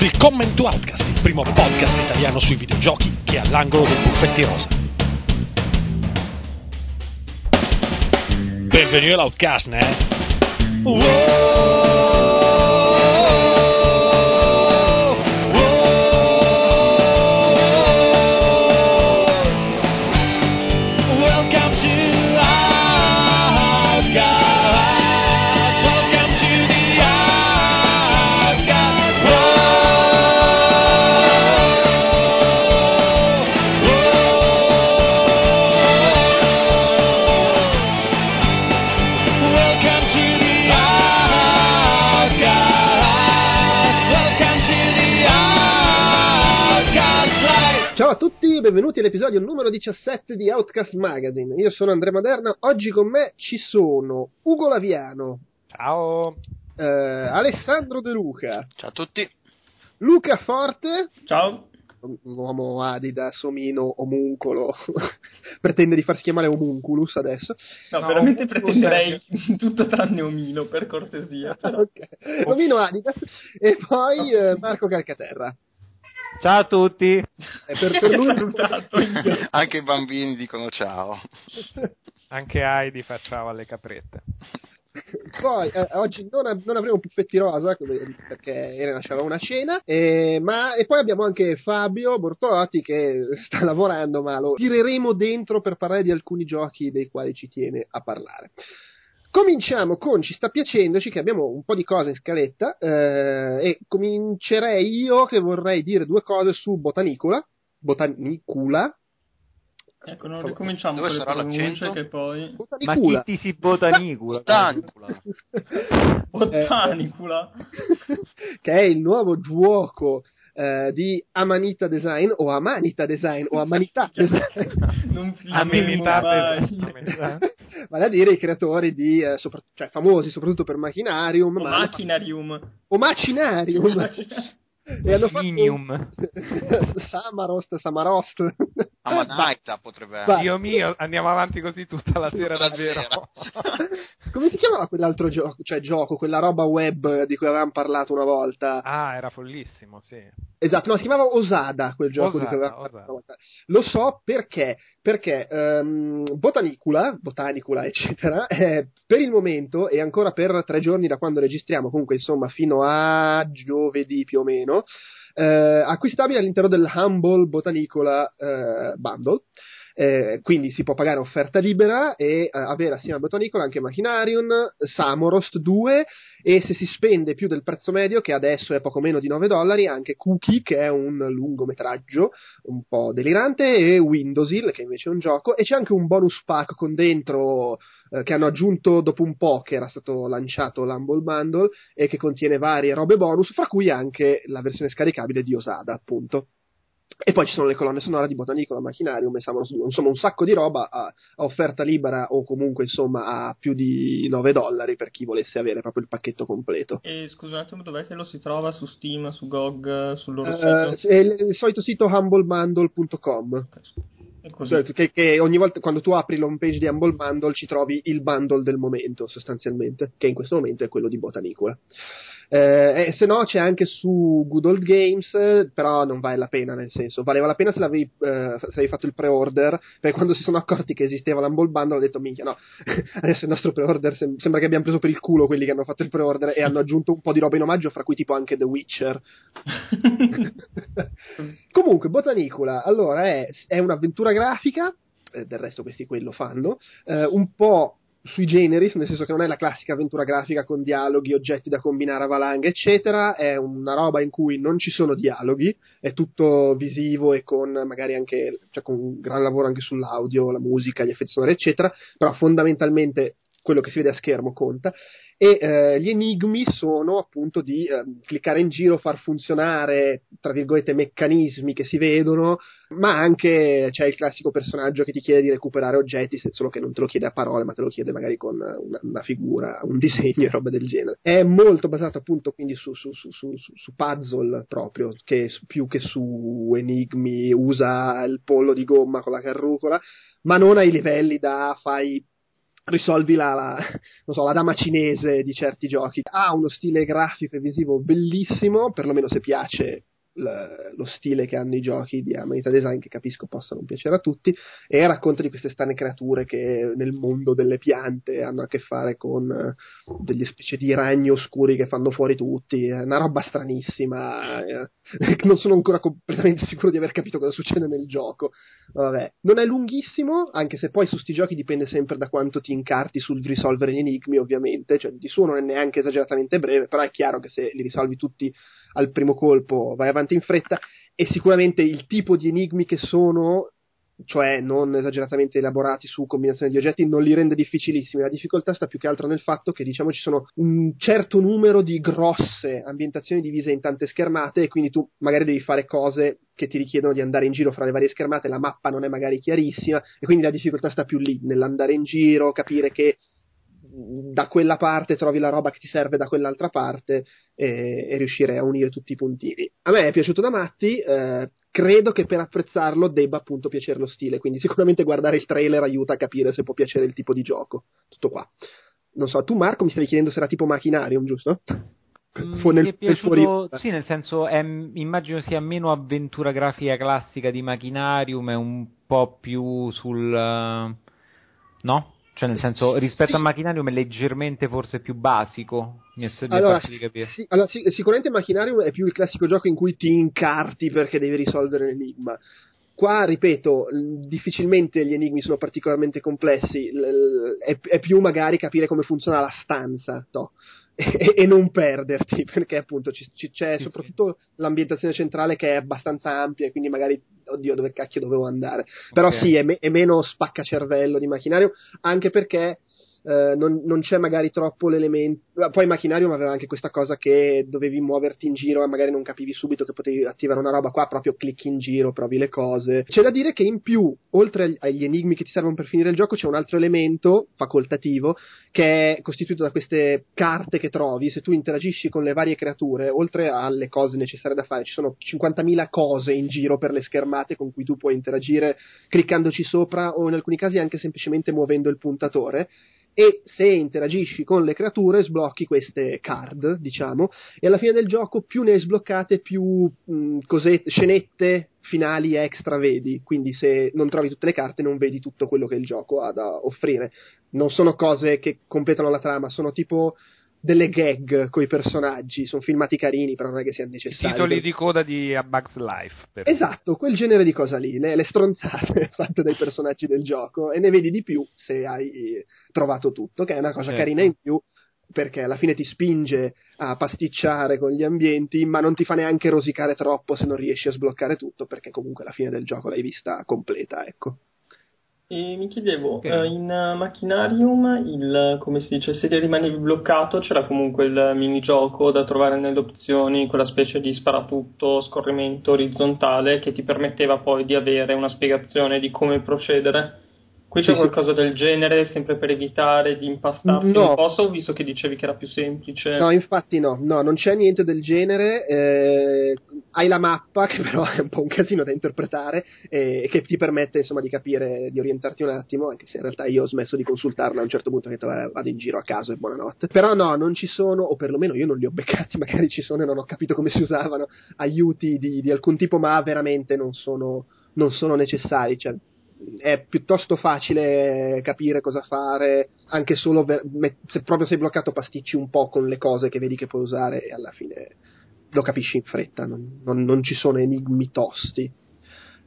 Willkommen to Outcast, il primo podcast italiano sui videogiochi che è all'angolo dei buffetti rosa. Benvenuti all'Outcast, né? Welcome benvenuti all'episodio numero 17 di Outcast Magazine. Io sono Andrea Maderna, oggi con me ci sono Ugo Laviano, Ciao. eh, Alessandro De Luca, Ciao a tutti. Luca Forte, Ciao. un uomo Adidas, omino, omuncolo, pretende di farsi chiamare homunculus adesso. No, No, veramente pretenderei tutto tranne omino, per cortesia. Però. Ok, Omino Adidas e poi eh, Marco Calcaterra. Ciao a tutti. E per, per lui. Anche i bambini dicono ciao. Anche Heidi fa ciao alle caprette. Poi eh, oggi non, av- non avremo Puffetti Rosa come- perché Elena c'aveva una cena, eh, ma, e poi abbiamo anche Fabio Bortolotti che sta lavorando, ma lo tireremo dentro per parlare di alcuni giochi dei quali ci tiene a parlare. Cominciamo con Ci sta piacendoci, che abbiamo un po' di cose in scaletta, eh, e comincerei io che vorrei dire due cose su Botanicola. Botanicula. Ecco, non ricominciamo Dove con le sarà pronunce l'accento? che poi... Ma Botanicula. chi ti si botanicula? Tanicula. Botanicula. che è il nuovo gioco eh, di Amanita Design o Amanita Design o Amanità Design, Non mai. pesante. vale a dire i creatori di eh, sopra- cioè, famosi soprattutto per Machinarium O ma- Machinarium. o Macinarium e hanno fatto Minium. Samarost Samarost Amanaita potrebbe essere. Dio mio, andiamo avanti così tutta la sera Tutta la davvero. sera. come si chiamava quell'altro gioco cioè gioco quella roba web di cui avevamo parlato una volta ah, era follissimo, sì. Esatto, no, si chiamava Osada quel gioco di cui Osada, avevamo parlato Osada. una volta. Lo so perché, perché ehm, Botanicula, Botanicula, eccetera, eh, per il momento e ancora per tre giorni da quando registriamo, comunque insomma fino a giovedì più o meno, eh, acquistabile all'interno del Humble Botanicola eh, Bundle. Eh, quindi si può pagare offerta libera e eh, avere assieme a Botanicola anche Machinarium, Samorost 2 e se si spende più del prezzo medio, che adesso è poco meno di 9 dollari, anche Cookie, che è un lungometraggio un po' delirante, e Windows Hill, che invece è un gioco, e c'è anche un bonus pack con dentro eh, che hanno aggiunto dopo un po' che era stato lanciato l'Humble Bundle e che contiene varie robe bonus, fra cui anche la versione scaricabile di Osada, appunto. E poi ci sono le colonne sonore di Botanicola, Machinarium Samurai 2, insomma un sacco di roba a, a offerta libera o comunque insomma a più di 9 dollari per chi volesse avere proprio il pacchetto completo. E scusa un attimo, dov'è che lo si trova? Su Steam, su GOG, sul loro Eh, sito? il, il solito sito humblebundle.com così. Cioè, che, che ogni volta quando tu apri l'home page di Humble Bundle ci trovi il bundle del momento sostanzialmente, che in questo momento è quello di Botanicola. Eh, se no c'è anche su Good Old Games, eh, però non vale la pena, nel senso, valeva la pena se l'avevi, eh, se avevi fatto il pre-order, perché quando si sono accorti che esisteva l'Humble Bundle ho detto minchia no, adesso il nostro pre-order sem- sembra che abbiamo preso per il culo quelli che hanno fatto il pre-order e hanno aggiunto un po' di roba in omaggio, fra cui tipo anche The Witcher. Comunque, Botanicola, allora, è, è un'avventura grafica, eh, del resto questi quello fanno, eh, un po' sui generis, nel senso che non è la classica avventura grafica con dialoghi, oggetti da combinare a valanghe, eccetera, è una roba in cui non ci sono dialoghi, è tutto visivo e con magari anche, cioè con un gran lavoro anche sull'audio, la musica, gli effetti sonori, eccetera, però fondamentalmente quello che si vede a schermo conta e eh, gli enigmi sono appunto di eh, cliccare in giro, far funzionare tra virgolette meccanismi che si vedono, ma anche c'è il classico personaggio che ti chiede di recuperare oggetti, solo che non te lo chiede a parole, ma te lo chiede magari con una, una figura, un disegno e roba del genere. È molto basato appunto quindi su, su, su, su, puzzle proprio, che più che su enigmi, usa il pollo di gomma con la carrucola, ma non ai livelli da fai risolvi la, la, so, la dama cinese di certi giochi. Ha uno stile grafico e visivo bellissimo, perlomeno se piace lo stile che hanno i giochi di Amanita Design che capisco possano piacere a tutti e racconta di queste strane creature che nel mondo delle piante hanno a che fare con eh, delle specie di ragni oscuri che fanno fuori tutti. È una roba stranissima eh, non sono ancora completamente sicuro di aver capito cosa succede nel gioco. Vabbè non è lunghissimo anche se poi su sti giochi dipende sempre da quanto ti incarti sul risolvere gli enigmi ovviamente. Cioè di suo non è neanche esageratamente breve però è chiaro che se li risolvi tutti al primo colpo vai avanti in fretta e sicuramente il tipo di enigmi che sono cioè non esageratamente elaborati su combinazioni di oggetti, non li rende difficilissimi. La difficoltà sta più che altro nel fatto che diciamo ci sono un certo numero di grosse ambientazioni divise in tante schermate e quindi tu magari devi fare cose che ti richiedono di andare in giro fra le varie schermate, la mappa non è magari chiarissima e quindi la difficoltà sta più lì, nell'andare in giro, capire che da quella parte trovi la roba che ti serve da quell'altra parte e, e riuscire a unire tutti i puntini. A me è piaciuto da matti, eh, credo che per apprezzarlo debba appunto piacere lo stile, quindi sicuramente guardare il trailer aiuta a capire se può piacere il tipo di gioco. Tutto qua. Non so, tu Marco mi stavi chiedendo se era tipo Machinarium, giusto? Mm, Fu nel, piaciuto, sì, nel senso, è, immagino sia meno avventura grafica classica di Machinarium, è un po' più sul... Uh, no? Cioè, nel senso, rispetto sì. a Machinarium è leggermente forse più basico. Mi è allora, di capire. Sì, allora, sì, sicuramente Machinarium è più il classico gioco in cui ti incarti perché devi risolvere l'enigma. Qua, ripeto, difficilmente gli enigmi sono particolarmente complessi, è, è più magari capire come funziona la stanza. No? e, e, non perderti, perché appunto ci, ci, c'è soprattutto l'ambientazione centrale che è abbastanza ampia e quindi magari, oddio, dove cacchio dovevo andare. Però okay. sì, è, me, è meno spaccacervello di macchinario, anche perché eh, non, non, c'è magari troppo l'elemento. Poi Machinarium aveva anche questa cosa che dovevi muoverti in giro e magari non capivi subito che potevi attivare una roba qua, proprio clicchi in giro, provi le cose. C'è da dire che in più, oltre agli enigmi che ti servono per finire il gioco, c'è un altro elemento facoltativo che è costituito da queste carte che trovi. Se tu interagisci con le varie creature, oltre alle cose necessarie da fare, ci sono 50.000 cose in giro per le schermate con cui tu puoi interagire cliccandoci sopra o in alcuni casi anche semplicemente muovendo il puntatore e se interagisci con le creature sblocchi queste card, diciamo, e alla fine del gioco più ne hai sbloccate più mh, cosette, scenette finali extra vedi, quindi se non trovi tutte le carte non vedi tutto quello che il gioco ha da offrire. Non sono cose che completano la trama, sono tipo delle gag con i personaggi, sono filmati carini, però non è che sia necessario. Titoli di coda di A Bug's Life. Esatto, quel genere di cosa lì, le, le stronzate fatte dai personaggi del gioco e ne vedi di più se hai trovato tutto, che è una cosa certo. carina in più perché alla fine ti spinge a pasticciare con gli ambienti, ma non ti fa neanche rosicare troppo se non riesci a sbloccare tutto, perché comunque la fine del gioco l'hai vista completa, ecco. E mi chiedevo, okay. uh, in uh, Machinarium, il, come si dice, se ti rimanevi bloccato c'era comunque il minigioco da trovare nelle opzioni, quella specie di sparatutto, scorrimento orizzontale che ti permetteva poi di avere una spiegazione di come procedere Qui c'è sì, qualcosa sì. del genere, sempre per evitare di impastarsi no. un po', so, visto che dicevi che era più semplice. No, infatti no, no non c'è niente del genere. Eh, hai la mappa, che però è un po' un casino da interpretare, e eh, che ti permette insomma di capire, di orientarti un attimo, anche se in realtà io ho smesso di consultarla a un certo punto, ho detto vado in giro a caso e buonanotte. Però no, non ci sono, o perlomeno io non li ho beccati, magari ci sono e non ho capito come si usavano, aiuti di, di alcun tipo, ma veramente non sono, non sono necessari. Cioè, è piuttosto facile capire cosa fare, anche solo ver- se proprio sei bloccato pasticci un po' con le cose che vedi che puoi usare e alla fine lo capisci in fretta, non, non, non ci sono enigmi tosti.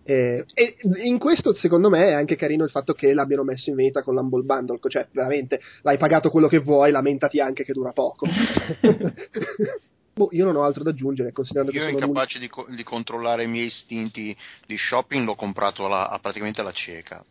Eh, e in questo secondo me è anche carino il fatto che l'abbiano messo in vendita con l'Humble Bundle, cioè veramente l'hai pagato quello che vuoi, lamentati anche che dura poco. Boh, io non ho altro da aggiungere, considerando io che sono incapace di, co- di, controllare i miei istinti di shopping, l'ho comprato alla, a, praticamente alla cieca.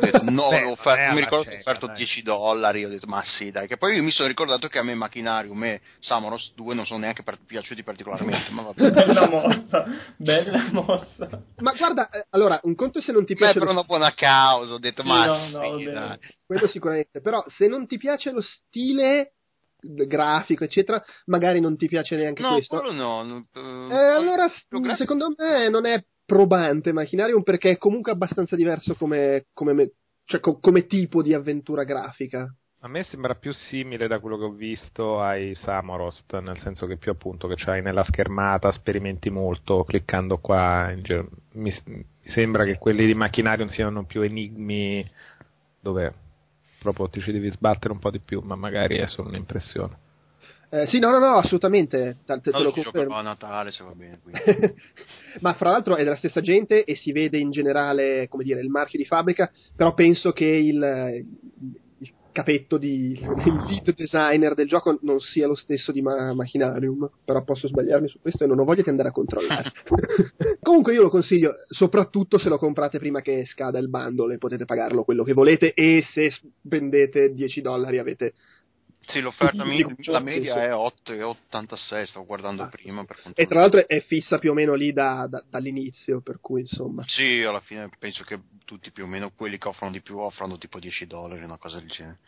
Detto, no, Beh, offerto, mi ricordo che ho offerto dai. 10 dollari. Ho detto, ma sì, dai. Che poi io mi sono ricordato che a me Machinarium e Samoros 2 non sono neanche per, piaciuti particolarmente. ma vabbè. bella mossa, bella mossa. Ma guarda, eh, allora, un conto se non ti piace. Beh, per una buona causa. Ho detto, sì, ma no, sì, no, dai. Quello sicuramente. Però, se non ti piace lo stile grafico, eccetera, magari non ti piace neanche no, questo. No, no. Uh, eh, allora, secondo me non è probante Machinarium perché è comunque abbastanza diverso come, come me- cioè co- come tipo di avventura grafica. A me sembra più simile da quello che ho visto ai Samorost, nel senso che più appunto che c'hai nella schermata, sperimenti molto cliccando qua. Giro, mi, mi, sembra che quelli di Machinarium siano più enigmi dove proprio ti ci devi sbattere un po' di più, ma magari è solo un'impressione. Eh, sì, no, no, no, assolutamente. Te, te no, lo confermo. a Natale se va bene. Ma fra l'altro è della stessa gente e si vede in generale, come dire, il marchio di fabbrica, però penso che il, capetto di il lead designer del gioco non sia lo stesso di Ma- Machinarium, però posso sbagliarmi su questo e non ho voglia di andare a controllare. Comunque io lo consiglio, soprattutto se lo comprate prima che scada il bundle e potete pagarlo quello che volete e se spendete 10 dollari avete sì, l'offerta mia, la media è 8,86, stavo guardando ah. prima. e tra l'altro è fissa più o meno lì da, da, dall'inizio, per cui insomma. Sì, alla fine penso che tutti più o meno quelli che offrono di più offrono tipo 10 dollari, una cosa del genere.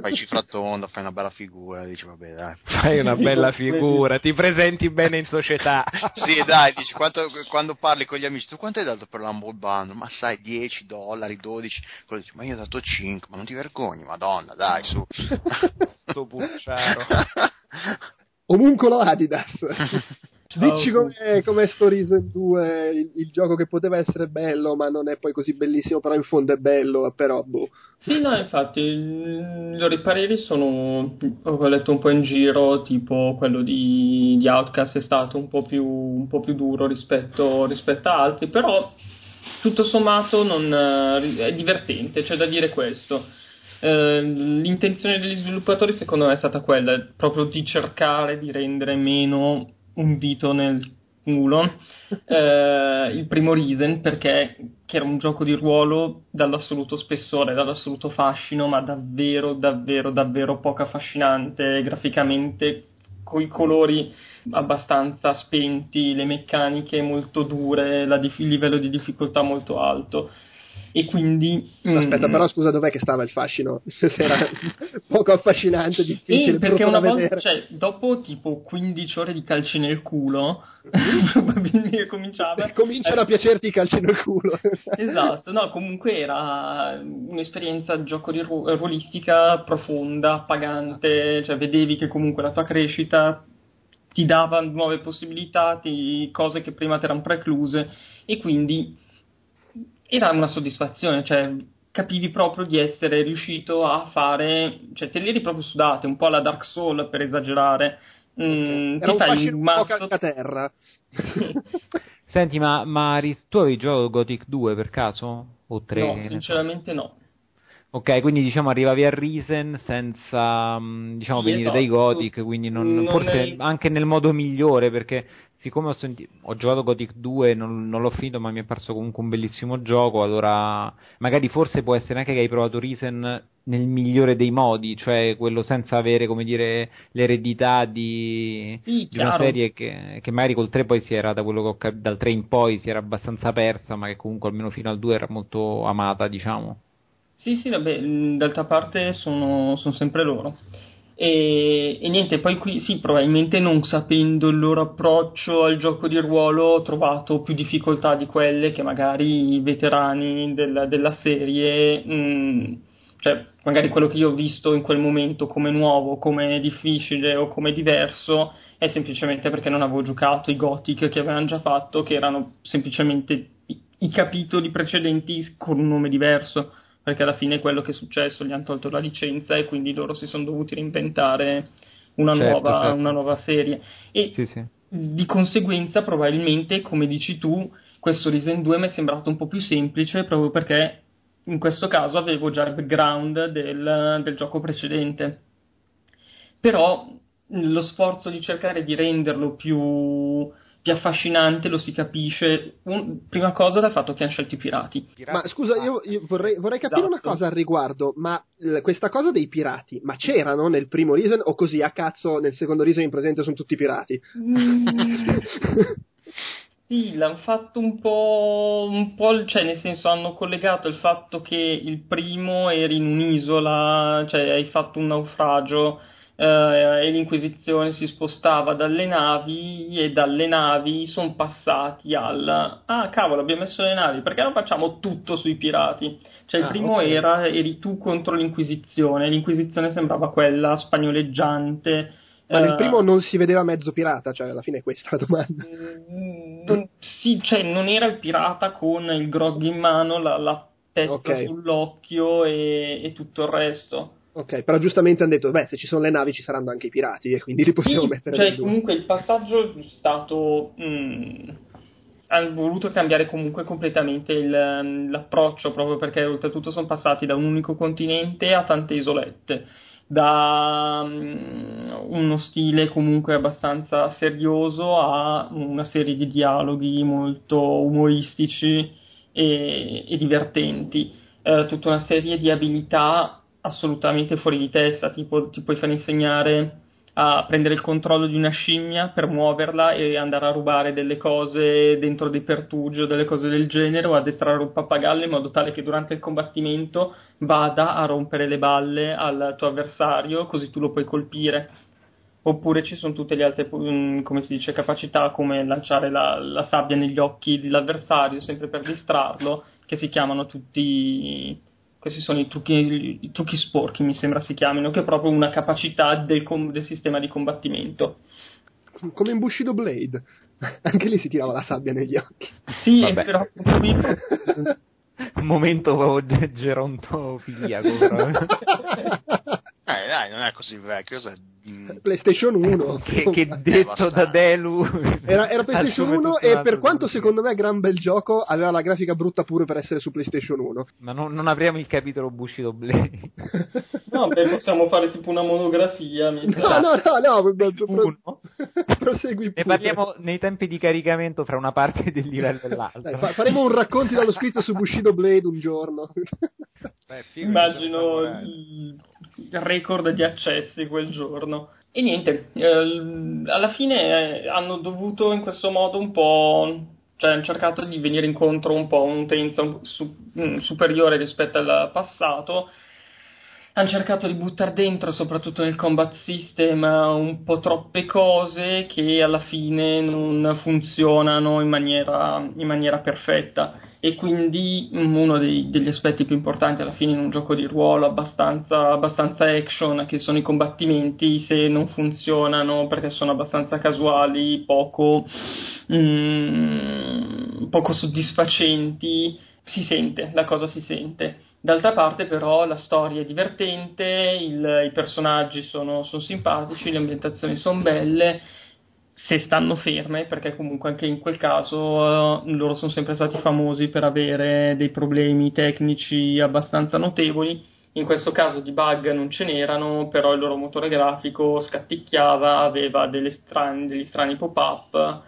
Fai cifra tonda, fai una bella figura, dici vabbè dai. Fai una bella figura, ti presenti bene in società. sì, dai, dici quanto, quando parli con gli amici, tu quanto hai dato per l'Humble Bundle? Ma sai, 10 dollari, 12, dici, ma io ho dato 5, ma non ti vergogni, madonna, dai, su. sto bucciaro. Omuncolo Adidas. Dici com'è, com'è Sto Risen 2, il, il, gioco che poteva essere bello, ma non è poi così bellissimo, però in fondo è bello, però boh. Sì, no, infatti, i loro pareri sono, ho letto un po' in giro, tipo quello di, di Outcast è stato un po' più, un po più duro rispetto, rispetto, a altri, però tutto sommato non, è divertente, c'è da dire questo eh, l'intenzione degli sviluppatori secondo me è stata quella, proprio di cercare di rendere meno un dito nel culo. Eh, il primo Risen perché era un gioco di ruolo dall'assoluto spessore, dall'assoluto fascino, ma davvero, davvero, davvero poco affascinante graficamente, coi colori abbastanza spenti, le meccaniche molto dure, dif- il livello di difficoltà molto alto e quindi... Aspetta, mm, però scusa, dov'è che stava il fascino? Se era poco affascinante, difficile. Eh, perché una volta, cioè, dopo tipo 15 ore di calci nel culo, probabilmente cominciava... Cominciano a piacerti i calci nel culo. esatto, no, comunque era un'esperienza gioco di ru- ruolistica profonda, pagante, cioè vedevi che comunque la tua crescita ti dava nuove possibilità, ti, cose che prima ti erano precluse e quindi era una soddisfazione, cioè capivi proprio di essere riuscito a fare, cioè te li eri proprio sudate, un po' alla Dark Soul per esagerare. Mm, Era ti fai un mazzo... po' terra. Senti, ma, ma tu avevi giocato Gothic 2 per caso? O 3? No, sinceramente no. Ok, quindi diciamo arrivavi a Risen senza mm, diciamo, sì, venire esatto. dai Gothic, quindi non, non forse è... anche nel modo migliore perché siccome ho, senti- ho giocato Gothic 2 non, non l'ho finito ma mi è parso comunque un bellissimo gioco, allora magari forse può essere anche che hai provato Risen nel migliore dei modi, cioè quello senza avere come dire l'eredità di, sì, di una serie che, che, magari col 3 poi si era da quello che ho capito, dal 3 in poi si era abbastanza persa ma che comunque almeno fino al 2 era molto amata diciamo. Sì, sì, vabbè, d'altra parte sono, sono sempre loro. E, e, niente, poi qui sì, probabilmente non sapendo il loro approccio al gioco di ruolo ho trovato più difficoltà di quelle che magari i veterani del, della serie, mh, mm, cioè magari quello che io ho visto in quel momento come nuovo, come difficile o come diverso è semplicemente perché non avevo giocato i Gothic che avevano già fatto, che erano semplicemente i, i capitoli precedenti con un nome diverso perché alla fine quello che è successo, gli hanno tolto la licenza e quindi loro si sono dovuti reinventare una, certo, nuova, certo. una nuova, serie. E sì, sì. di conseguenza, probabilmente, come dici tu, questo Risen 2 mi è sembrato un po' più semplice proprio perché in questo caso avevo già il background del, del gioco precedente. Però lo sforzo di cercare di renderlo più più affascinante lo si capisce, un, prima cosa dal fatto che hanno scelto i pirati. Ma scusa, io, io vorrei, vorrei, capire esatto. una cosa al riguardo, ma l- questa cosa dei pirati, ma c'erano nel primo Reason o così a cazzo nel secondo Reason in presente sono tutti pirati? Mm. sì, l'hanno fatto un po', un po', cioè nel senso hanno collegato il fatto che il primo eri in un'isola, cioè hai fatto un naufragio eh, e l'Inquisizione si spostava dalle navi e dalle navi sono passati al ah cavolo abbiamo messo le navi perché non facciamo tutto sui pirati cioè il ah, primo okay. era eri tu contro l'Inquisizione l'Inquisizione sembrava quella spagnoleggiante ma nel eh, primo non si vedeva mezzo pirata, cioè alla fine è questa la domanda. Mm, non, sì, cioè non era il pirata con il grog in mano, la, la testa okay. sull'occhio e, e tutto il resto. Ok, però giustamente hanno detto, beh, se ci sono le navi ci saranno anche i pirati e quindi li possiamo sì, mettere cioè, comunque il passaggio è stato... Mm, hanno voluto cambiare comunque completamente il, l'approccio, proprio perché oltretutto sono passati da un unico continente a tante isolette, da um, uno stile comunque abbastanza serioso a una serie di dialoghi molto umoristici e, e divertenti, eh, tutta una serie di abilità assolutamente fuori di testa, tipo ti puoi far insegnare a prendere il controllo di una scimmia per muoverla e andare a rubare delle cose dentro dei pertugi o delle cose del genere o addestrare un pappagallo in modo tale che durante il combattimento vada a rompere le balle al tuo avversario così tu lo puoi colpire. Oppure ci sono tutte le altre, mm, come si dice, capacità come lanciare la, la sabbia negli occhi dell'avversario sempre per distrarlo, che si chiamano tutti questi sono i trucchi, i trucchi, sporchi, mi sembra si chiamino, che è proprio una capacità del, com- del sistema di combattimento. Come in Bushido Blade, anche lì si tirava la sabbia negli occhi. Sì, Vabbè. però un momento gerontofiliaco. Eh, dai, non è così vecchio. Cos'è? Mm. PlayStation 1 che, che detto da Delu. Era, era PlayStation 1 e per quanto secondo me gran bel gioco aveva la grafica brutta pure per essere su PlayStation 1 ma non, non apriamo il capitolo Bushido Blade. No beh possiamo fare tipo una monografia no no no, no pro, pro, prosegui pure. ne parliamo nei tempi di caricamento fra una parte del livello e l'altra Dai, fa, faremo un racconti dallo spizio su Bushido Blade un giorno. Beh, Immagino il record di accessi quel giorno. E niente, eh, alla fine eh, hanno dovuto in questo modo un po'. cioè hanno cercato di venire incontro un po' a un'utenza su, mm, superiore rispetto al passato hanno cercato di buttare dentro, soprattutto nel combat system, un po' troppe cose che alla fine non funzionano in maniera, in maniera perfetta. E quindi uno dei, degli aspetti più importanti alla fine in un gioco di ruolo abbastanza, abbastanza action, che sono i combattimenti, se non funzionano perché sono abbastanza casuali, poco, mm, poco soddisfacenti, si sente, la cosa si sente D'altra parte però la storia è divertente, il, i personaggi sono, sono simpatici, le ambientazioni sono belle, se stanno ferme, perché comunque anche in quel caso uh, loro sono sempre stati famosi per avere dei problemi tecnici abbastanza notevoli. In questo caso di bug non ce n'erano, però il loro motore grafico scatticchiava, aveva strani, degli strani pop-up.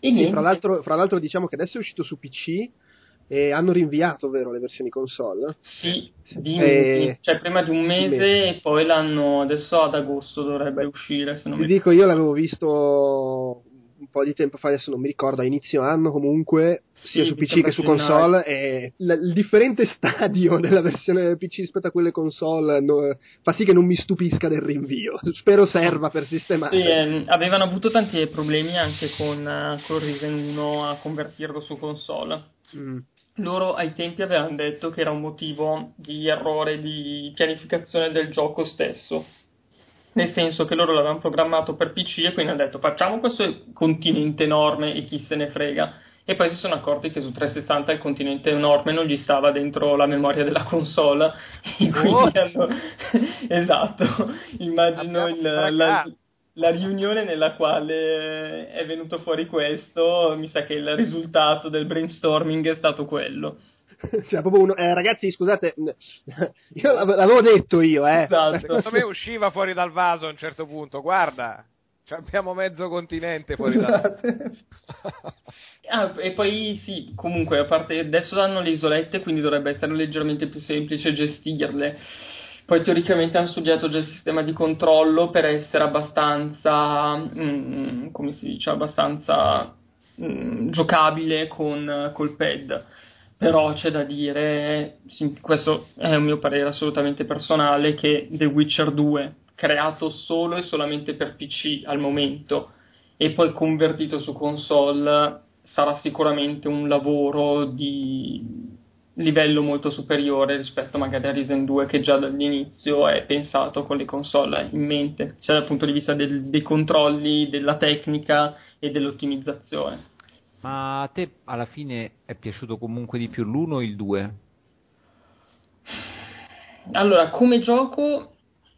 E sì, fra l'altro, fra l'altro diciamo che adesso è uscito su PC e hanno rinviato, vero, le versioni console? Sì, di, e... cioè prima di un mese, mese, e poi l'hanno, adesso ad agosto dovrebbe Beh, uscire. Se non ti mi... dico, io l'avevo visto un po' di tempo fa, adesso non mi ricordo, a inizio anno comunque, sia sì, su PC che su console, e l- il differente stadio della versione PC rispetto a quelle console no, fa sì che non mi stupisca del rinvio. Spero serva per sistemare. Sì, eh, avevano avuto tanti problemi anche con, uh, con Risen 1 a convertirlo su console. Mm loro ai tempi avevano detto che era un motivo di errore di pianificazione del gioco stesso. Nel senso che loro l'avevano programmato per PC e quindi hanno detto facciamo questo continente enorme e chi se ne frega. E poi si sono accorti che su 360 il continente enorme non gli stava dentro la memoria della console. E quindi hanno... esatto, immagino il, la, la riunione nella quale è venuto fuori questo, mi sa che il risultato del brainstorming è stato quello. Cioè, proprio uno, eh, ragazzi, scusate, io l'avevo detto io, eh. Esatto. Secondo me usciva fuori dal vaso a un certo punto, guarda, abbiamo mezzo continente fuori dal vaso. ah, e poi sì, comunque, a parte adesso hanno le isolette, quindi dovrebbe essere leggermente più semplice gestirle poi teoricamente hanno studiato già il sistema di controllo per essere abbastanza, mm, come si dice, abbastanza mm, giocabile con col pad. Però c'è da dire, questo è un mio parere assolutamente personale, che The Witcher 2, creato solo e solamente per PC al momento e poi convertito su console sarà sicuramente un lavoro di livello molto superiore rispetto magari a Risen 2 che già dall'inizio è pensato con le console in mente, sia dal punto di vista del, dei controlli, della tecnica e dell'ottimizzazione. Ma a te alla fine è piaciuto comunque di più l'1 o il 2? Allora, come gioco,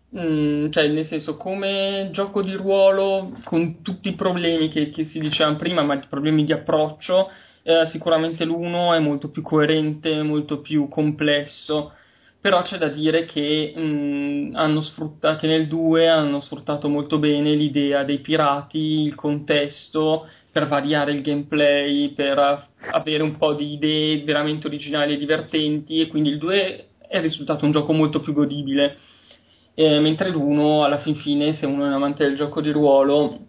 mh, mm, cioè nel senso, come gioco di ruolo, con tutti i problemi che, che si dicevano prima, ma problemi di approccio, eh, sicuramente l'1 è molto più coerente, molto più complesso. Però c'è da dire che, mh, mm, hanno sfruttato, che nel 2 hanno sfruttato molto bene l'idea dei pirati, il contesto, per variare il gameplay, per avere un po' di idee veramente originali e divertenti e quindi il 2 è risultato un gioco molto più godibile. Eh, mentre l'1 alla fin fine, se uno è un amante del gioco di ruolo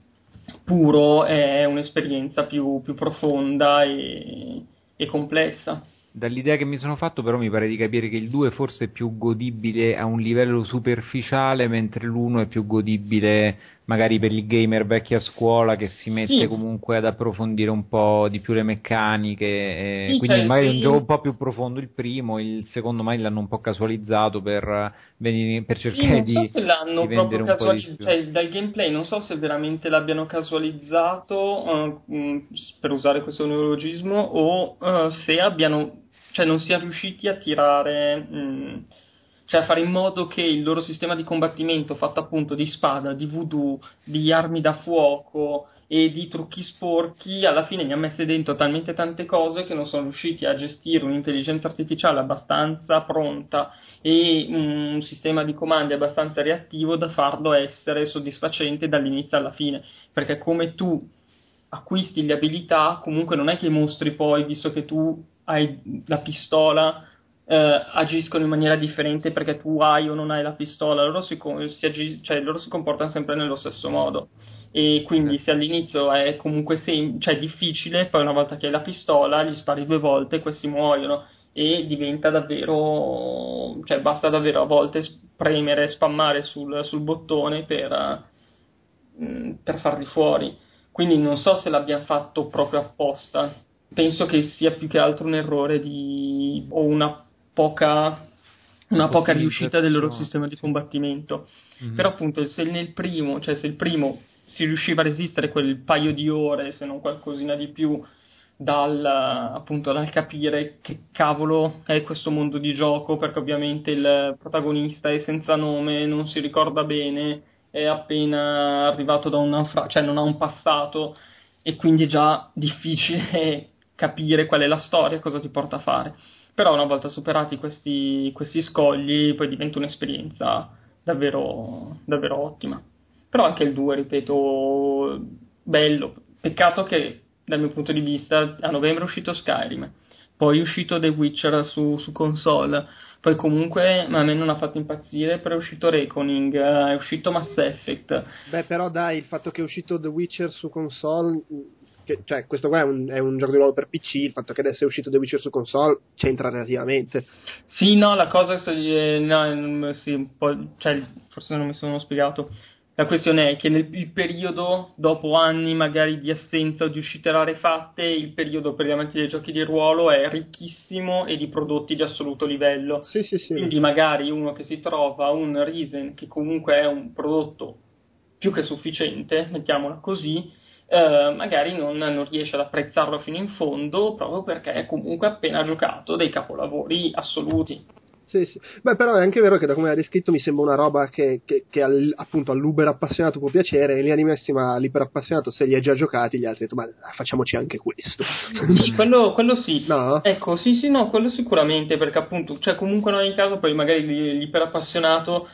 puro, è un'esperienza più, più profonda e, e complessa. Dall'idea che mi sono fatto, però, mi pare di capire che il 2 forse è più godibile a un livello superficiale, mentre l'1 è più godibile magari per il gamer vecchio a scuola che si mette sì. comunque ad approfondire un po' di più le meccaniche. Eh, sì, quindi cioè, magari sì. è un gioco un po' più profondo il primo, il secondo magari l'hanno un po' casualizzato per, per cercare di, so se l'hanno proprio casualizzato, cioè dal gameplay non so se veramente l'abbiano casualizzato uh, per usare questo neologismo o uh, se abbiano cioè non siano riusciti a tirare, mm, cioè fare in modo che il loro sistema di combattimento fatto appunto di spada, di voodoo, di armi da fuoco e di trucchi sporchi, alla fine ne ha messe dentro talmente tante cose che non sono riusciti a gestire un'intelligenza artificiale abbastanza pronta e un sistema di comandi abbastanza reattivo da farlo essere soddisfacente dall'inizio alla fine, perché come tu acquisti le abilità, comunque non è che mostri poi, visto che tu hai la pistola eh, agiscono in maniera differente perché tu hai o non hai la pistola, loro si, si, agi- cioè, loro si comportano sempre nello stesso modo. E quindi se all'inizio è comunque sem- cioè, difficile, poi una volta che hai la pistola gli spari due volte e questi muoiono e diventa davvero, cioè basta davvero a volte premere, spammare sul, sul bottone per, mm, per farli fuori. Quindi non so se l'abbia fatto proprio apposta, penso che sia più che altro un errore di, o una poca, una poca riuscita del loro sistema di combattimento. Mm-hmm. Però appunto se nel primo, cioè se il primo si riusciva a resistere quel paio di ore, se non qualcosina di più, dal, appunto, dal capire che cavolo è questo mondo di gioco, perché ovviamente il protagonista è senza nome, non si ricorda bene, è appena arrivato da un naufragio, cioè non ha un passato e quindi è già difficile capire qual è la storia, cosa ti porta a fare. Però una volta superati questi, questi scogli, poi diventa un'esperienza davvero, davvero ottima. Però anche il 2, ripeto, bello. Peccato che dal mio punto di vista a novembre è uscito Skyrim, poi è uscito The Witcher su, su console, poi comunque a me non ha fatto impazzire, però è uscito Reckoning, è uscito Mass Effect. Beh, però dai, il fatto che è uscito The Witcher su console che, cioè, questo qua è un, è un, gioco di ruolo per PC, il fatto che adesso è uscito The Witcher su console c'entra relativamente. Sì, no, la cosa è, no, sì, cioè, forse non mi sono spiegato. La questione è che nel periodo, dopo anni magari di assenza o di uscite rare fatte, il periodo per gli amanti dei giochi di ruolo è ricchissimo e di prodotti di assoluto livello. Sì, sì, sì. Quindi magari uno che si trova un Risen, che comunque è un prodotto più che sufficiente, mettiamola così, eh, magari non, non, riesce ad apprezzarlo fino in fondo proprio perché è comunque appena giocato dei capolavori assoluti. Sì, sì. Beh, però è anche vero che da come hai descritto mi sembra una roba che, che, che al, appunto all'uber appassionato può piacere, e in linea di massima all'iper appassionato se li ha già giocati, gli altri hanno detto ma facciamoci anche questo. Sì, quello, quello sì. No? Ecco, sì, sì, no, quello sicuramente, perché appunto, cioè comunque in ogni caso poi magari l'iper appassionato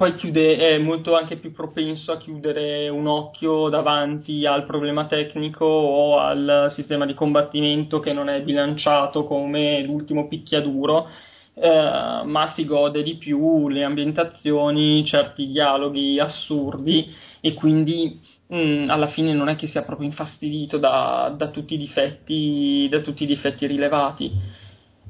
poi chiude, è molto anche più propenso a chiudere un occhio davanti al problema tecnico o al sistema di combattimento che non è bilanciato come l'ultimo picchiaduro, eh, ma si gode di più le ambientazioni, certi dialoghi assurdi e quindi mh, mm, alla fine non è che sia proprio infastidito da, da, tutti, difetti, da tutti i difetti rilevati.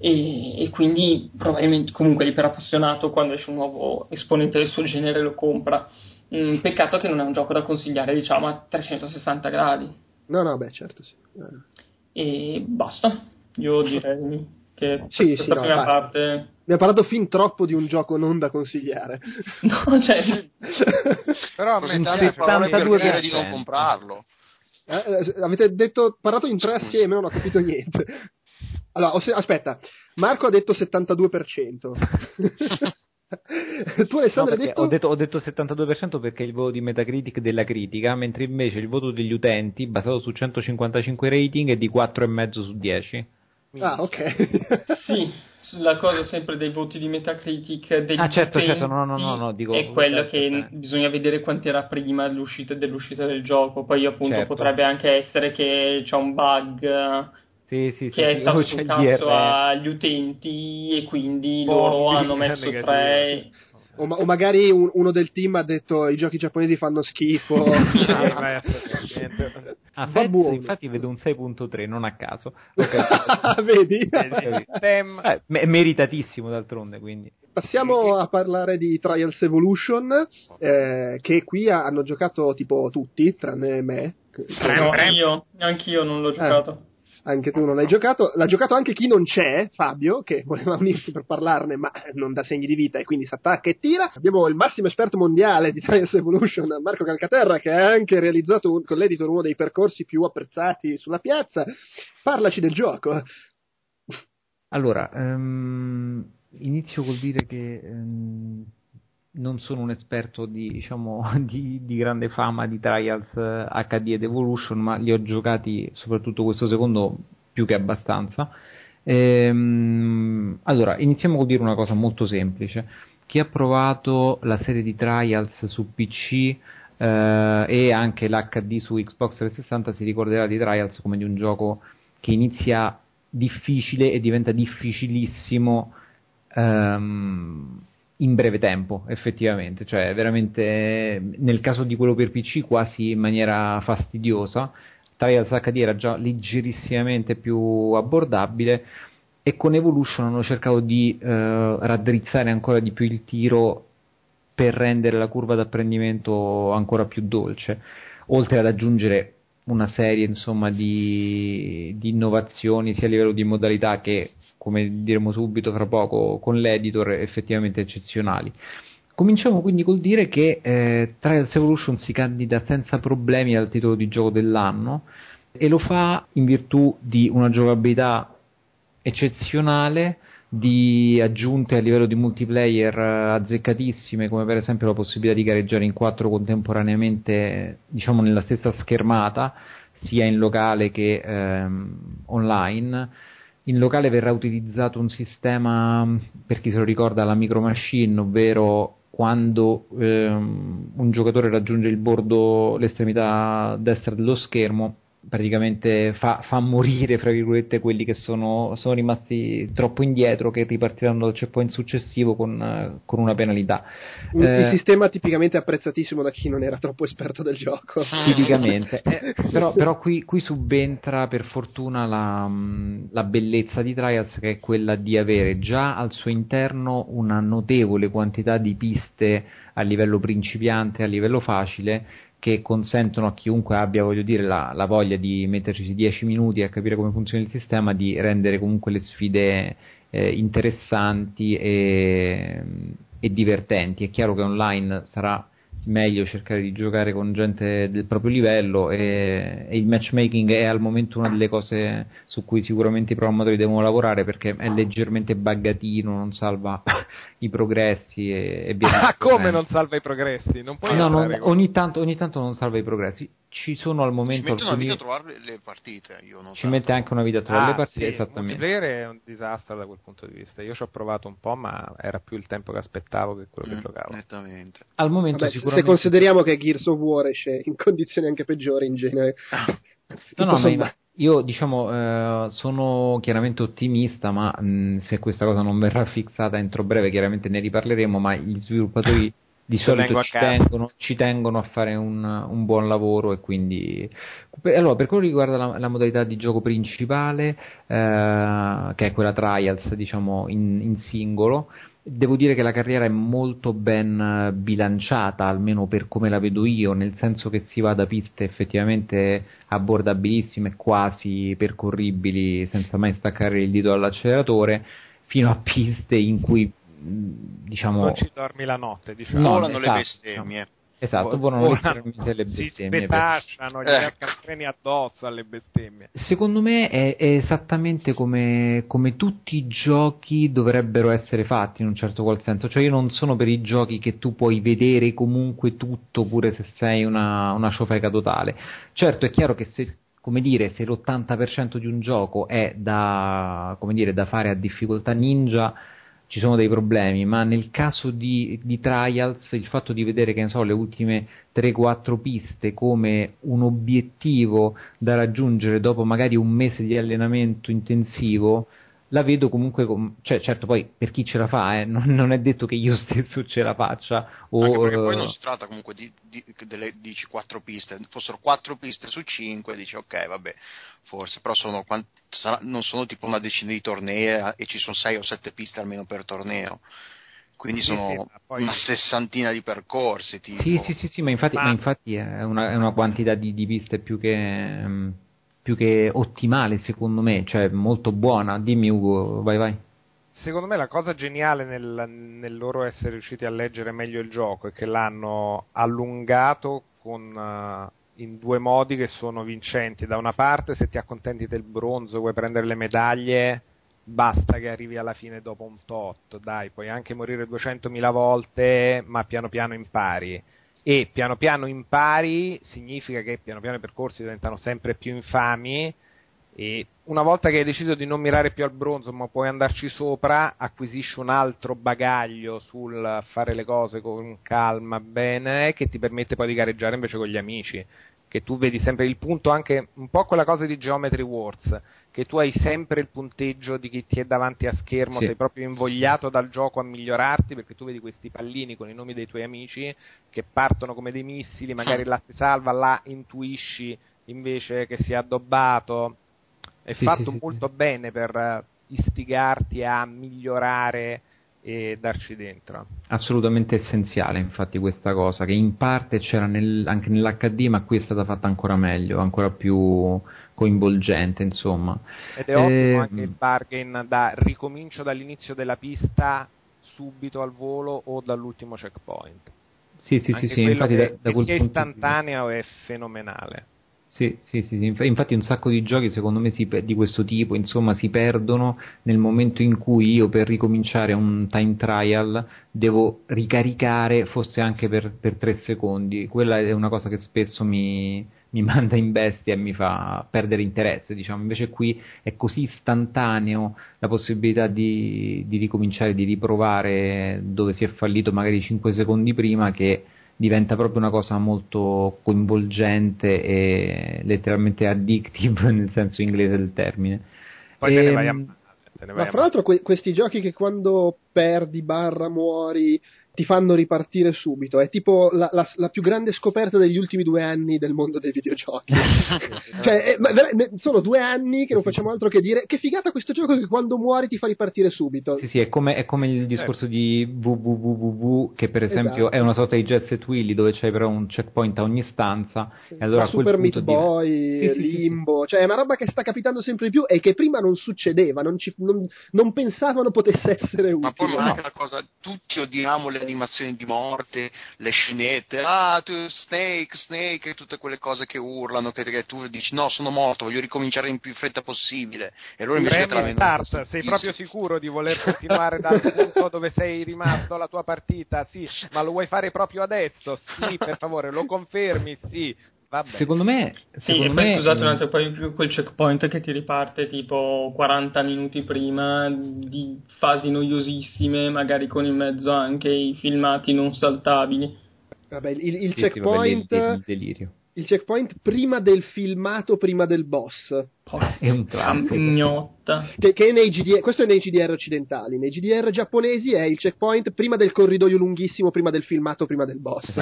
E, e, quindi probabilmente comunque l'iper-appassionato quando esce un nuovo esponente del suo genere lo compra. Mm, peccato che non è un gioco da consigliare diciamo a 360 gradi. No, no, beh, certo sì. Eh. E basta, io direi che sì, questa sì, prima no, parte... Mi ha parlato fin troppo di un gioco non da consigliare. No, cioè... Però a me date parole per dire di non comprarlo. Eh, eh, avete detto, parlato in tre assieme, non ho capito niente. Allora, aspetta, Marco ha detto 72%. tu Alessandro no, hai detto... Ho, detto... ho detto 72% perché è il voto di Metacritic della critica, mentre invece il voto degli utenti, basato su 155 rating, è di 4,5 su 10. Ah, ok. sì, la cosa sempre dei voti di Metacritic degli ah, certo, certo, no, no, no, no dico, è quello che eh. bisogna vedere quanto era prima dell'uscita, dell'uscita del gioco. Poi, appunto, certo. potrebbe anche essere che c'è un bug sì, sì, che sì, è stato sul cazzo agli utenti e quindi oh, loro hanno messo tre. O, ma- o, magari un- uno del team ha detto i giochi giapponesi fanno schifo. Ah, Fez, infatti vedo un 6.3 non a caso. Okay. vedi? eh, meritatissimo d'altronde quindi. Passiamo a parlare di Trials Evolution, eh, che qui hanno giocato tipo tutti, tranne me. No, anch'io, anch'io non l'ho giocato. Eh anche tu non hai giocato, l'ha giocato anche chi non c'è, Fabio, che voleva unirsi per parlarne, ma non dà segni di vita e quindi si attacca e tira. Abbiamo il massimo esperto mondiale di Science Evolution, Marco Calcaterra, che ha anche realizzato un, con l'editor uno dei percorsi più apprezzati sulla piazza. Parlaci del gioco. Allora, um, inizio col dire che um, non sono un esperto di, diciamo, di, di, grande fama di Trials HD ed Evolution, ma li ho giocati soprattutto questo secondo più che abbastanza. Ehm, allora, iniziamo col dire una cosa molto semplice. Chi ha provato la serie di Trials su PC eh, e anche l'HD su Xbox 360 si ricorderà di Trials come di un gioco che inizia difficile e diventa difficilissimo ehm, in breve tempo, effettivamente, cioè veramente nel caso di quello per PC quasi in maniera fastidiosa. Trials HD era già leggerissimamente più abbordabile e con Evolution hanno cercato di eh, raddrizzare ancora di più il tiro per rendere la curva d'apprendimento ancora più dolce, oltre ad aggiungere una serie insomma, di, di innovazioni sia a livello di modalità che come diremo subito fra poco, con l'editor effettivamente eccezionali. Cominciamo quindi col dire che eh, Trials Evolution si candida senza problemi al titolo di gioco dell'anno e lo fa in virtù di una giocabilità eccezionale, di aggiunte a livello di multiplayer eh, azzeccatissime, come per esempio la possibilità di gareggiare in quattro contemporaneamente, diciamo nella stessa schermata, sia in locale che ehm, online in locale verrà utilizzato un sistema, per chi se lo ricorda, la micro machine, ovvero quando ehm, un giocatore raggiunge il bordo, l'estremità destra dello schermo, praticamente fa, fa, morire, fra virgolette, quelli che sono, sono, rimasti troppo indietro, che ripartiranno dal checkpoint successivo con, con una penalità. Un eh, sistema tipicamente apprezzatissimo da chi non era troppo esperto del gioco. Tipicamente, eh, però, però qui, qui, subentra per fortuna la, la bellezza di Trials, che è quella di avere già al suo interno una notevole quantità di piste a livello principiante a livello facile che consentono a chiunque abbia dire, la, la, voglia di metterci 10 minuti a capire come funziona il sistema di rendere comunque le sfide eh, interessanti e, e, divertenti. È chiaro che online sarà meglio cercare di giocare con gente del proprio livello e, e, il matchmaking è al momento una delle cose su cui sicuramente i programmatori devono lavorare perché è leggermente buggatino, non salva i progressi e, e via Ah, come non salva i progressi? Non puoi no, no, ogni, tanto, ogni tanto non salva i progressi ci sono al momento. Ci mette una vita a trovare le partite. Io ci mette anche una vita a trovare ah, le partite. Sì, esattamente. Il multiplayer è un disastro da quel punto di vista. Io ci ho provato un po', ma era più il tempo che aspettavo che quello mm, che giocavo. Nettamente. Al momento, Vabbè, sicuramente... Se consideriamo che Gears of War esce in condizioni anche peggiori in genere. no, no, ma io diciamo eh, sono chiaramente ottimista, ma mh, se questa cosa non verrà fissata entro breve, chiaramente ne riparleremo. Ma gli sviluppatori di solito ci tengono, ci tengono, a fare un, un, buon lavoro e quindi allora per quello che riguarda la, la modalità di gioco principale eh, che è quella trials diciamo in, in, singolo devo dire che la carriera è molto ben bilanciata almeno per come la vedo io nel senso che si va da piste effettivamente abbordabilissime quasi percorribili senza mai staccare il dito dall'acceleratore fino a piste in cui diciamo... Non ci dormi la notte, diciamo. No, volano esatto, le bestemmie. Esatto, volano letteralmente le bestemmie. Si spetacciano, gli treni addosso alle bestemmie. Secondo me è, è esattamente come, come, tutti i giochi dovrebbero essere fatti in un certo qual senso. Cioè io non sono per i giochi che tu puoi vedere comunque tutto pure se sei una, una ciofeca totale. Certo è chiaro che se come dire, se l'80% di un gioco è da, dire, da fare a difficoltà ninja, ci sono dei problemi, ma nel caso di, di Trials il fatto di vedere che ne so, le ultime 3-4 piste come un obiettivo da raggiungere dopo magari un mese di allenamento intensivo la vedo comunque, com- cioè certo poi per chi ce la fa, eh, non, non, è detto che io stesso ce la faccia. O, Anche perché poi non si tratta comunque di, di, delle, dici quattro piste, fossero quattro piste su cinque, dici ok vabbè, forse, però sono, non sono tipo una decina di tornei eh, e ci sono sei o sette piste almeno per torneo quindi sono sì, sì, poi... una sessantina di percorsi. Tipo. Sì, sì, sì, sì, ma infatti, ma... Ma infatti è, una, è, una, quantità di, di piste più che, um, più che ottimale secondo me, cioè molto buona. Dimmi Ugo, vai vai. Secondo me la cosa geniale nel, nel loro essere riusciti a leggere meglio il gioco è che l'hanno allungato con, uh, in due modi che sono vincenti. Da una parte, se ti accontenti del bronzo, vuoi prendere le medaglie, basta che arrivi alla fine dopo un tot. Dai, puoi anche morire 200.000 volte, ma piano piano impari e piano piano impari significa che piano piano i percorsi diventano sempre più infami e una volta che hai deciso di non mirare più al bronzo ma puoi andarci sopra acquisisci un altro bagaglio sul fare le cose con calma bene che ti permette poi di gareggiare invece con gli amici che tu vedi sempre il punto anche un po' quella cosa di Geometry Wars che tu hai sempre il punteggio di chi ti è davanti a schermo, sì. sei proprio invogliato dal gioco a migliorarti perché tu vedi questi pallini con i nomi dei tuoi amici che partono come dei missili, magari là si salva, là intuisci invece che sia addobbato. È sì, fatto sì, molto bene per istigarti a migliorare e darci dentro. Assolutamente essenziale, infatti, questa cosa che in parte c'era nel, anche nell'HD, ma qui è stata fatta ancora meglio, ancora più coinvolgente, insomma. Ed è ottimo eh, anche il bargain da ricomincio dall'inizio della pista subito al volo o dall'ultimo checkpoint. Sì, sì, sì, sì, infatti da, da quel punto istantaneo è fenomenale. Sì, sì, sì, infatti un sacco di giochi secondo me si, di questo tipo insomma si perdono nel momento in cui io per ricominciare un time trial devo ricaricare forse anche per, per tre secondi, quella è una cosa che spesso mi, mi manda in bestia e mi fa perdere interesse, diciamo. Invece qui è così istantaneo la possibilità di, di ricominciare, di riprovare dove si è fallito magari 5 secondi prima che diventa proprio una cosa molto coinvolgente e letteralmente addictive nel senso inglese del termine. Poi e, te ne vai a... Ehm, ma fra l'altro que- questi giochi che quando perdi barra muori ti fanno ripartire subito. È tipo la, la, la, più grande scoperta degli ultimi due anni del mondo dei videogiochi. cioè, è, sono due anni che non facciamo altro che dire che figata questo gioco che quando muori ti fa ripartire subito. Sì, sì, è come, è come il discorso di www che per esempio esatto. è una sorta di Jet Set Willy dove c'hai però un checkpoint a ogni stanza. Sì. E allora Super Meat Boy, sì, Limbo, cioè è una roba che sta capitando sempre di più e che prima non succedeva, non, ci, non, non pensavano potesse essere utile. Ma poi no. anche la cosa, tutti odiamo le animazioni di morte, le scenette, ah, tu, Snake, Snake, e tutte quelle cose che urlano, che, che tu dici no, sono morto, voglio ricominciare in più fretta possibile. E loro invece te la start, sei proprio sicuro di voler continuare dal punto dove sei rimasto la tua partita? Sì, ma lo vuoi fare proprio adesso? Sì, per favore, lo confermi? Sì. Vabbè. Secondo me. Secondo sì, me... poi scusate un attimo, poi quel checkpoint che ti riparte tipo 40 minuti prima di fasi noiosissime, magari con in mezzo anche i filmati non saltabili. Vabbè, il, il sì, checkpoint. Sì, vabbè, il, il, il checkpoint prima del filmato, prima del boss. È un classico. Che, che nei GDR, questo è nei GDR occidentali, nei GDR giapponesi è il checkpoint prima del corridoio lunghissimo, prima del filmato, prima del boss.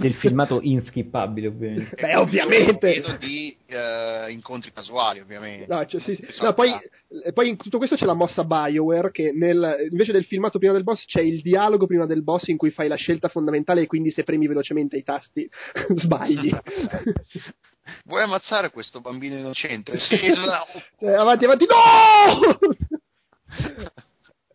del filmato inskippabile, ovviamente. Beh, ovviamente. di uh, incontri casuali, ovviamente. No, cioè, sì, sì. No, poi, eh, poi, in tutto questo c'è la mossa Bioware che nel, invece del filmato prima del boss c'è il dialogo prima del boss in cui fai la scelta fondamentale e quindi se premi velocemente i tasti sbagli. Vuoi ammazzare questo bambino innocente? Eh, avanti, avanti, no!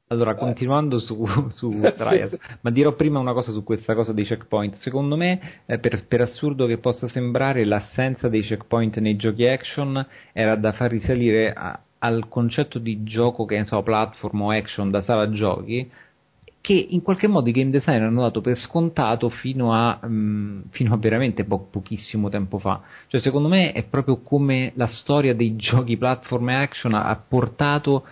Allora, continuando su, su Trials, ma dirò prima una cosa su questa cosa dei checkpoint. Secondo me, eh, per, per, assurdo che possa sembrare, l'assenza dei checkpoint nei giochi action era da far risalire a, al concetto di gioco che ne so, platform o action da sala giochi, che in qualche modo i game designer hanno dato per scontato fino a, um, fino a veramente po- pochissimo tempo fa. Cioè, secondo me è proprio come la storia dei giochi platform e action ha, ha portato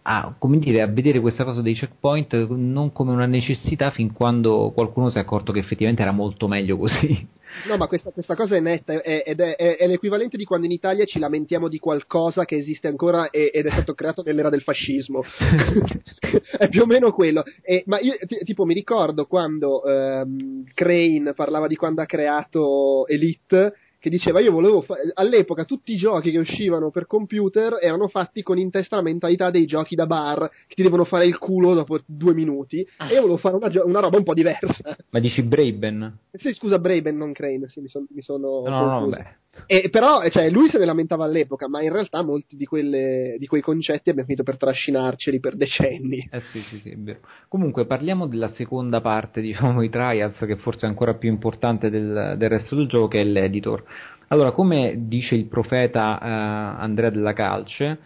a, dire, a, vedere questa cosa dei checkpoint non come una necessità fin quando qualcuno si è accorto che effettivamente era molto meglio così. No, ma questa, questa cosa è netta è, ed è, è, è, l'equivalente di quando in Italia ci lamentiamo di qualcosa che esiste ancora e, ed è stato creato nell'era del fascismo. è più o meno quello. E, ma io t- tipo mi ricordo quando um, Crane parlava di quando ha creato Elite che diceva io volevo fa- all'epoca tutti i giochi che uscivano per computer erano fatti con in testa la mentalità dei giochi da bar che ti devono fare il culo dopo due minuti e io volevo fare una, gio- una roba un po' diversa. Ma dici Braben? sì scusa Braben non Crane sì, mi, son- mi sono no, no, no, e, però cioè, lui se ne lamentava all'epoca ma in realtà molti di, quelle, di quei concetti abbiamo finito per trascinarceli per decenni. Eh sì sì sì è vero. Comunque parliamo della seconda parte diciamo i trials che forse è ancora più importante del, del resto del gioco che è l'editor. Allora, come dice il profeta uh, Andrea della Calce,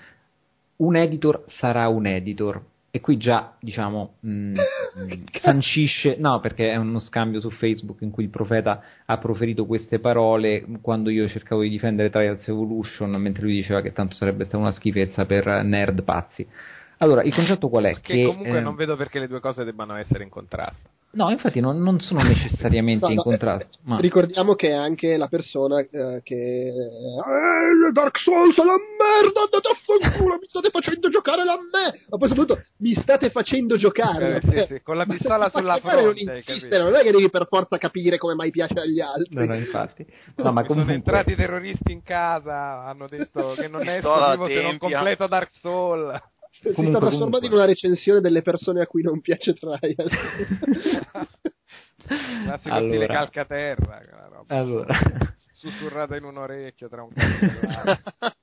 un editor sarà un editor. E qui già, diciamo, mh, mm, sancisce, no, perché è uno scambio su Facebook in cui il profeta ha proferito queste parole quando io cercavo di difendere Trials Evolution, mentre lui diceva che tanto sarebbe stata una schifezza per nerd pazzi. Allora, il concetto qual è? Che, che comunque eh, non vedo perché le due cose debbano essere in contrasto. No, infatti non, non sono necessariamente no, in contrasto. Ma... Ricordiamo che è anche la persona eh, che... Eh, Dark Souls è la merda, andate a fanculo, mi state facendo giocare la me! Ma poi soprattutto mi state facendo giocare. Eh, sì, sì, con la pistola sulla fronte. Non insistere, non è che devi per forza capire come mai piace agli altri. No, no, infatti. No, ma comunque... Sono entrati i terroristi in casa, hanno detto che non è esplosivo se non completo Dark Souls si sta trasformando in una recensione delle persone a cui non piace Trial. Classico allora. stile calcaterra. Allora. Sussurrata in un orecchio tra un cazzo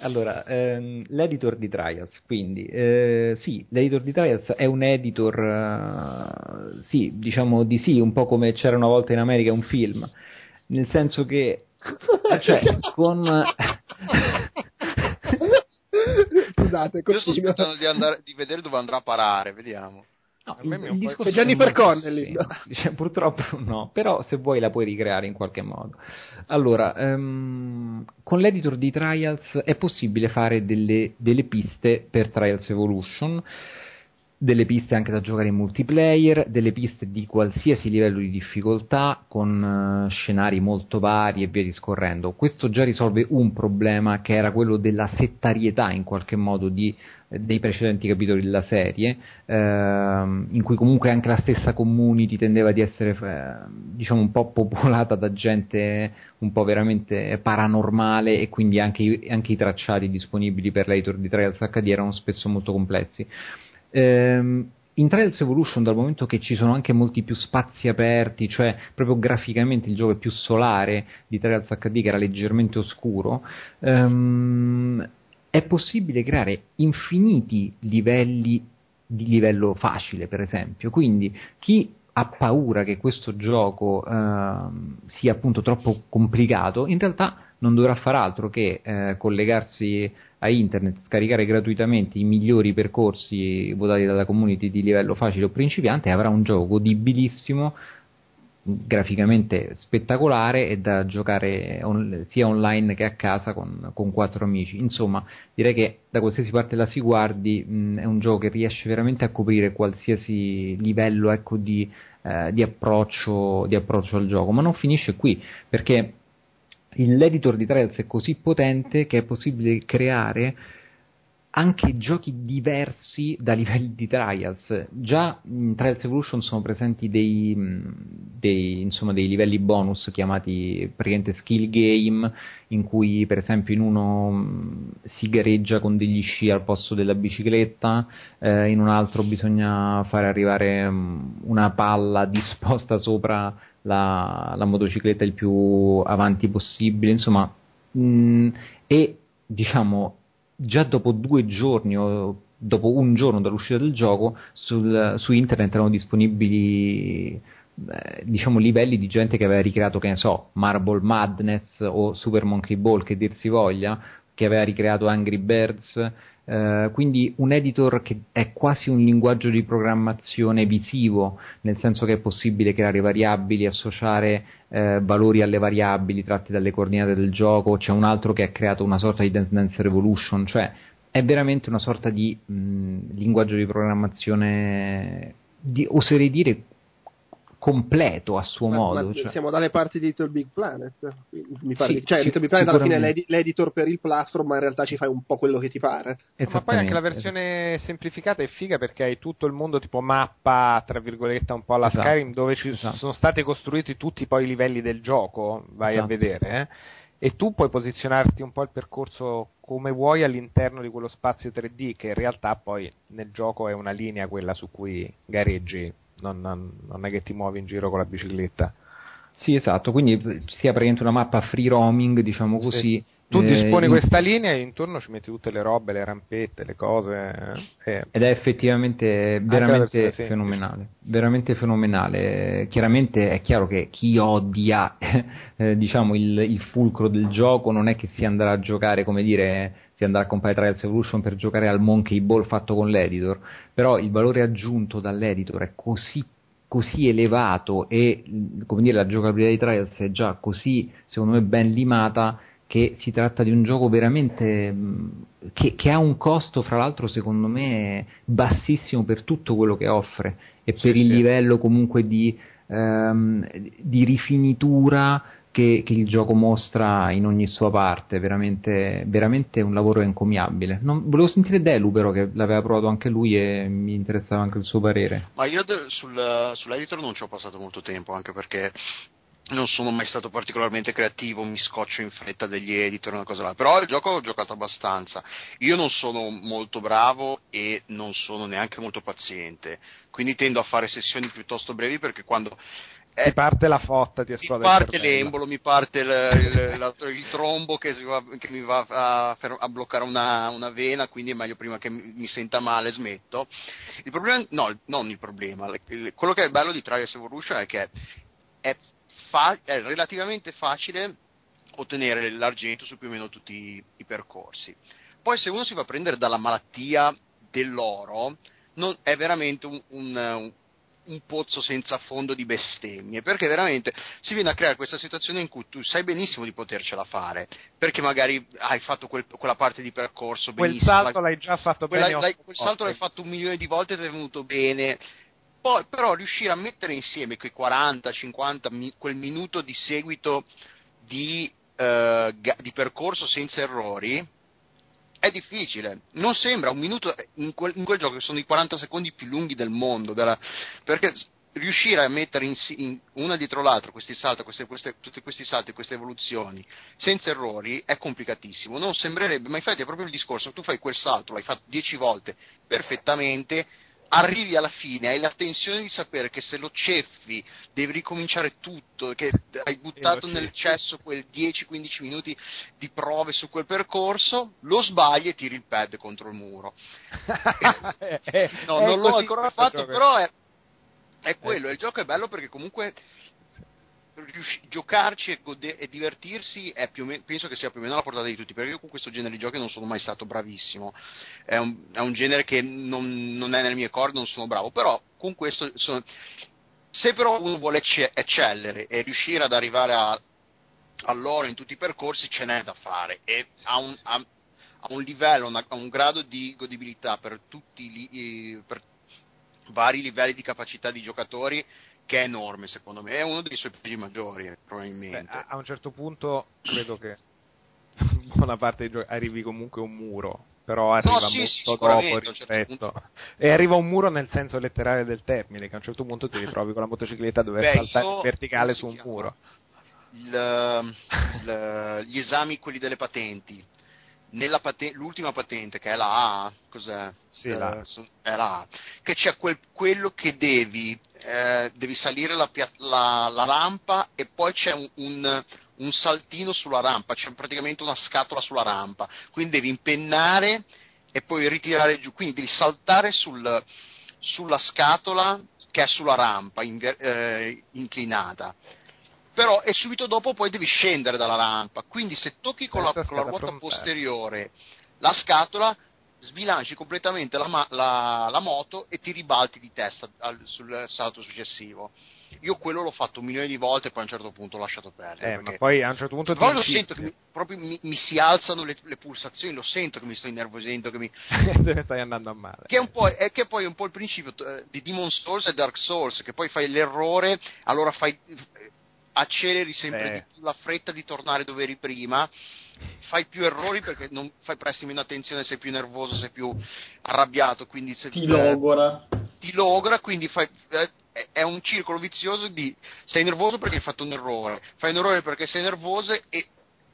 Allora, ehm, l'editor di Trials, quindi, eh, sì, l'editor di Trials è un editor, uh, sì, diciamo di sì, un po' come c'era una volta in America un film, nel senso che, cioè, con... Scusate, Io sto aspettando di, andare, di vedere dove andrà a parare, vediamo. No, il, il, C'è Jennifer Connelly. Sì, purtroppo no, però se vuoi la puoi ricreare in qualche modo. Allora, um, con l'editor di Trials è possibile fare delle, delle piste per Trials Evolution delle piste anche da giocare in multiplayer, delle piste di qualsiasi livello di difficoltà, con uh, scenari molto vari e via discorrendo. Questo già risolve un problema che era quello della settarietà in qualche modo di, eh, dei precedenti capitoli della serie, eh, in cui comunque anche la stessa community tendeva ad essere eh, diciamo un po' popolata da gente un po' veramente paranormale e quindi anche anche i tracciati disponibili per l'editor di Trials HD erano spesso molto complessi. Ehm, in Trials Evolution, dal momento che ci sono anche molti più spazi aperti, cioè proprio graficamente il gioco è più solare di Trials HD, che era leggermente oscuro, ehm, è possibile creare infiniti livelli di livello facile, per esempio. Quindi chi ha paura che questo gioco eh, sia appunto troppo complicato, in realtà non dovrà fare altro che eh, collegarsi a internet, scaricare gratuitamente i migliori percorsi votati dalla community di livello facile o principiante e avrà un gioco godibilissimo, graficamente spettacolare e da giocare on- sia online che a casa con, con, quattro amici. Insomma, direi che da qualsiasi parte la si guardi mh, è un gioco che riesce veramente a coprire qualsiasi livello ecco, di, eh, di, approccio, di approccio al gioco, ma non finisce qui perché l'editor di Trials è così potente che è possibile creare anche giochi diversi da livelli di Trials. Già in Trials Evolution sono presenti dei, dei, insomma, dei livelli bonus chiamati praticamente skill game, in cui per esempio in uno si gareggia con degli sci al posto della bicicletta, eh, in un altro bisogna fare arrivare una palla disposta sopra la, la motocicletta il più avanti possibile, insomma, mh, e diciamo già dopo due giorni o dopo un giorno dall'uscita del gioco sul, su internet erano disponibili eh, diciamo livelli di gente che aveva ricreato che ne so Marble Madness o Super Monkey Ball che dir si voglia che aveva ricreato Angry Birds eh, quindi un editor che è quasi un linguaggio di programmazione visivo, nel senso che è possibile creare variabili, associare eh, valori alle variabili tratti dalle coordinate del gioco, c'è un altro che ha creato una sorta di Dance Dance Revolution, cioè è veramente una sorta di mh, linguaggio di programmazione, di, oserei dire completo a suo ma, modo. Ma cioè. Siamo dalle parti di Little Big Planet. Mi pare sì, cioè, sì, Little Big Planet alla fine è l'editor per il platform, ma in realtà ci fai un po' quello che ti pare. Ma poi anche la versione semplificata è figa perché hai tutto il mondo tipo mappa, tra virgolette, un po' alla esatto. Skyrim, dove ci esatto. sono stati costruiti tutti poi i livelli del gioco, vai esatto. a vedere. Eh? E tu puoi posizionarti un po' il percorso come vuoi all'interno di quello spazio 3D, che in realtà poi nel gioco è una linea quella su cui gareggi non, non, è che ti muovi in giro con la bicicletta. Sì, esatto, quindi sia praticamente una mappa free roaming, diciamo così. Sì. Tu eh, disponi in... questa linea e intorno ci metti tutte le robe, le rampette, le cose. Eh. Ed è effettivamente veramente fenomenale. Veramente fenomenale. Chiaramente è chiaro che chi odia eh, diciamo il, il fulcro del gioco non è che si andrà a giocare, come dire, si andrà a comprare Trials Evolution per giocare al Monkey Ball fatto con l'editor, però il valore aggiunto dall'editor è così così elevato e come dire, la giocabilità di Trials è già così, secondo me, ben limata che si tratta di un gioco veramente che, che, ha un costo, fra l'altro, secondo me, bassissimo per tutto quello che offre e per sì, il sì. livello comunque di, ehm, di rifinitura che, che, il gioco mostra in ogni sua parte, veramente, veramente un lavoro encomiabile. Non, volevo sentire Delu però che l'aveva provato anche lui e mi interessava anche il suo parere. Ma io sul, sull'editor non ci ho passato molto tempo, anche perché non sono mai stato particolarmente creativo, mi scoccio in fretta degli editor, una cosa là. Però il gioco ho giocato abbastanza. Io non sono molto bravo e non sono neanche molto paziente, quindi tendo a fare sessioni piuttosto brevi perché quando eh, ti parte la fotta, ti esplode mi parte l'embolo, mi parte il, il, il, trombo che, va, che, mi va a, a bloccare una, una, vena, quindi è meglio prima che mi, mi senta male smetto. Il problema, no, non il problema, quello che è bello di Trials Evolution è che è, fa, è relativamente facile ottenere l'argento su più o meno tutti i percorsi. Poi se uno si va a prendere dalla malattia dell'oro, non, è veramente un, un, un pozzo senza fondo di bestemmie, perché veramente si viene a creare questa situazione in cui tu sai benissimo di potercela fare, perché magari hai fatto quel, quella parte di percorso benissimo. Quel salto l'hai già fatto quella, bene. L'hai, quel salto l'hai fatto un milione di volte ed è venuto bene. Poi, però riuscire a mettere insieme quei 40, 50, mi, quel minuto di seguito di, uh, di percorso senza errori, è difficile. Non sembra un minuto in quel, in quel, gioco che sono i 40 secondi più lunghi del mondo, della, perché riuscire a mettere in, in, una dietro l'altra questi salti, queste, queste, tutti questi salti, queste evoluzioni senza errori è complicatissimo. Non sembrerebbe, ma infatti è proprio il discorso: tu fai quel salto, l'hai fatto 10 volte perfettamente arrivi alla fine, hai la tensione di sapere che se lo ceffi devi ricominciare tutto, che hai buttato nel cesso quel 10-15 minuti di prove su quel percorso, lo sbagli e tiri il pad contro il muro. no, non l'ho ancora fatto, però è, è quello, il gioco è bello perché comunque riusci- giocarci e, gode- e divertirsi me- penso che sia più o meno alla portata di tutti, perché io con questo genere di giochi non sono mai stato bravissimo, è un, è un genere che non, non, è nelle mie corde, non sono bravo, però con questo sono... se però uno vuole ecce- eccellere e riuscire ad arrivare a, all'oro in tutti i percorsi ce n'è da fare e ha un, ha, ha un livello, una, ha un grado di godibilità per tutti, li, per vari livelli di capacità di giocatori che è enorme secondo me, è uno dei suoi pregi maggiori probabilmente. Beh, a un certo punto credo che buona parte dei giochi arrivi comunque un muro, però arriva no, sì, molto sì, dopo certo rispetto. Certo e arriva un muro nel senso letterale del termine, che a un certo punto ti ritrovi con la motocicletta dove Beh, saltare verticale su un muro. Il, il, gli esami, quelli delle patenti, Paten- l'ultima patente che è la A, cos'è? Sì, eh, la. È la A, che c'è quel, quello che devi, eh, devi salire la, la, la, rampa e poi c'è un, un, un, saltino sulla rampa, c'è praticamente una scatola sulla rampa, quindi devi impennare e poi ritirare giù, quindi devi saltare sul, sulla scatola che è sulla rampa in, eh, inclinata però e subito dopo poi devi scendere dalla rampa, quindi se tocchi con, la, con la, ruota posteriore la scatola sbilanci completamente la, la, la, moto e ti ribalti di testa al, sul salto successivo. Io quello l'ho fatto un milione di volte e poi a un certo punto ho lasciato perdere. Eh, ma poi a un certo punto poi lo sento che mi, proprio mi, mi si le, le, pulsazioni, lo sento che mi sto innervosendo, che mi... Stai andando a male. Che è, un po', è, che poi è un po' il principio eh, di Demon Souls e Dark Souls, che poi fai l'errore, allora fai acceleri sempre di più la fretta di tornare dove eri prima, fai più errori perché non fai presti meno attenzione, sei più nervoso, sei più arrabbiato, quindi se, ti logora. Eh, ti logora, quindi fai, eh, è un circolo vizioso di sei nervoso perché hai fatto un errore, fai un errore perché sei nervoso e,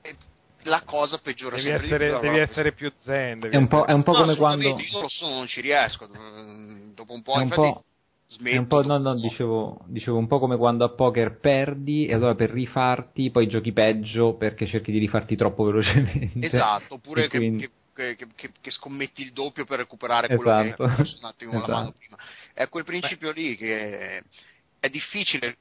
e la cosa peggiora devi sempre essere, di più. Devi essere più zen. È un, po', è un po' no, come quando... Io non lo so, non ci riesco. Dopo un po', è un infatti, po' Smetto, è un po', no, no, dicevo, dicevo un po' come quando a poker perdi e allora per rifarti poi giochi peggio perché cerchi di rifarti troppo velocemente. Esatto, oppure che, quindi... che, che, che, scommetti il doppio per recuperare quello esatto. che hai perso un attimo esatto. la mano prima. È quel principio Beh. lì che è difficile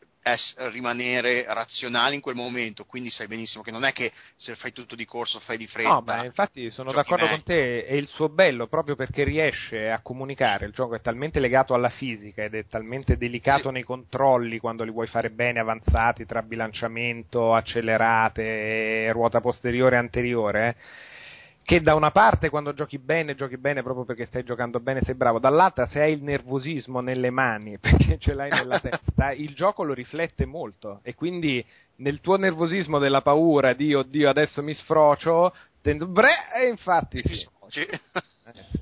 rimanere razionale in quel momento, quindi sai benissimo che non è che se fai tutto di corso fai di fretta. No, ma infatti sono d'accordo meglio. con te, è il suo bello proprio perché riesce a comunicare, il gioco è talmente legato alla fisica ed è talmente delicato sì. nei controlli quando li vuoi fare bene avanzati tra bilanciamento, accelerate, ruota posteriore e anteriore. Eh che da una parte quando giochi bene, giochi bene proprio perché stai giocando bene, sei bravo, dall'altra se hai il nervosismo nelle mani perché ce l'hai nella testa, il gioco lo riflette molto e quindi nel tuo nervosismo della paura di oddio adesso mi sfrocio, tendo, bre, e infatti sì.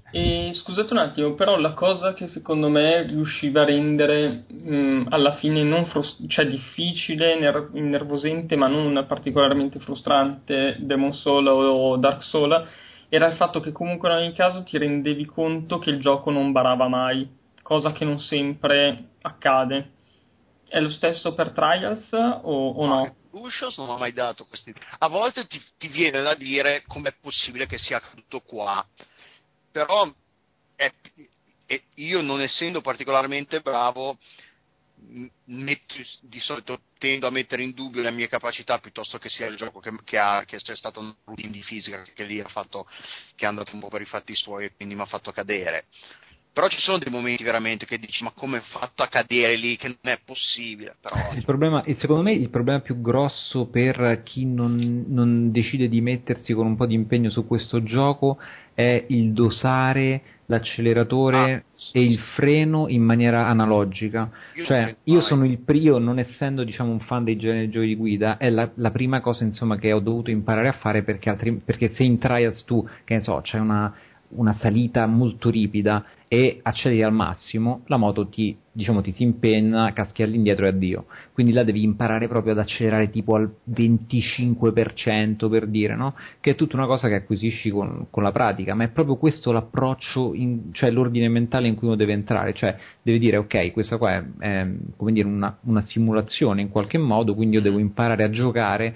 E scusate un attimo, però la cosa che secondo me riusciva a rendere mh, alla fine non frust- cioè difficile, ner- innervosente, ma non particolarmente frustrante Demon Soul o Dark Soul era il fatto che comunque in ogni caso ti rendevi conto che il gioco non barava mai, cosa che non sempre accade. È lo stesso per Trials o, o no? Lucius non ha mai dato questi. A volte ti, ti viene da dire com'è possibile che sia accaduto qua però è, è, io non essendo particolarmente bravo metto, di solito tendo a mettere in dubbio le mie capacità piuttosto che sia il gioco che, che, ha, che c'è stato un routine di fisica che lì ha fatto che è andato un po' per i fatti suoi e quindi mi ha fatto cadere però ci sono dei momenti veramente che dici ma come è fatto a cadere lì che non è possibile però, il problema, secondo me il problema più grosso per chi non, non decide di mettersi con un po' di impegno su questo gioco è il dosare l'acceleratore ah, e il freno in maniera analogica. Io cioè, io sono il primo, non essendo diciamo, un fan dei generi giochi di guida, è la, la, prima cosa insomma, che ho dovuto imparare a fare perché, altri, perché se in trials tu, che ne so, c'è una, una salita molto ripida e acceleri al massimo, la moto ti, diciamo, ti si impenna, caschi all'indietro e addio. Quindi là devi imparare proprio ad accelerare tipo al 25% per dire, no? Che è tutta una cosa che acquisisci con, con la pratica, ma è proprio questo l'approccio, in, cioè l'ordine mentale in cui uno deve entrare, cioè deve dire ok, questa qua è, è come dire una, una simulazione in qualche modo, quindi io devo imparare a giocare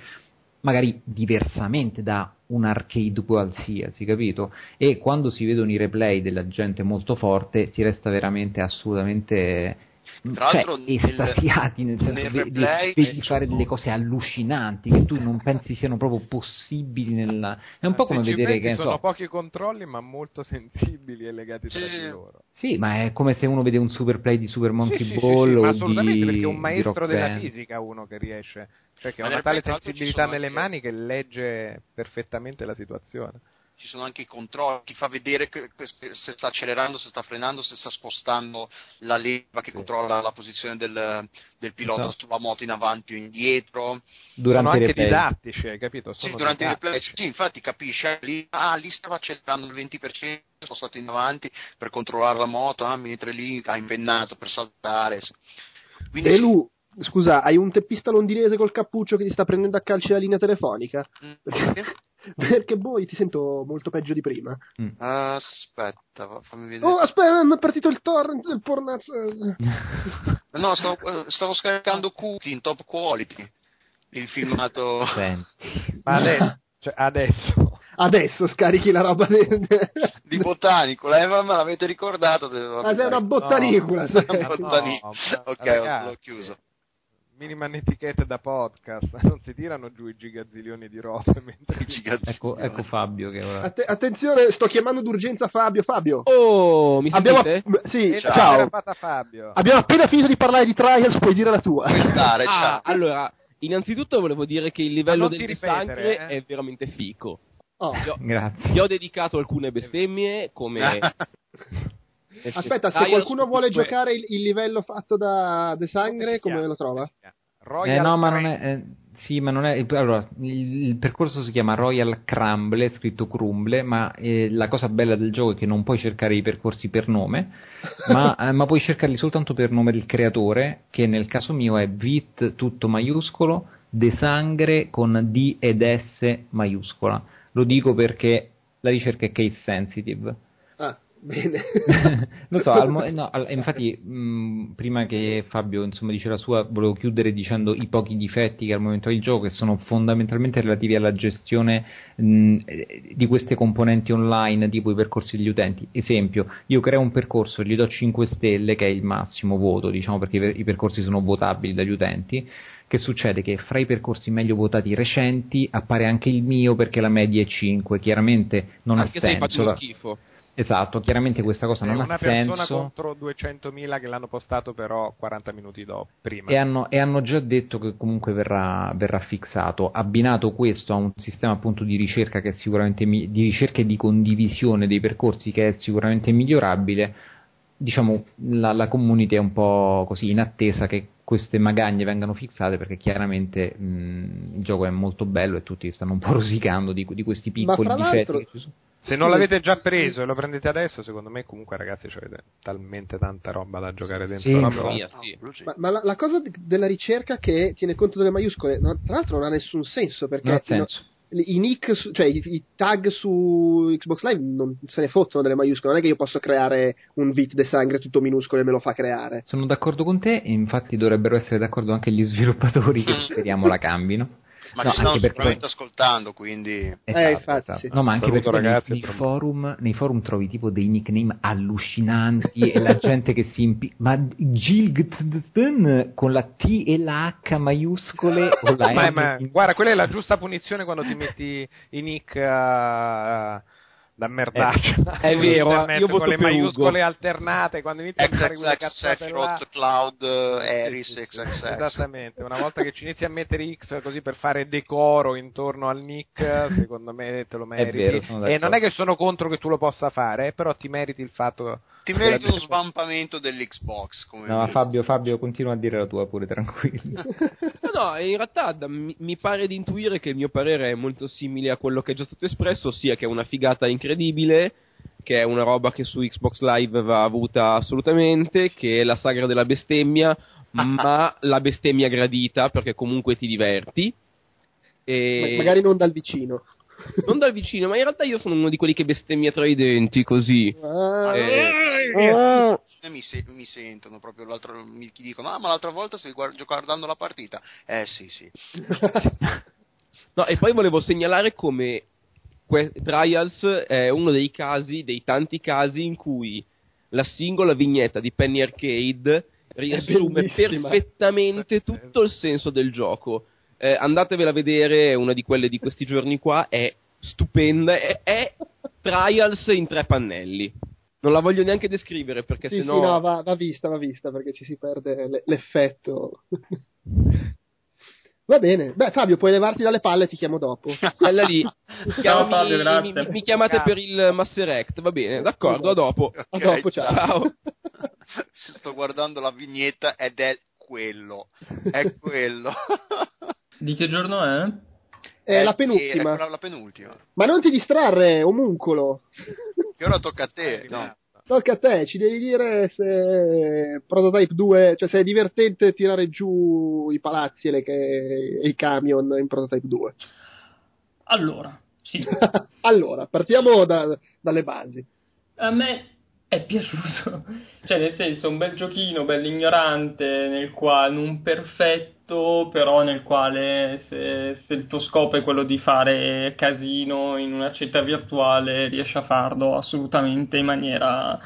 magari diversamente da un arcade qualsiasi, capito? E quando si vedono i replay della gente molto forte si resta veramente assolutamente tra cioè, l'altro estasiati nel, senso nel vedi, replay vedi fare delle cose allucinanti che tu non pensi siano proprio possibili nella... è un po' come vedere che sono so, pochi controlli ma molto sensibili e legati tra di loro. Sì ma è come se uno vede un super play di Super Monkey sì, sì, Ball sì, o ma assolutamente di, perché è un maestro della fisica uno che riesce perché Ma ha una tale sensibilità nelle anche- mani che legge perfettamente la situazione ci sono anche i controlli, ti fa vedere che, se sta accelerando, se sta frenando, se sta spostando la leva che sì. controlla la posizione del, del pilota esatto. sulla moto in avanti o indietro. Durante sono anche didattici, hai capito? Sono sì, durante didattici. i replay, sì, infatti capisci, eh, lì, ah, lì stava accelerando il 20%, sono stato in avanti per controllare la moto, ah, mentre lì ha impennato per saltare. Quindi, e lui, scusa, hai un teppista londinese col cappuccio che ti sta prendendo a calci la linea telefonica? Mm. Perché, perché boh, ti sento molto peggio di prima. Mm. Aspetta, fammi vedere. Oh, aspetta, mi è partito il torrent del pornazzo. no, stavo, stavo scaricando Cookie in top quality. Il filmato. Ma adesso, cioè adesso. Adesso scarichi la roba de... di botanico, eh, ma me l'avete ricordato? Ah, sei una botanicola. No, una botanicola. No, ok, ragazzi, l'ho chiuso minima etichetta da podcast, non si tirano giù i gigazilioni di robe mentre ecco, ecco, Fabio che ora... Att- attenzione, sto chiamando d'urgenza Fabio. Fabio. Oh, mi Abbiamo... sentite? Sì, ciao. ciao. Fabio. Abbiamo appena finito di parlare di Trials, puoi dire la tua. Stare, ah, allora, innanzitutto volevo dire che il livello del ripetere, sangue eh? è veramente fico. Oh. Io, Grazie. Gli ho dedicato alcune bestemmie come Aspetta, se qualcuno vuole giocare il, il, livello fatto da De Sangre, come lo trova? Royal eh, no, ma non è. Eh, sì, ma non è. Allora, il, il, percorso si chiama Royal Crumble, è scritto Crumble, ma eh, la cosa bella del gioco è che non puoi cercare i percorsi per nome, ma, eh, ma, puoi cercarli soltanto per nome del creatore, che nel caso mio è Vit tutto maiuscolo, De Sangre con D ed S maiuscola. Lo dico perché la ricerca è case sensitive. Bene. Lo so, al, no, al, infatti mh, prima che Fabio insomma, dice la sua, volevo chiudere dicendo i pochi difetti che al momento del gioco che sono fondamentalmente relativi alla gestione mh, di queste componenti online, tipo i percorsi degli utenti. Esempio, io creo un percorso, gli do 5 stelle, che è il massimo voto, diciamo perché i, i percorsi sono votabili dagli utenti. Che succede? Che fra i percorsi meglio votati recenti appare anche il mio perché la media è 5. Chiaramente non anche ha senso. Anche se hai fatto schifo. Esatto, chiaramente questa cosa non ha senso. Una persona contro 200.000 che l'hanno postato però 40 minuti dopo, prima. E hanno, e hanno già detto che comunque verrà, verrà, fissato. Abbinato questo a un sistema appunto di ricerca che è sicuramente di ricerca e di condivisione dei percorsi che è sicuramente migliorabile, diciamo la, la community è un po' così in attesa che queste magagne vengano fissate perché chiaramente mh, il gioco è molto bello e tutti stanno un po' rosicando di, di questi piccoli difetti che ci sono se non l'avete già preso e lo prendete adesso, secondo me comunque ragazzi avete talmente tanta roba da giocare dentro sì, la mia, sì. Ma, ma la, la, cosa della ricerca che tiene conto delle maiuscole, no, tra l'altro non ha nessun senso perché non ha senso. No, i nick, cioè i, i, tag su Xbox Live non se ne fottono delle maiuscole, non è che io posso creare un vit de sangue tutto minuscolo e me lo fa creare. Sono d'accordo con te e infatti dovrebbero essere d'accordo anche gli sviluppatori che speriamo la cambino. Ma no, ci stanno sicuramente perché... ascoltando, quindi... Esatto, eh, infatti, esatto. sì. No, ma anche Saluto perché ragazzi, nei, nei, forum, nei, forum, trovi tipo dei nickname allucinanti e la gente che si impi... Ma Gilgtn con la T e la H maiuscole o la ma, ma, guarda, quella è la giusta punizione quando ti metti i nick... Uh, da merdaccia. Eh, è vero, io voto con le maiuscole Ugo. alternate quando inizia a fare quelle cazzate là. Cloud, Eris, XXX. Esattamente, una volta che ci inizi a mettere X così per fare decoro intorno al nick, secondo me te lo meriti. Vero, e non è che sono contro che tu lo possa fare, eh, però ti meriti il fatto ti meriti uno svampamento dell'Xbox. Come no, Fabio, Fabio, continua a dire la tua pure, tranquillo. no, in realtà da, mi, mi, pare di intuire che il mio parere è molto simile a quello che è già stato espresso, ossia che è una figata incredibile incredibile, che è una roba che su Xbox Live va avuta assolutamente, che è la sagra della bestemmia, ma la bestemmia gradita perché comunque ti diverti. E... magari non dal vicino. Non dal vicino, ma in realtà io sono uno di quelli che bestemmia tra i denti così. Ah, eh, ah. Mi, se- mi, sentono proprio l'altro, mi dicono: Ah, ma l'altra volta stai guard- guardando la partita. Eh sì, sì. no, e poi volevo segnalare come que- Trials è uno dei casi, dei tanti casi in cui la singola vignetta di Penny Arcade riassume perfettamente tutto il senso del gioco. Eh, andatevela a vedere, è una di quelle di questi giorni qua, è stupenda, è, è Trials in tre pannelli. Non la voglio neanche descrivere perché sì, sennò... Sì, no, va, va, vista, va vista perché ci si perde l'effetto. Va bene. Beh, Fabio, puoi levarti dalle palle, ti chiamo dopo. Bella lì. Ciao, Fabio, mi, mi, mi, chiamate ciao. per il Master Act, va bene, d'accordo, a dopo. Okay, a dopo, ciao. ciao. Sto guardando la vignetta ed è quello. È quello. Di che giorno è? È eh, la penultima. Sì, la, la penultima. Ma non ti distrarre, omuncolo. Che ora tocca a te, no? Tocca a te, ci devi dire se Prototype 2, cioè se è divertente tirare giù i palazzi e, le, e i camion in Prototype 2. Allora, sì. allora, partiamo da, dalle basi. A me è piaciuto, cioè nel senso un bel giochino, bello ignorante, nel quale non perfetto, però nel quale se, se, il tuo scopo è quello di fare casino in una città virtuale riesci a farlo assolutamente in maniera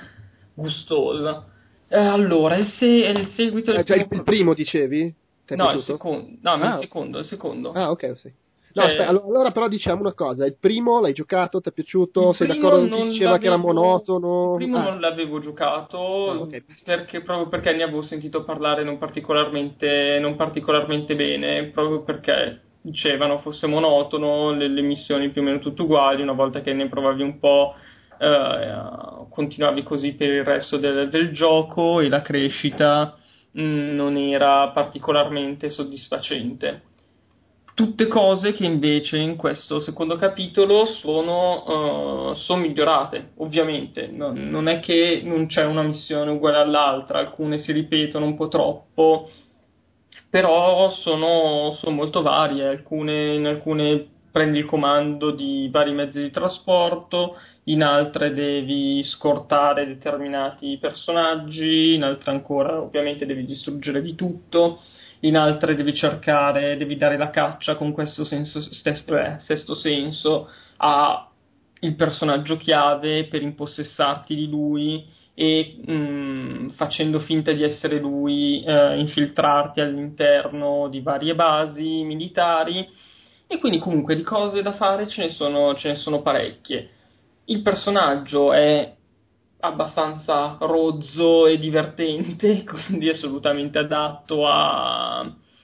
gustosa. Eh, allora, il, se- il seguito... È già il, il primo dicevi? No, il secondo, no, ah. il secondo, il secondo. Ah, ok, sì. No, cioè, aspetta, allora però diciamo una cosa, il primo l'hai giocato, ti è piaciuto, sei d'accordo con chi diceva che era monotono? Il primo ah. non l'avevo giocato ah, okay. perché, proprio perché ne avevo sentito parlare non particolarmente, non particolarmente bene, proprio perché dicevano fosse monotono, le, le, missioni più o meno tutte uguali, una volta che ne provavi un po' eh, continuavi così per il resto del, del gioco e la crescita mh, mm, non era particolarmente soddisfacente tutte cose che invece in questo secondo capitolo sono, uh, sono migliorate, ovviamente. No, non è che non c'è una missione uguale all'altra, alcune si ripetono un po' troppo, però sono, sono molto varie. Alcune, in alcune prendi il comando di vari mezzi di trasporto, in altre devi scortare determinati personaggi, in altre ancora ovviamente devi distruggere di tutto in altre devi cercare, devi dare la caccia con questo senso, stesso, eh, sesto senso a il personaggio chiave per impossessarti di lui e mh, mm, facendo finta di essere lui eh, infiltrarti all'interno di varie basi militari e quindi comunque di cose da fare ce ne sono, ce ne sono parecchie. Il personaggio è abbastanza rozzo e divertente, quindi assolutamente adatto a,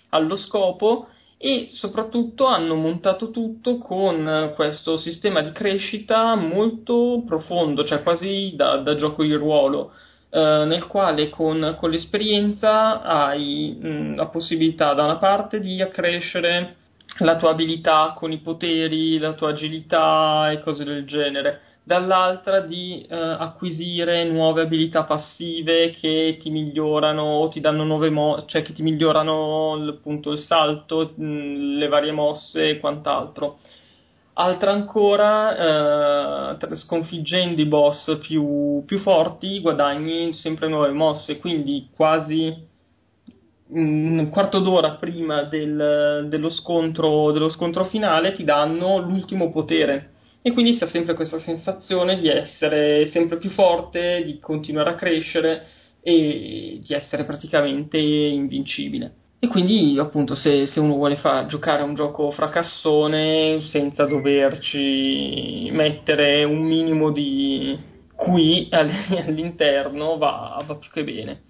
allo scopo e soprattutto hanno montato tutto con questo sistema di crescita molto profondo, cioè quasi da, da gioco di ruolo, eh, nel quale con, con l'esperienza hai mh, la possibilità da una parte di accrescere la tua abilità con i poteri, la tua agilità e cose del genere dall'altra di eh, acquisire nuove abilità passive che ti migliorano o ti danno nuove mosse, cioè che ti migliorano appunto il salto, mh, le varie mosse e quant'altro. Altra ancora, eh, sconfiggendo i boss più, più forti, guadagni sempre nuove mosse, quindi quasi un quarto d'ora prima del, dello, scontro, dello scontro finale ti danno l'ultimo potere e quindi si ha sempre questa sensazione di essere sempre più forte, di continuare a crescere e di essere praticamente invincibile. E quindi appunto se, se uno vuole far giocare un gioco fracassone senza doverci mettere un minimo di qui all'interno va, va più che bene.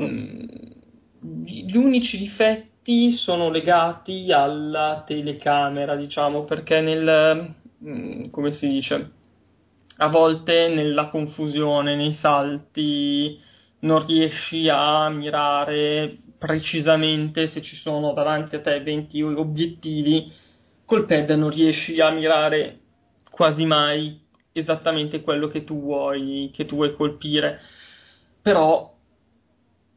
Mm, gli unici difetti sono legati alla telecamera, diciamo, perché nel, Mm, come si dice, a volte nella confusione, nei salti, non riesci a mirare precisamente se ci sono davanti a te 20 obiettivi, col pad non riesci a mirare quasi mai esattamente quello che tu vuoi, che tu vuoi colpire. Però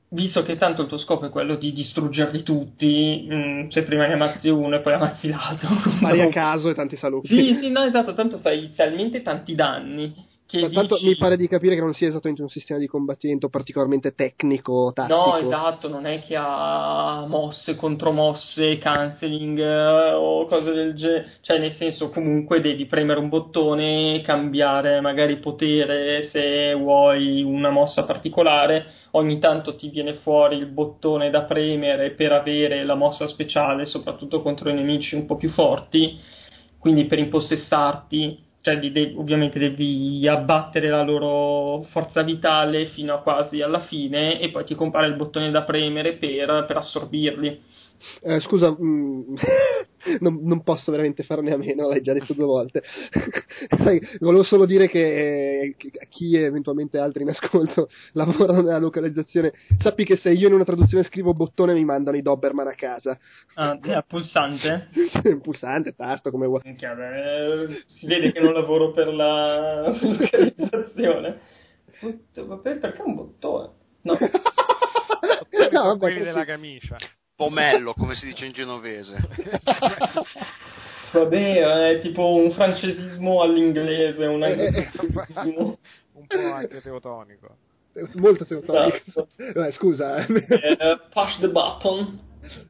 visto che tanto il tuo scopo è quello di distruggerli tutti, mh, mm, se prima ne ammazzi uno e poi ammazzi l'altro. Fai a caso e tanti saluti. Sì, sì, no, esatto, tanto fai talmente tanti danni che Tanto dici... mi pare di capire che non sia esattamente un sistema di combattimento particolarmente tecnico, tattico. No, esatto, non è che ha mosse, contromosse, cancelling eh, o cose del genere. Cioè, nel senso, comunque devi premere un bottone, cambiare magari potere se vuoi una mossa particolare. Ogni tanto ti viene fuori il bottone da premere per avere la mossa speciale, soprattutto contro i nemici un po' più forti. Quindi per impossessarti cioè di, de- ovviamente devi abbattere la loro forza vitale fino a quasi alla fine e poi ti compare il bottone da premere per, per assorbirli. Eh, scusa, mh, mm, non, non, posso veramente farne a meno, l'hai già detto due volte. Sai, volevo solo dire che, che chi eventualmente altri in ascolto lavorano nella localizzazione, sappi che se io in una traduzione scrivo bottone mi mandano i Doberman a casa. Ah, è pulsante? pulsante, tasto, come vuoi. Eh, si vede che non lavoro per la localizzazione. Perché un bottone? No. no, vabbè, della camicia pomello, come si dice in genovese. Vabbè, è tipo un francesismo all'inglese, un anglicismo. un po' anche teotonico. Molto teotonico. Esatto. Beh, scusa. Eh, push the button.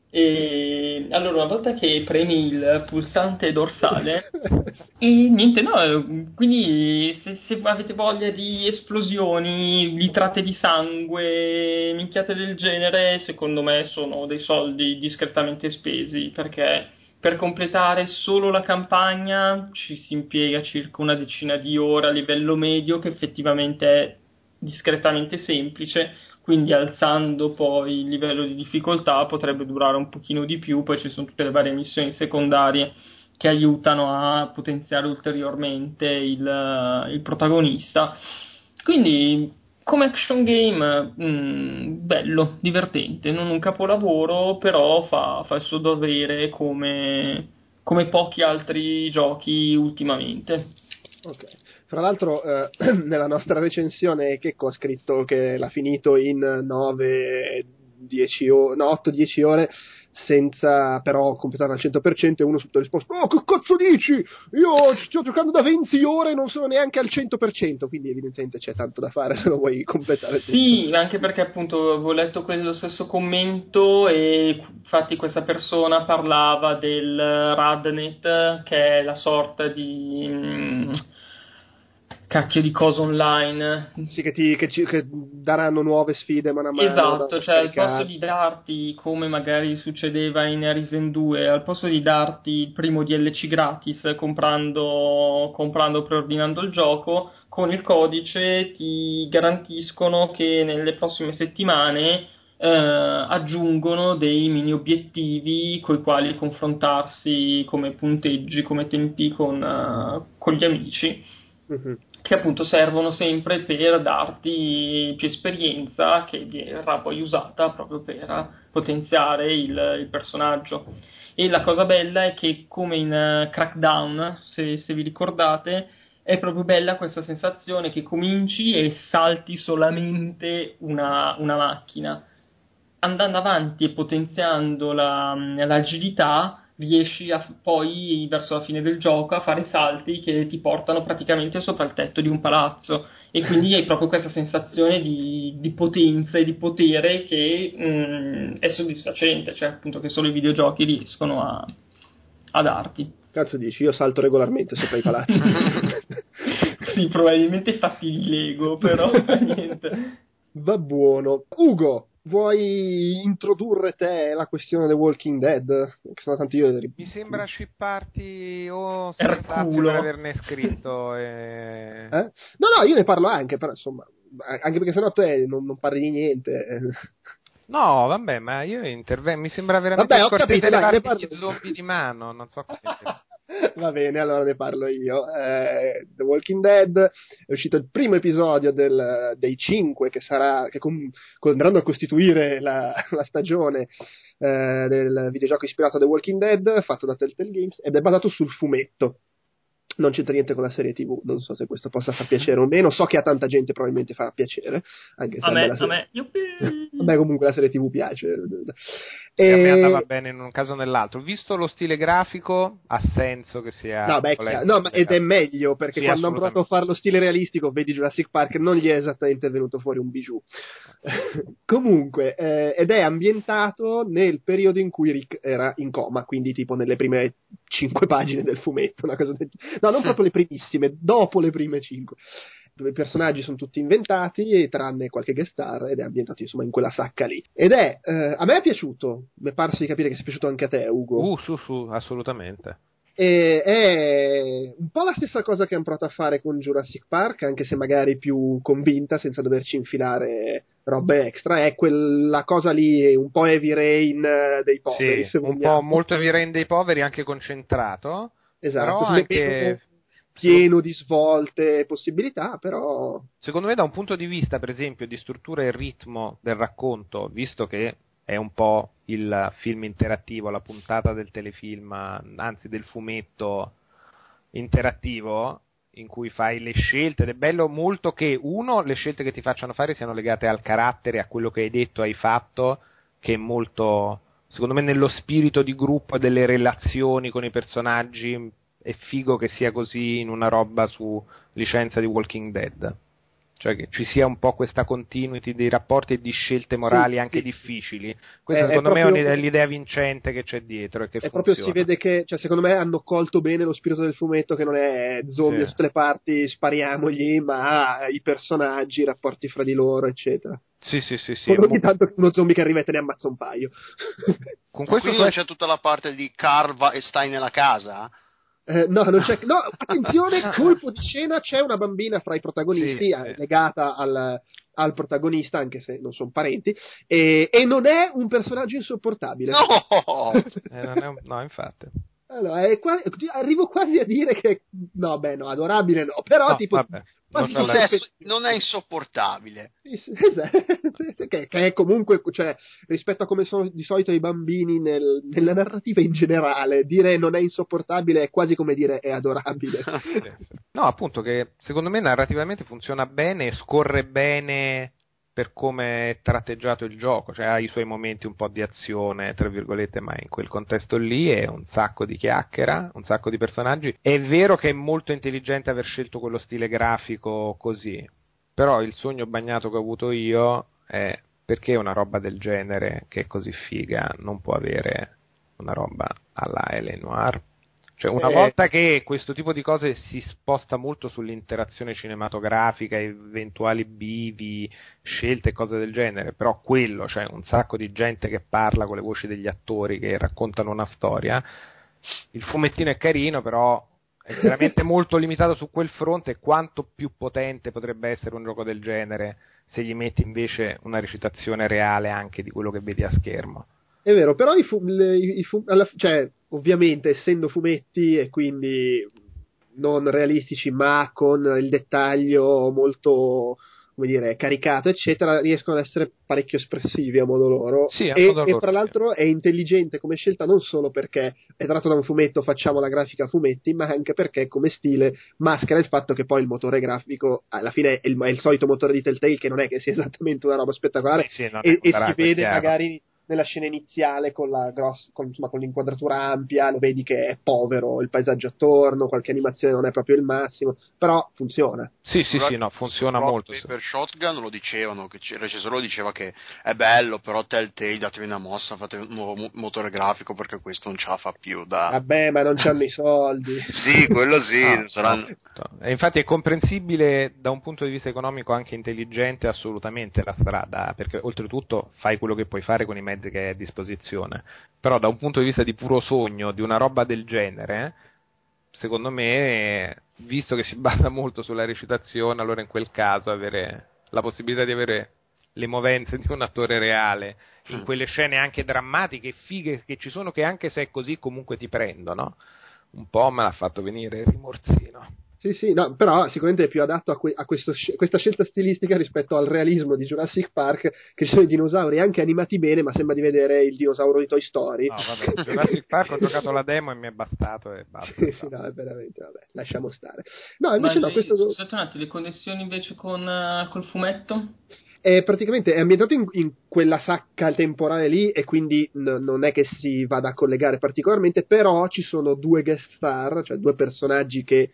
E allora, una volta che premi il pulsante dorsale, e niente, no, quindi se, se, avete voglia di esplosioni, litrate di sangue, minchiate del genere, secondo me sono dei soldi discretamente spesi perché per completare solo la campagna ci si impiega circa una decina di ore a livello medio, che effettivamente è discretamente semplice quindi alzando poi il livello di difficoltà potrebbe durare un pochino di più, poi ci sono tutte le varie missioni secondarie che aiutano a potenziare ulteriormente il, il protagonista. Quindi come action game mh, mm, bello, divertente, non un capolavoro, però fa, fa il suo dovere come, come pochi altri giochi ultimamente. Ok. Fra l'altro, eh, nella nostra recensione, Checco ha scritto che l'ha finito in 9, 10 o- no, 8-10 ore senza però completarlo al 100% e uno subito risposto oh che cazzo dici io sto giocando da 20 ore e non sono neanche al 100% quindi evidentemente c'è tanto da fare se lo vuoi completare sì tutto. anche perché appunto avevo letto quello stesso commento e infatti questa persona parlava del Radnet che è la sorta di mm, cacchio di cose online. Sì, che, ti, che, ci, che daranno nuove sfide man mano. Esatto, cioè al posto di darti, come magari succedeva in Arisen 2, al posto di darti il primo DLC gratis comprando, comprando preordinando il gioco, con il codice ti garantiscono che nelle prossime settimane eh, aggiungono dei mini obiettivi con i quali confrontarsi come punteggi, come tempi con, uh, con gli amici. Mm-hmm che appunto servono sempre per darti più esperienza che verrà poi usata proprio per potenziare il, il personaggio. E la cosa bella è che come in uh, Crackdown, se, se vi ricordate, è proprio bella questa sensazione che cominci e salti solamente una, una macchina. Andando avanti e potenziando la, l'agilità, riesci a, poi verso la fine del gioco a fare salti che ti portano praticamente sopra il tetto di un palazzo e quindi hai proprio questa sensazione di, di potenza e di potere che mh, mm, è soddisfacente, cioè appunto che solo i videogiochi riescono a, a darti. Cazzo dici, io salto regolarmente sopra i palazzi. sì, probabilmente fatti di Lego, però niente. Va buono. Ugo, vuoi introdurre te la questione The Walking Dead? Che sono tanti io Mi sembra shipparti o Strazio per averne scritto. E... Eh? No, no, io ne parlo anche, però insomma, anche perché sennò te non, non parli di niente. No, vabbè, ma io intervengo. Mi sembra veramente vabbè, ho capito, dai, ne parlo... zombie di mano, non so come. Va bene, allora ne parlo io. Eh, The Walking Dead è uscito il primo episodio del, dei cinque che, sarà, che com, andranno a costituire la, la stagione eh, del videogioco ispirato a The Walking Dead, fatto da Telltale Games, ed è basato sul fumetto non c'entra niente con la serie TV, non so se questo possa far piacere o meno, so che a tanta gente probabilmente fa piacere, anche se a me, a me. a me comunque la serie TV piace. E... A me andava bene in un caso o nell'altro. Visto lo stile grafico, ha senso che sia. No, beh, no ma, ed è meglio perché sì, quando hanno provato a fare lo stile realistico, vedi Jurassic Park, non gli è esattamente venuto fuori un bijou. Comunque, eh, ed è ambientato nel periodo in cui Rick era in coma, quindi tipo nelle prime cinque pagine del fumetto, una cosa del... No, non proprio le primissime, dopo le prime cinque dove i personaggi sono tutti inventati, tranne qualche guest star, ed è ambientato insomma in quella sacca lì. Ed è, eh, a me è piaciuto, mi è parso di capire che sia piaciuto anche a te, Ugo. Uh, su, su, assolutamente. E è un po' la stessa cosa che hanno provato a fare con Jurassic Park, anche se magari più convinta, senza doverci infilare robe extra. È quella cosa lì, un po' heavy rain eh, dei poveri. Sì, un po' molto heavy rain dei poveri, anche concentrato. Esatto, anche... pieno di svolte e possibilità, però. Secondo me, da un punto di vista, per esempio, di struttura e ritmo del racconto, visto che è un po' il film interattivo, la puntata del telefilm, anzi del fumetto interattivo in cui fai le scelte ed è bello molto che uno le scelte che ti facciano fare siano legate al carattere, a quello che hai detto, hai fatto, che è molto secondo me nello spirito di gruppo e delle relazioni con i personaggi è figo che sia così in una roba su licenza di Walking Dead cioè che ci sia un po' questa continuity dei rapporti e di scelte morali sì, anche sì, difficili. Questa è, secondo è proprio, me è l'idea vincente che c'è dietro e che è funziona. proprio si vede che, cioè, secondo me hanno colto bene lo spirito del fumetto che non è zombie sì. da tutte le parti, spariamogli, ma i personaggi, i rapporti fra di loro, eccetera. Sì, sì, sì, sì. ogni tanto uno zombie che arriva e te ne ammazza un paio. Con questo non c'è tutta la parte di Carva e stai nella casa? Eh, no, non c'è, no, attenzione, colpo di scena, c'è una bambina fra i protagonisti sì, eh, legata al, al, protagonista, anche se non sono parenti, e, e, non è un personaggio insopportabile. No, eh, un, no infatti. Allora, quasi, arrivo quasi a dire che no, beh, no, adorabile no, però no, tipo vabbè, non, non, è, non, è, insopportabile. Esatto, che, che, è comunque, cioè, rispetto a come sono di solito i bambini nel, nella narrativa in generale, dire non è insopportabile è quasi come dire è adorabile. no, appunto che secondo me narrativamente funziona bene, scorre bene per come è tratteggiato il gioco, cioè ha i suoi momenti un po' di azione, tra virgolette, ma in quel contesto lì è un sacco di chiacchiera, un sacco di personaggi. È vero che è molto intelligente aver scelto quello stile grafico così, però il sogno bagnato che ho avuto io è perché una roba del genere che è così figa non può avere una roba alla L cioè, una eh, volta che questo tipo di cose si sposta molto sull'interazione cinematografica, eventuali bivi, scelte e cose del genere, però quello, cioè un sacco di gente che parla con le voci degli attori che raccontano una storia, il fumettino è carino, però è veramente molto limitato su quel fronte quanto più potente potrebbe essere un gioco del genere se gli metti invece una recitazione reale anche di quello che vedi a schermo. È vero, però i fu- le, i fu- alla, cioè, ovviamente essendo fumetti e quindi non realistici, ma con il dettaglio molto come dire, caricato, eccetera, riescono ad essere parecchio espressivi a modo loro. Sì, e, modo e, tra l'altro è intelligente come scelta non solo perché è tratto da un fumetto, facciamo la grafica a fumetti, ma anche perché come stile maschera il fatto che poi il motore grafico alla fine è il, è il solito motore di Telltale che non è che sia esattamente una roba spettacolare sì, e, e si vede chiaro. magari nella scena iniziale con, la gross, con, insomma, con, l'inquadratura ampia, lo vedi che è povero il paesaggio attorno, qualche animazione non è proprio il massimo, però funziona. Sì, sì, sì, no, funziona molto. Per Shotgun lo dicevano, che il recensore lo diceva che è bello, però Telltale datevi una mossa, fate un nuovo motore grafico perché questo non ce la fa più. Da... Vabbè, ma non c'hanno i soldi. sì, quello sì. Ah, saranno... no. E infatti è comprensibile da un punto di vista economico anche intelligente assolutamente la strada, perché oltretutto fai quello che puoi fare con i mezzi mezzi che hai a disposizione. Però da un punto di vista di puro sogno, di una roba del genere, secondo me, visto che si basa molto sulla recitazione, allora in quel caso avere la possibilità di avere le movenze di un attore reale in quelle scene anche drammatiche e fighe che ci sono che anche se è così comunque ti prendono un po' me l'ha fatto venire il rimorsino sì, sì, no, però sicuramente è più adatto a, que- a questo, questa scelta stilistica rispetto al realismo di Jurassic Park, che ci sono i dinosauri anche animati bene, ma sembra di vedere il dinosauro di Toy Story. No, vabbè, Jurassic Park ho giocato la demo e mi è bastato e basta. sì, sì, no, è veramente, vabbè, lasciamo stare. No, invece ma no, questo... Scusate un attimo, le connessioni invece con uh, col fumetto? È praticamente è ambientato in, in, quella sacca temporale lì e quindi n- non è che si vada a collegare particolarmente, però ci sono due guest star, cioè due personaggi che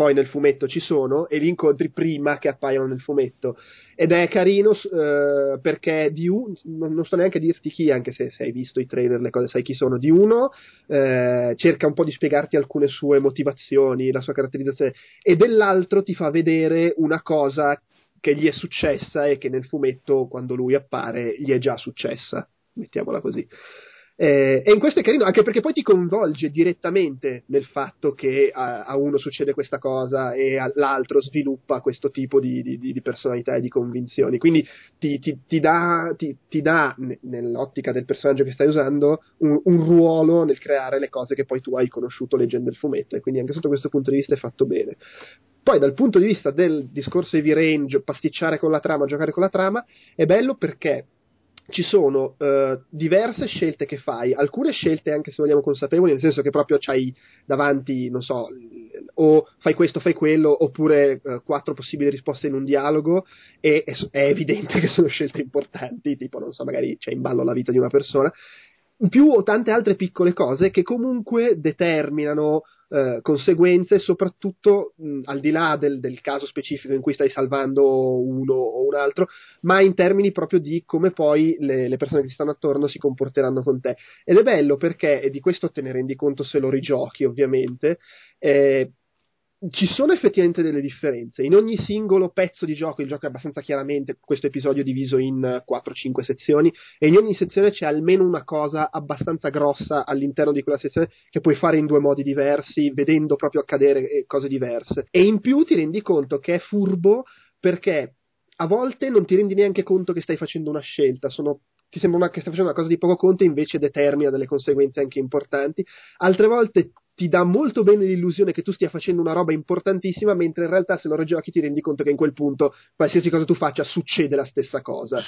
poi nel fumetto ci sono e li incontri prima che appaiono nel fumetto. Ed è carino eh, perché di un, non sto neanche dirti chi anche se, se, hai visto i trailer le cose sai chi sono. Di uno eh, cerca un po' di spiegarti alcune sue motivazioni la sua caratterizzazione e dell'altro ti fa vedere una cosa che gli è successa e che nel fumetto quando lui appare gli è già successa. Mettiamola così Eh, e in questo è carino, anche perché poi ti coinvolge direttamente nel fatto che a, a uno succede questa cosa e all'altro sviluppa questo tipo di, di, di personalità e di convinzioni. Quindi ti, ti, ti dà, ti, dà, nell'ottica del personaggio che stai usando, un, un, ruolo nel creare le cose che poi tu hai conosciuto leggendo il fumetto. E quindi anche sotto questo punto di vista è fatto bene. Poi dal punto di vista del discorso heavy range, pasticciare con la trama, giocare con la trama, è bello perché ci sono uh, diverse scelte che fai, alcune scelte anche se vogliamo consapevoli, nel senso che proprio c'hai davanti, non so, o fai questo, fai quello, oppure uh, quattro possibili risposte in un dialogo e è, è, evidente che sono scelte importanti, tipo, non so, magari c'è in ballo la vita di una persona, in più o tante altre piccole cose che comunque determinano eh, conseguenze, soprattutto mh, al di là del, del, caso specifico in cui stai salvando uno o un altro, ma in termini proprio di come poi le, le persone che ti stanno attorno si comporteranno con te. Ed è bello perché, e di questo te ne rendi conto se lo rigiochi ovviamente, eh, ci sono effettivamente delle differenze. In ogni singolo pezzo di gioco, il gioco è abbastanza chiaramente questo episodio diviso in 4-5 sezioni, e in ogni sezione c'è almeno una cosa abbastanza grossa all'interno di quella sezione che puoi fare in due modi diversi, vedendo proprio accadere eh, cose diverse. E in più ti rendi conto che è furbo perché a volte non ti rendi neanche conto che stai facendo una scelta, sono ti sembra che stai facendo una cosa di poco conto, invece determina delle conseguenze anche importanti. Altre volte ti dà molto bene l'illusione che tu stia facendo una roba importantissima, mentre in realtà se lo rigiochi ti rendi conto che in quel punto, qualsiasi cosa tu faccia, succede la stessa cosa.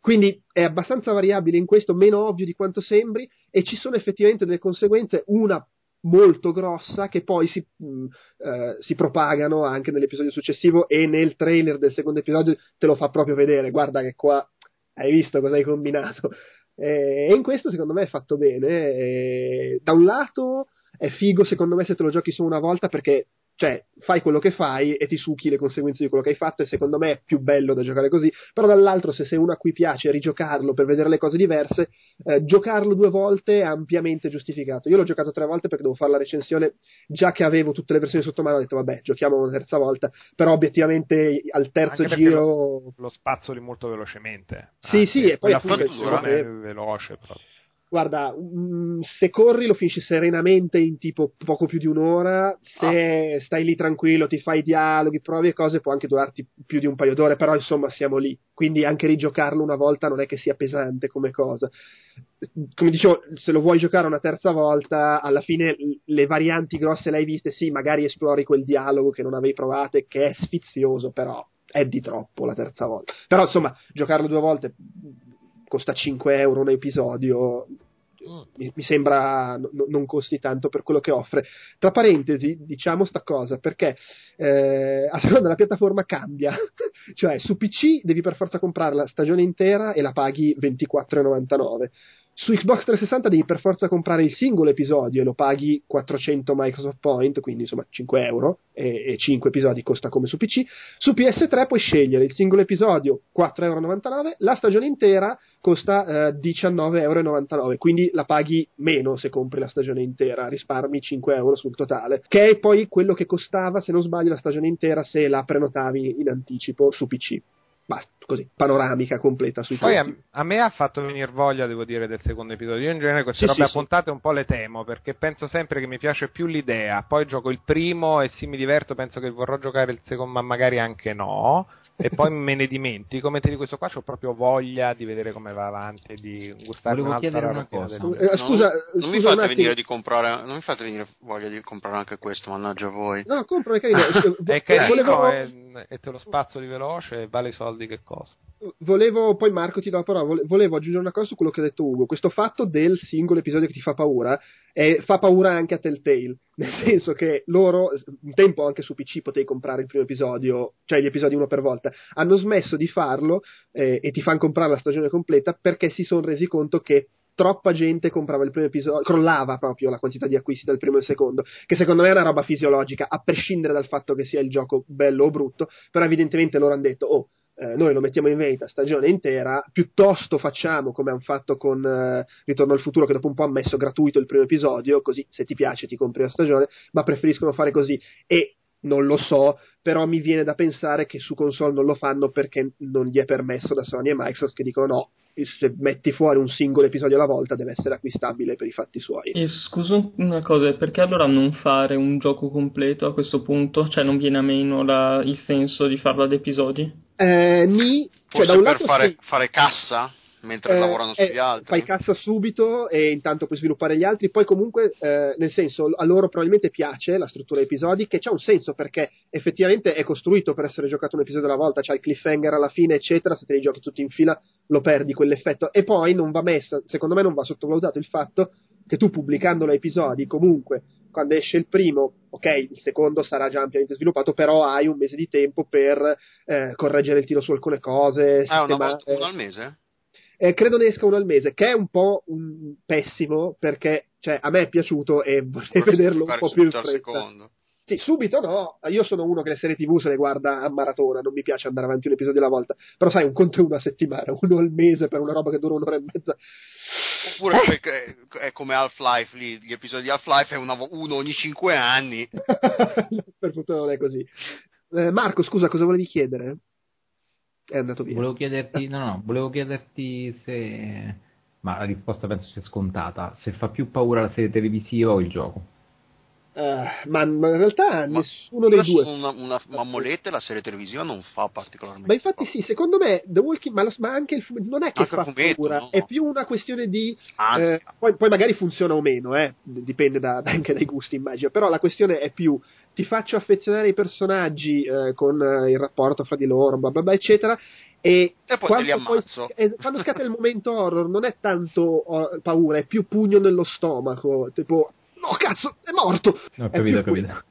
Quindi è abbastanza variabile in questo, meno ovvio di quanto sembri, e ci sono effettivamente delle conseguenze, una molto grossa che poi si, mh, mm, eh, si, propagano anche nell'episodio successivo e nel trailer del secondo episodio te lo fa proprio vedere, guarda che qua hai visto cosa hai combinato. E in questo secondo me è fatto bene. E da un lato è figo secondo me se te lo giochi solo una volta perché cioè fai quello che fai e ti succhi le conseguenze di quello che hai fatto e secondo me è più bello da giocare così. Però dall'altro se sei uno a cui piace rigiocarlo per vedere le cose diverse eh, giocarlo due volte è ampiamente giustificato. Io l'ho giocato tre volte perché devo fare la recensione già che avevo tutte le versioni sotto mano ho detto vabbè giochiamo una terza volta. Però obiettivamente al terzo Anche giro lo, lo spazzoli molto velocemente sì sì e poi la fattura è veloce proprio guarda, mm, se corri lo finisci serenamente in tipo poco più di un'ora, se ah. stai lì tranquillo, ti fai dialoghi, provi e cose, può anche durarti più di un paio d'ore, però insomma siamo lì, quindi anche rigiocarlo una volta non è che sia pesante come cosa. Come dicevo, se lo vuoi giocare una terza volta, alla fine le varianti grosse le hai viste, sì, magari esplori quel dialogo che non avevi provato e che è sfizioso, però è di troppo la terza volta. Però insomma, giocarlo due volte costa 5 euro un episodio, mm. mi, mi, sembra n- non costi tanto per quello che offre. Tra parentesi, diciamo sta cosa perché eh, a seconda della piattaforma cambia, cioè su PC devi per forza comprare la stagione intera e la paghi 24,99 su Xbox 360 devi per forza comprare il singolo episodio e lo paghi 400 Microsoft Point, quindi insomma 5 euro e, e 5 episodi costa come su PC. Su PS3 puoi scegliere il singolo episodio 4,99 euro, la stagione intera costa eh, 19,99 euro, quindi la paghi meno se compri la stagione intera, risparmi 5 euro sul totale, che è poi quello che costava, se non sbaglio, la stagione intera se la prenotavi in anticipo su PC basta, così, panoramica completa sui Poi a, a, me ha fatto venire voglia, devo dire, del secondo episodio. Io in genere queste sì, robe sì, puntate sì. un po' le temo, perché penso sempre che mi piace più l'idea. Poi gioco il primo e se mi diverto penso che vorrò giocare il secondo, ma magari anche no e poi me ne dimentico. Mentre di questo qua ho proprio voglia di vedere come va avanti, di gustare Volevo chiedere una cosa. Del... Eh, scusa, non, non mi fate venire di comprare, non mi fate venire voglia di comprare anche questo, mannaggia voi. No, compra, è carino. è carino volevo... e, e te lo spazzo di veloce e vale i soldi che costa. Volevo, poi Marco ti do la parola, volevo aggiungere una cosa su quello che ha detto Ugo. Questo fatto del singolo episodio che ti fa paura e fa paura anche a Telltale, nel senso che loro, un tempo anche su PC potevi comprare il primo episodio, cioè gli episodi uno per volta, hanno smesso di farlo eh, e ti fanno comprare la stagione completa perché si sono resi conto che troppa gente comprava il primo episodio, crollava proprio la quantità di acquisti dal primo e secondo, che secondo me è una roba fisiologica, a prescindere dal fatto che sia il gioco bello o brutto, però evidentemente loro hanno detto, oh, eh, noi lo mettiamo in vendita stagione intera, piuttosto facciamo come hanno fatto con eh, Ritorno al futuro, che dopo un po' hanno messo gratuito il primo episodio, così se ti piace ti compri la stagione, ma preferiscono fare così. E non lo so, però mi viene da pensare che su console non lo fanno perché non gli è permesso da Sony e Microsoft che dicono no, se metti fuori un singolo episodio alla volta deve essere acquistabile per i fatti suoi. E scusa una cosa, perché allora non fare un gioco completo a questo punto? Cioè non viene a meno la, il senso di farlo ad episodi? Eh, ni, cioè, Forse da un per lato fare, sì. fare cassa? Mentre eh, lavorano sugli eh, altri. Fai cassa subito e intanto puoi sviluppare gli altri. Poi, comunque, eh, nel senso, a loro probabilmente piace la struttura episodi, che c'ha un senso perché effettivamente è costruito per essere giocato un episodio alla volta. C'ha il cliffhanger alla fine, eccetera. Se te li giochi tutti in fila, lo perdi quell'effetto. E poi non va messa, secondo me, non va sottovalutato il fatto che tu pubblicandolo a episodi, comunque, quando esce il primo, ok, il secondo sarà già ampiamente sviluppato, però hai un mese di tempo per eh, correggere il tiro su alcune cose. Ah, una volta uno al mese? Eh, credo ne esca uno al mese, che è un po' un pessimo perché cioè, a me è piaciuto e vorrei vederlo un po' più in fretta. Sì, subito no, io sono uno che le serie tv se le guarda a maratona, non mi piace andare avanti un episodio alla volta, però sai, un conto è una settimana, uno al mese per una roba che dura un'ora e mezza. Oppure eh. è come Half-Life lì, gli episodi di Half-Life è una, uno ogni cinque anni. per fortuna non è così. Eh, Marco, scusa, cosa volevi chiedere? È andato via. Volevo chiederti, no, no, volevo chiederti se, ma la risposta penso sia scontata, se fa più paura la serie televisiva o il gioco. Uh, ma, ma, in realtà ma nessuno dei due. Una, una mammoletta la serie televisiva non fa particolarmente. Ma infatti, sì, secondo me The Walking ma, ma anche il non è che anche fa fumetto, paura, no? è più una questione di. Eh, poi, poi, magari funziona o meno, eh, dipende da, anche dai gusti, immagino. Però la questione è più ti faccio affezionare i personaggi eh, con il rapporto fra di loro, bla bla bla, eccetera. E, e poi quando, li ammazzo. Poi, eh, quando scatta il momento horror non è tanto oh, paura, è più pugno nello stomaco, tipo no cazzo, è morto! Ho capito, ho capito.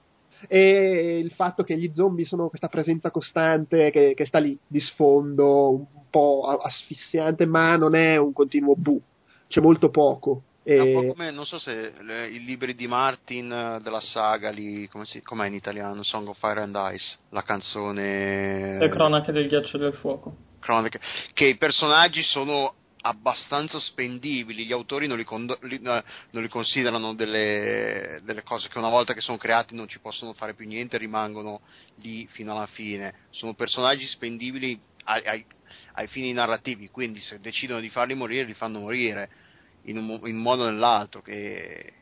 E il fatto che gli zombie sono questa presenza costante che, che, sta lì di sfondo, un po' asfissiante, ma non è un continuo bu, c'è molto poco. E... È un po' come, non so se le, i libri di Martin della saga lì, come si, com'è in italiano? Song of Fire and Ice, la canzone. Le cronache del ghiaccio e del fuoco. Cronache, che i personaggi sono abbastanza spendibili, gli autori non li, con- li, non li considerano delle, delle, cose che una volta che sono creati non ci possono fare più niente, rimangono lì fino alla fine. Sono personaggi spendibili ai, ai, ai fini narrativi, quindi se decidono di farli morire, li fanno morire in un, in un modo o nell'altro. Che,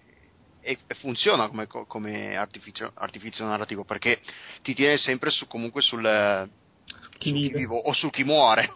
e, funziona come, come artificio, artificio, narrativo perché ti tiene sempre su, comunque sul chi vive. vivo o su chi muore.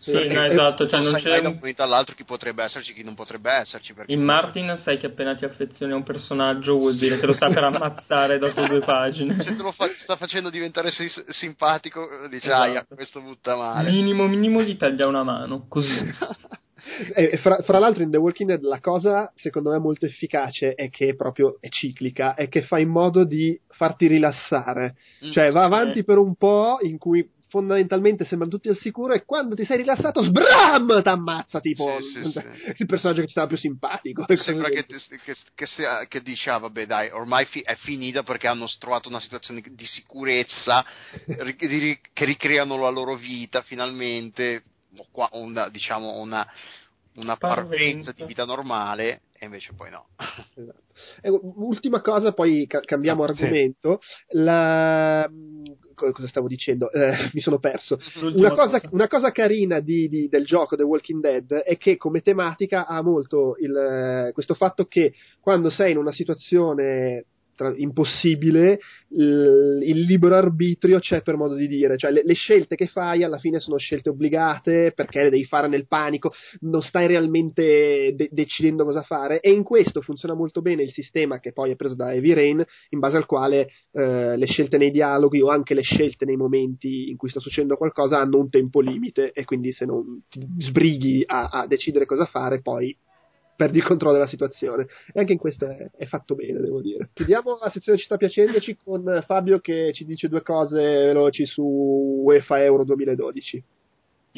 Sì, no, esatto, cioè non, c'è da un momento all'altro chi potrebbe esserci, chi non potrebbe esserci. In Martin sai che appena ti affezioni a un personaggio vuol dire che lo sta per ammazzare dopo due pagine. Se te lo fa- sta facendo diventare si- simpatico, dici, esatto. questo butta male. Minimo, minimo gli taglia una mano, così. E fra, fra, l'altro in The Walking Dead la cosa secondo me molto efficace è che proprio è ciclica, è che fa in modo di farti rilassare, mm. cioè va avanti per un po' in cui fondamentalmente sembrano tutti al sicuro e quando ti sei rilassato sbram t'ammazza tipo sì, sì, sì. il personaggio che ti stava più simpatico sembra che, che, che, sia, che dice ah, vabbè dai ormai fi- è finita perché hanno trovato una situazione di sicurezza che ricreano la loro vita finalmente una, diciamo una, una parvenza di vita normale e invece poi no. Esatto. Ultima cosa, poi ca- cambiamo Ah, argomento. La... Cosa stavo dicendo? Eh, mi sono perso. Una cosa, cosa. una cosa carina di, di- del gioco The Walking Dead è che come tematica ha molto il, questo fatto che quando sei in una situazione tra- impossibile, il, il libero arbitrio c'è per modo di dire, cioè le, le scelte che fai alla fine sono scelte obbligate perché le devi fare nel panico, non stai realmente de- decidendo cosa fare. E in questo funziona molto bene il sistema che poi è preso da Heavy Rain in base al quale eh, le scelte nei dialoghi o anche le scelte nei momenti in cui sta succedendo qualcosa hanno un tempo limite e quindi se non ti sbrighi a, a decidere cosa fare poi perdi il controllo della situazione. E anche in questo è, è fatto bene, devo dire. Chiudiamo la sezione Ci sta piacendoci con Fabio che ci dice due cose veloci su UEFA Euro 2012.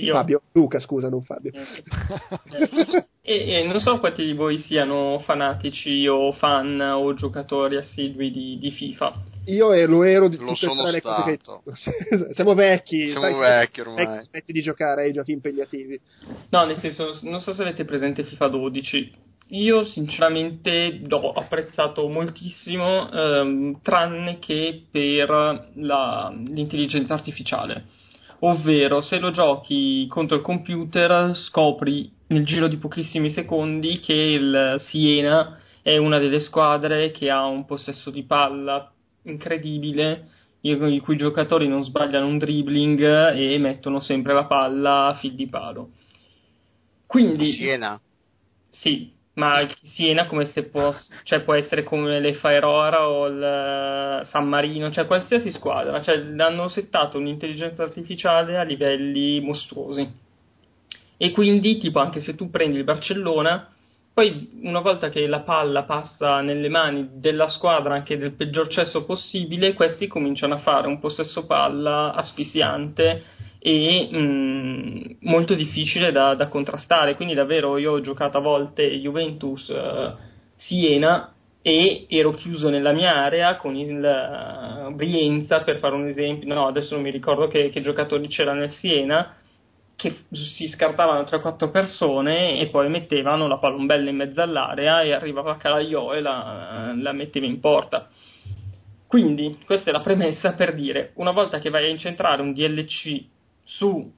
Io. Fabio, Luca, scusa, non Fabio. E, e non so quanti di voi siano fanatici o fan o giocatori assidui di, di FIFA. Io lo ero di Lo tutte sono le cose che... Siamo vecchi. Siamo sai, vecchi ormai. che Smetti di giocare ai giochi impegnativi. No, nel senso, non so se avete presente FIFA 12. Io sinceramente l'ho apprezzato moltissimo, ehm, tranne che per la- l'intelligenza artificiale. Ovvero se lo giochi contro il computer scopri nel giro di pochissimi secondi che il Siena è una delle squadre che ha un possesso di palla incredibile, i cui giocatori non sbagliano un dribbling e mettono sempre la palla a fil di palo. Quindi, Siena? Sì, ma Siena come se può, cioè può essere come le Faerora o il eh, San Marino, cioè qualsiasi squadra, cioè hanno settato un'intelligenza artificiale a livelli mostruosi. E quindi, tipo, anche se tu prendi il Barcellona, poi una volta che la palla passa nelle mani della squadra anche del peggior cesso possibile, questi cominciano a fare un possesso palla asfissiante e mh, mm, molto difficile da, da, contrastare. Quindi davvero io ho giocato a volte Juventus uh, Siena e ero chiuso nella mia area con il uh, Brienza per fare un esempio. No, adesso non mi ricordo che, che giocatori c'era nel Siena che si scartavano 3-4 persone e poi mettevano la palombella in mezzo all'area e arrivava Calaiò e la, la metteva in porta. Quindi questa è la premessa per dire, una volta che vai a incentrare un DLC su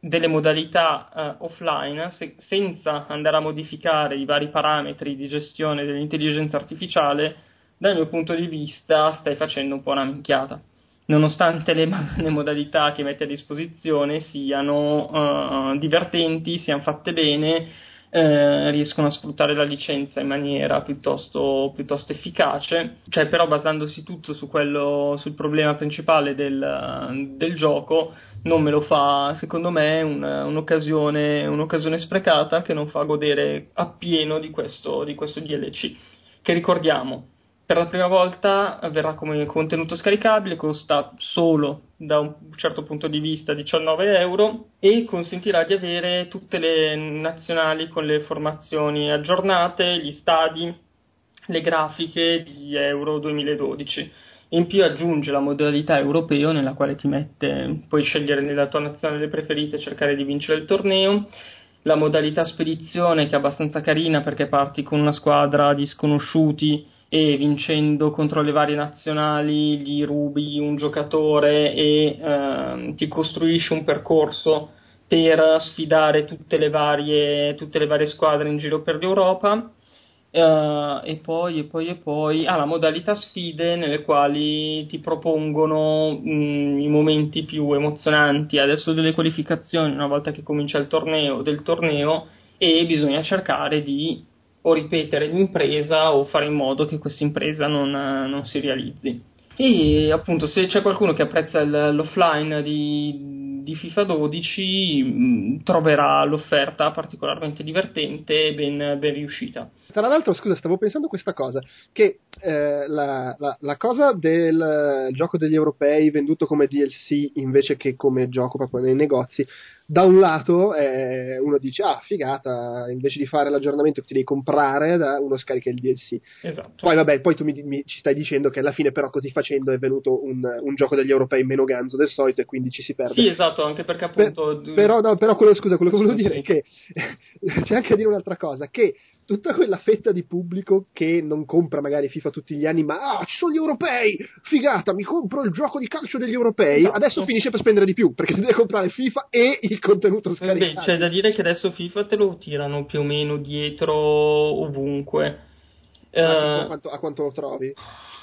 delle modalità uh, offline, se, senza andare a modificare i vari parametri di gestione dell'intelligenza artificiale, dal mio punto di vista stai facendo un po' una minchiata. Nonostante le, le, modalità che mette a disposizione siano uh, divertenti, siano fatte bene, eh, riescono a sfruttare la licenza in maniera piuttosto, piuttosto, efficace, cioè però basandosi tutto su quello, sul problema principale del, del gioco, non me lo fa, secondo me, un, un'occasione, un'occasione, sprecata che non fa godere appieno di questo, di questo DLC, che ricordiamo per la prima volta verrà come contenuto scaricabile, costa solo da un certo punto di vista 19 euro e consentirà di avere tutte le nazionali con le formazioni aggiornate, gli stadi, le grafiche di Euro 2012. In più aggiunge la modalità europeo nella quale ti mette, puoi scegliere nella tua nazione le preferite e cercare di vincere il torneo la modalità spedizione che è abbastanza carina perché parti con una squadra di sconosciuti e vincendo contro le varie nazionali gli rubi un giocatore e eh, ti costruisci un percorso per sfidare tutte le varie, tutte le varie squadre in giro per l'Europa. Uh, e poi e poi e poi ah, la modalità sfide nelle quali ti propongono mh, mm, i momenti più emozionanti adesso delle qualificazioni una volta che comincia il torneo del torneo e bisogna cercare di o ripetere l'impresa o fare in modo che questa impresa non, non si realizzi. E appunto se c'è qualcuno che apprezza l'offline di, di FIFA 12 mm, troverà l'offerta particolarmente divertente e ben, ben riuscita. Tra l'altro, scusa, stavo pensando questa cosa, che eh, la, la, la, cosa del gioco degli europei venduto come DLC invece che come gioco proprio nei negozi da un lato eh, uno dice ah figata invece di fare l'aggiornamento che ti devi comprare da uno scarica il DLC esatto. poi vabbè poi tu mi, mi, ci stai dicendo che alla fine però così facendo è venuto un, un, gioco degli europei meno ganzo del solito e quindi ci si perde sì esatto anche perché appunto per, però, no, però quello, scusa quello che volevo dire è che c'è anche a dire un'altra cosa che tutta quella fetta di pubblico che non compra magari FIFA tutti gli anni, ma ah, ci sono gli europei, figata, mi compro il gioco di calcio degli europei, esatto. adesso finisce per spendere di più, perché ti deve comprare FIFA e il contenuto scaricato. Beh, c'è da dire che adesso FIFA te lo tirano più o meno dietro ovunque. Ah, uh, a, quanto, a quanto lo trovi?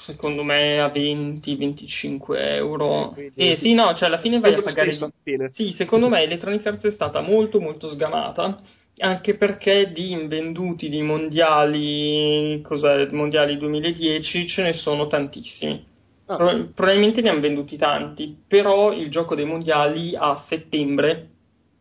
secondo me a 20-25 euro. Eh, eh sì, no, cioè alla fine vai a pagare. Stesso, sì, secondo me Electronic Arts è stata molto molto sgamata anche perché di invenduti di mondiali, mondiali 2010 ce ne sono tantissimi. Ah. Pro- probabilmente ne hanno venduti tanti, però il gioco dei mondiali a settembre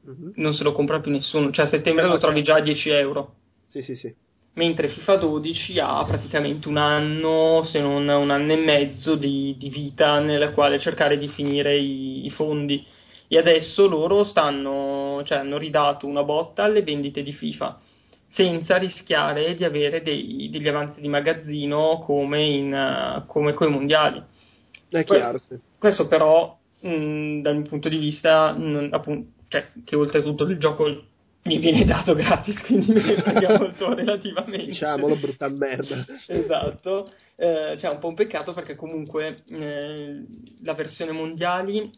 uh-huh. non se lo compra più nessuno, cioè a settembre no, lo trovi già a 10 euro. Sì, sì, sì. Mentre FIFA 12 ha praticamente un anno, se non un anno e mezzo di, di vita nella quale cercare di finire i, i fondi e adesso loro stanno, cioè, hanno ridato una botta alle vendite di FIFA senza rischiare di avere dei, degli avanzi di magazzino come, in, come con i mondiali. È chiaro, sì. Questo però, mh, dal mio punto di vista, non, appunto, cioè, che oltretutto il gioco mi viene dato gratis, quindi me ne frega molto relativamente. Diciamolo, brutta merda. esatto. Eh, cioè, un po' un peccato perché comunque eh, la versione mondiali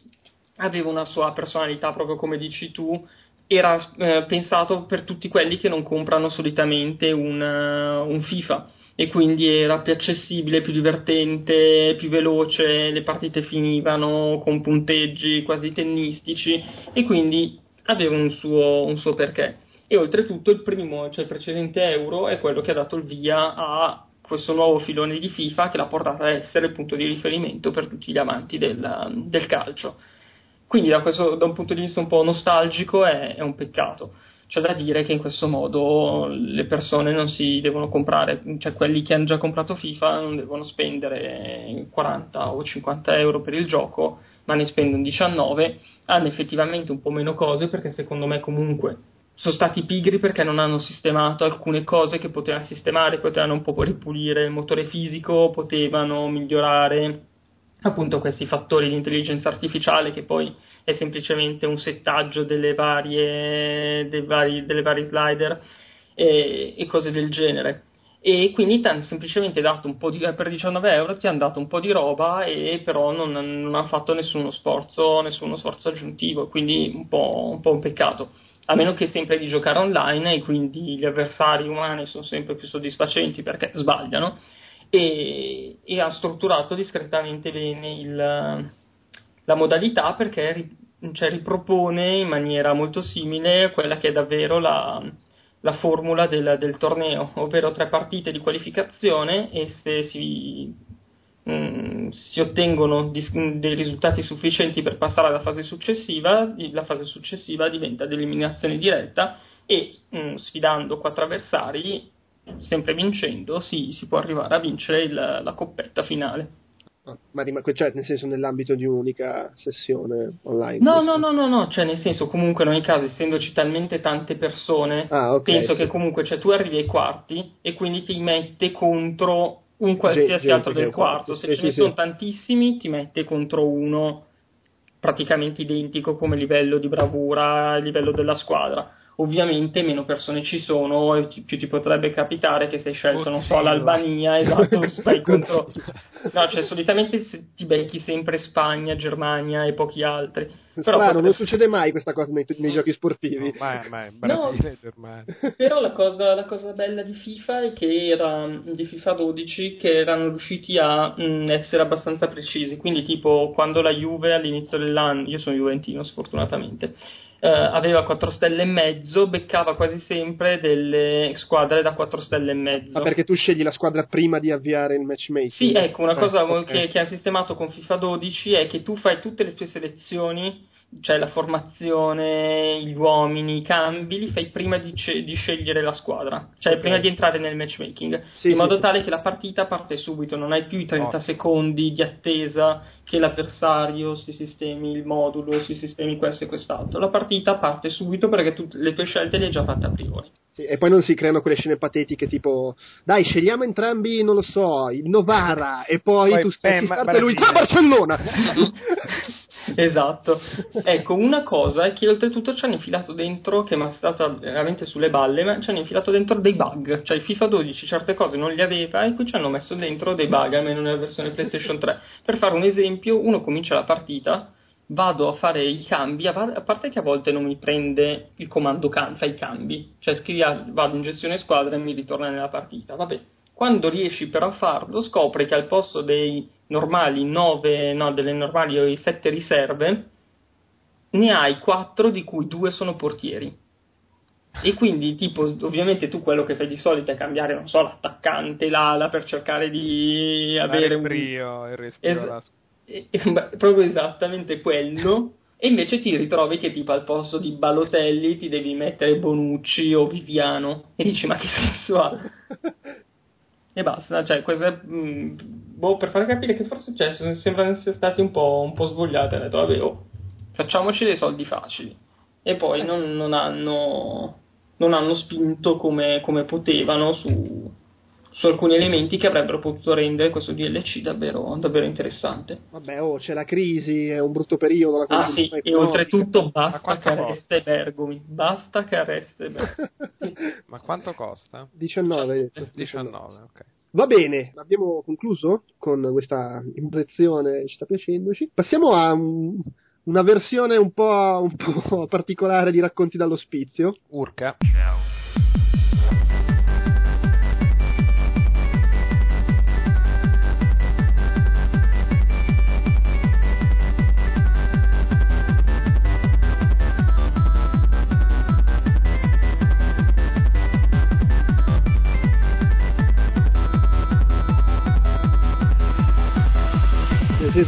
aveva una sua personalità, proprio come dici tu, era eh, pensato per tutti quelli che non comprano solitamente un, uh, un FIFA e quindi era più accessibile, più divertente, più veloce, le partite finivano con punteggi quasi tennistici e quindi aveva un suo, un suo perché. E oltretutto il primo, cioè il precedente Euro, è quello che ha dato il via a questo nuovo filone di FIFA che l'ha portata a essere il punto di riferimento per tutti gli amanti del, del calcio. Quindi da, questo, da, un punto di vista un po' nostalgico è, è un peccato. C'è da dire che in questo modo le persone non si devono comprare, cioè quelli che hanno già comprato FIFA non devono spendere 40 o 50 euro per il gioco, ma ne spendono 19, hanno effettivamente un po' meno cose perché secondo me comunque sono stati pigri perché non hanno sistemato alcune cose che potevano sistemare, potevano un po' ripulire il motore fisico, potevano migliorare appunto questi fattori di intelligenza artificiale che poi è semplicemente un settaggio delle varie, vari, delle varie slider e, e, cose del genere. E quindi ti hanno semplicemente dato un po' di per 19 euro ti hanno dato un po' di roba e però non, non hanno fatto nessuno sforzo, nessuno sforzo aggiuntivo, quindi un po', un po' un peccato a meno che sempre di giocare online e quindi gli avversari umani sono sempre più soddisfacenti perché sbagliano e, e ha strutturato discretamente bene il, la modalità perché cioè, ripropone in maniera molto simile quella che è davvero la, la formula del, del, torneo, ovvero tre partite di qualificazione e se si, mh, mm, si ottengono dis- dei risultati sufficienti per passare alla fase successiva, la fase successiva diventa d'eliminazione diretta e mh, mm, sfidando quattro avversari sempre vincendo si, si può arrivare a vincere il, la coppetta finale. Ah, ma cioè, nel senso nell'ambito di un'unica sessione online? No, no, no, no, no, cioè nel senso comunque in ogni caso essendoci talmente tante persone, ah, okay, penso sì. che comunque cioè, tu arrivi ai quarti e quindi ti mette contro un qualsiasi G- altro del quarto, se sì, ce sì, ne sono tantissimi ti mette contro uno praticamente identico come livello di bravura, livello della squadra ovviamente meno persone ci sono e più ti potrebbe capitare che sei scelto, Oddio. non so, l'Albania, esatto, stai contro... No, cioè solitamente ti becchi sempre Spagna, Germania e pochi altri. Però Strano, potrebbe... non succede mai questa cosa nei, nei giochi sportivi. No, mai, mai, Brasile, no, Germania. Però la cosa, la cosa, bella di FIFA è che era, di FIFA 12, che erano riusciti a mh, mm, essere abbastanza precisi, quindi tipo quando la Juve all'inizio dell'anno, io sono juventino sfortunatamente, eh, aveva 4 stelle e mezzo, beccava quasi sempre delle squadre da 4 stelle e mezzo. Ah, perché tu scegli la squadra prima di avviare il matchmaking? Sì, ecco, una eh, cosa okay. che, che ha sistemato con FIFA 12 è che tu fai tutte le tue selezioni cioè la formazione, gli uomini, i cambi, li fai prima di, ce- di scegliere la squadra, cioè okay. prima di entrare nel matchmaking, sì, in modo sì, tale sì. che la partita parte subito, non hai più i 30 oh. secondi di attesa che l'avversario si sistemi il modulo, si sistemi questo e quest'altro. La partita parte subito perché tu le tue scelte le hai già fatte a priori. e poi non si creano quelle scene patetiche tipo dai scegliamo entrambi non lo so il Novara e poi, poi tu stai eh, e lui a Barcellona esatto. Ecco, una cosa è che oltretutto ci hanno infilato dentro, che mi è stata veramente sulle balle, ma ci hanno infilato dentro dei bug. Cioè, FIFA 12 certe cose non li aveva e qui ci hanno messo dentro dei bug, almeno nella versione PlayStation 3. Per fare un esempio, uno comincia la partita, vado a fare i cambi, a parte che a volte non mi prende il comando cam- fa i cambi, cioè scrivi, vado in gestione squadra e mi ritorna nella partita. Vabbè, quando riesci però a farlo, scopri che al posto dei normali 9, no, delle normali 7 riserve, ne hai 4 di cui 2 sono portieri. E quindi, tipo, ovviamente tu quello che fai di solito è cambiare, non so, l'attaccante, l'ala per cercare di avere il brio, un... il respiro. Es- proprio esattamente quello. E invece ti ritrovi che tipo al posto di Balotelli ti devi mettere Bonucci o Viviano. E dici, ma che senso ha? e basta. Cioè, queste, mh, mm, boh, per far capire che forse cioè, sembrano essere stati un po', un po' svogliate. Hanno detto, vabbè, oh, facciamoci dei soldi facili. E poi non, non, hanno, non hanno spinto come, come potevano su, su alcuni elementi che avrebbero potuto rendere questo DLC davvero, davvero interessante. Vabbè, oh, c'è la crisi, è un brutto periodo. La ah sì, e oltretutto basta caresse e bergomi, basta caresse e bergomi. Ma quanto costa? 19. 19, 19. ok. Va bene, abbiamo concluso con questa impressione, ci sta piacendoci. Passiamo a un, una versione un po', un po' particolare di Racconti dall'ospizio. Urca. nel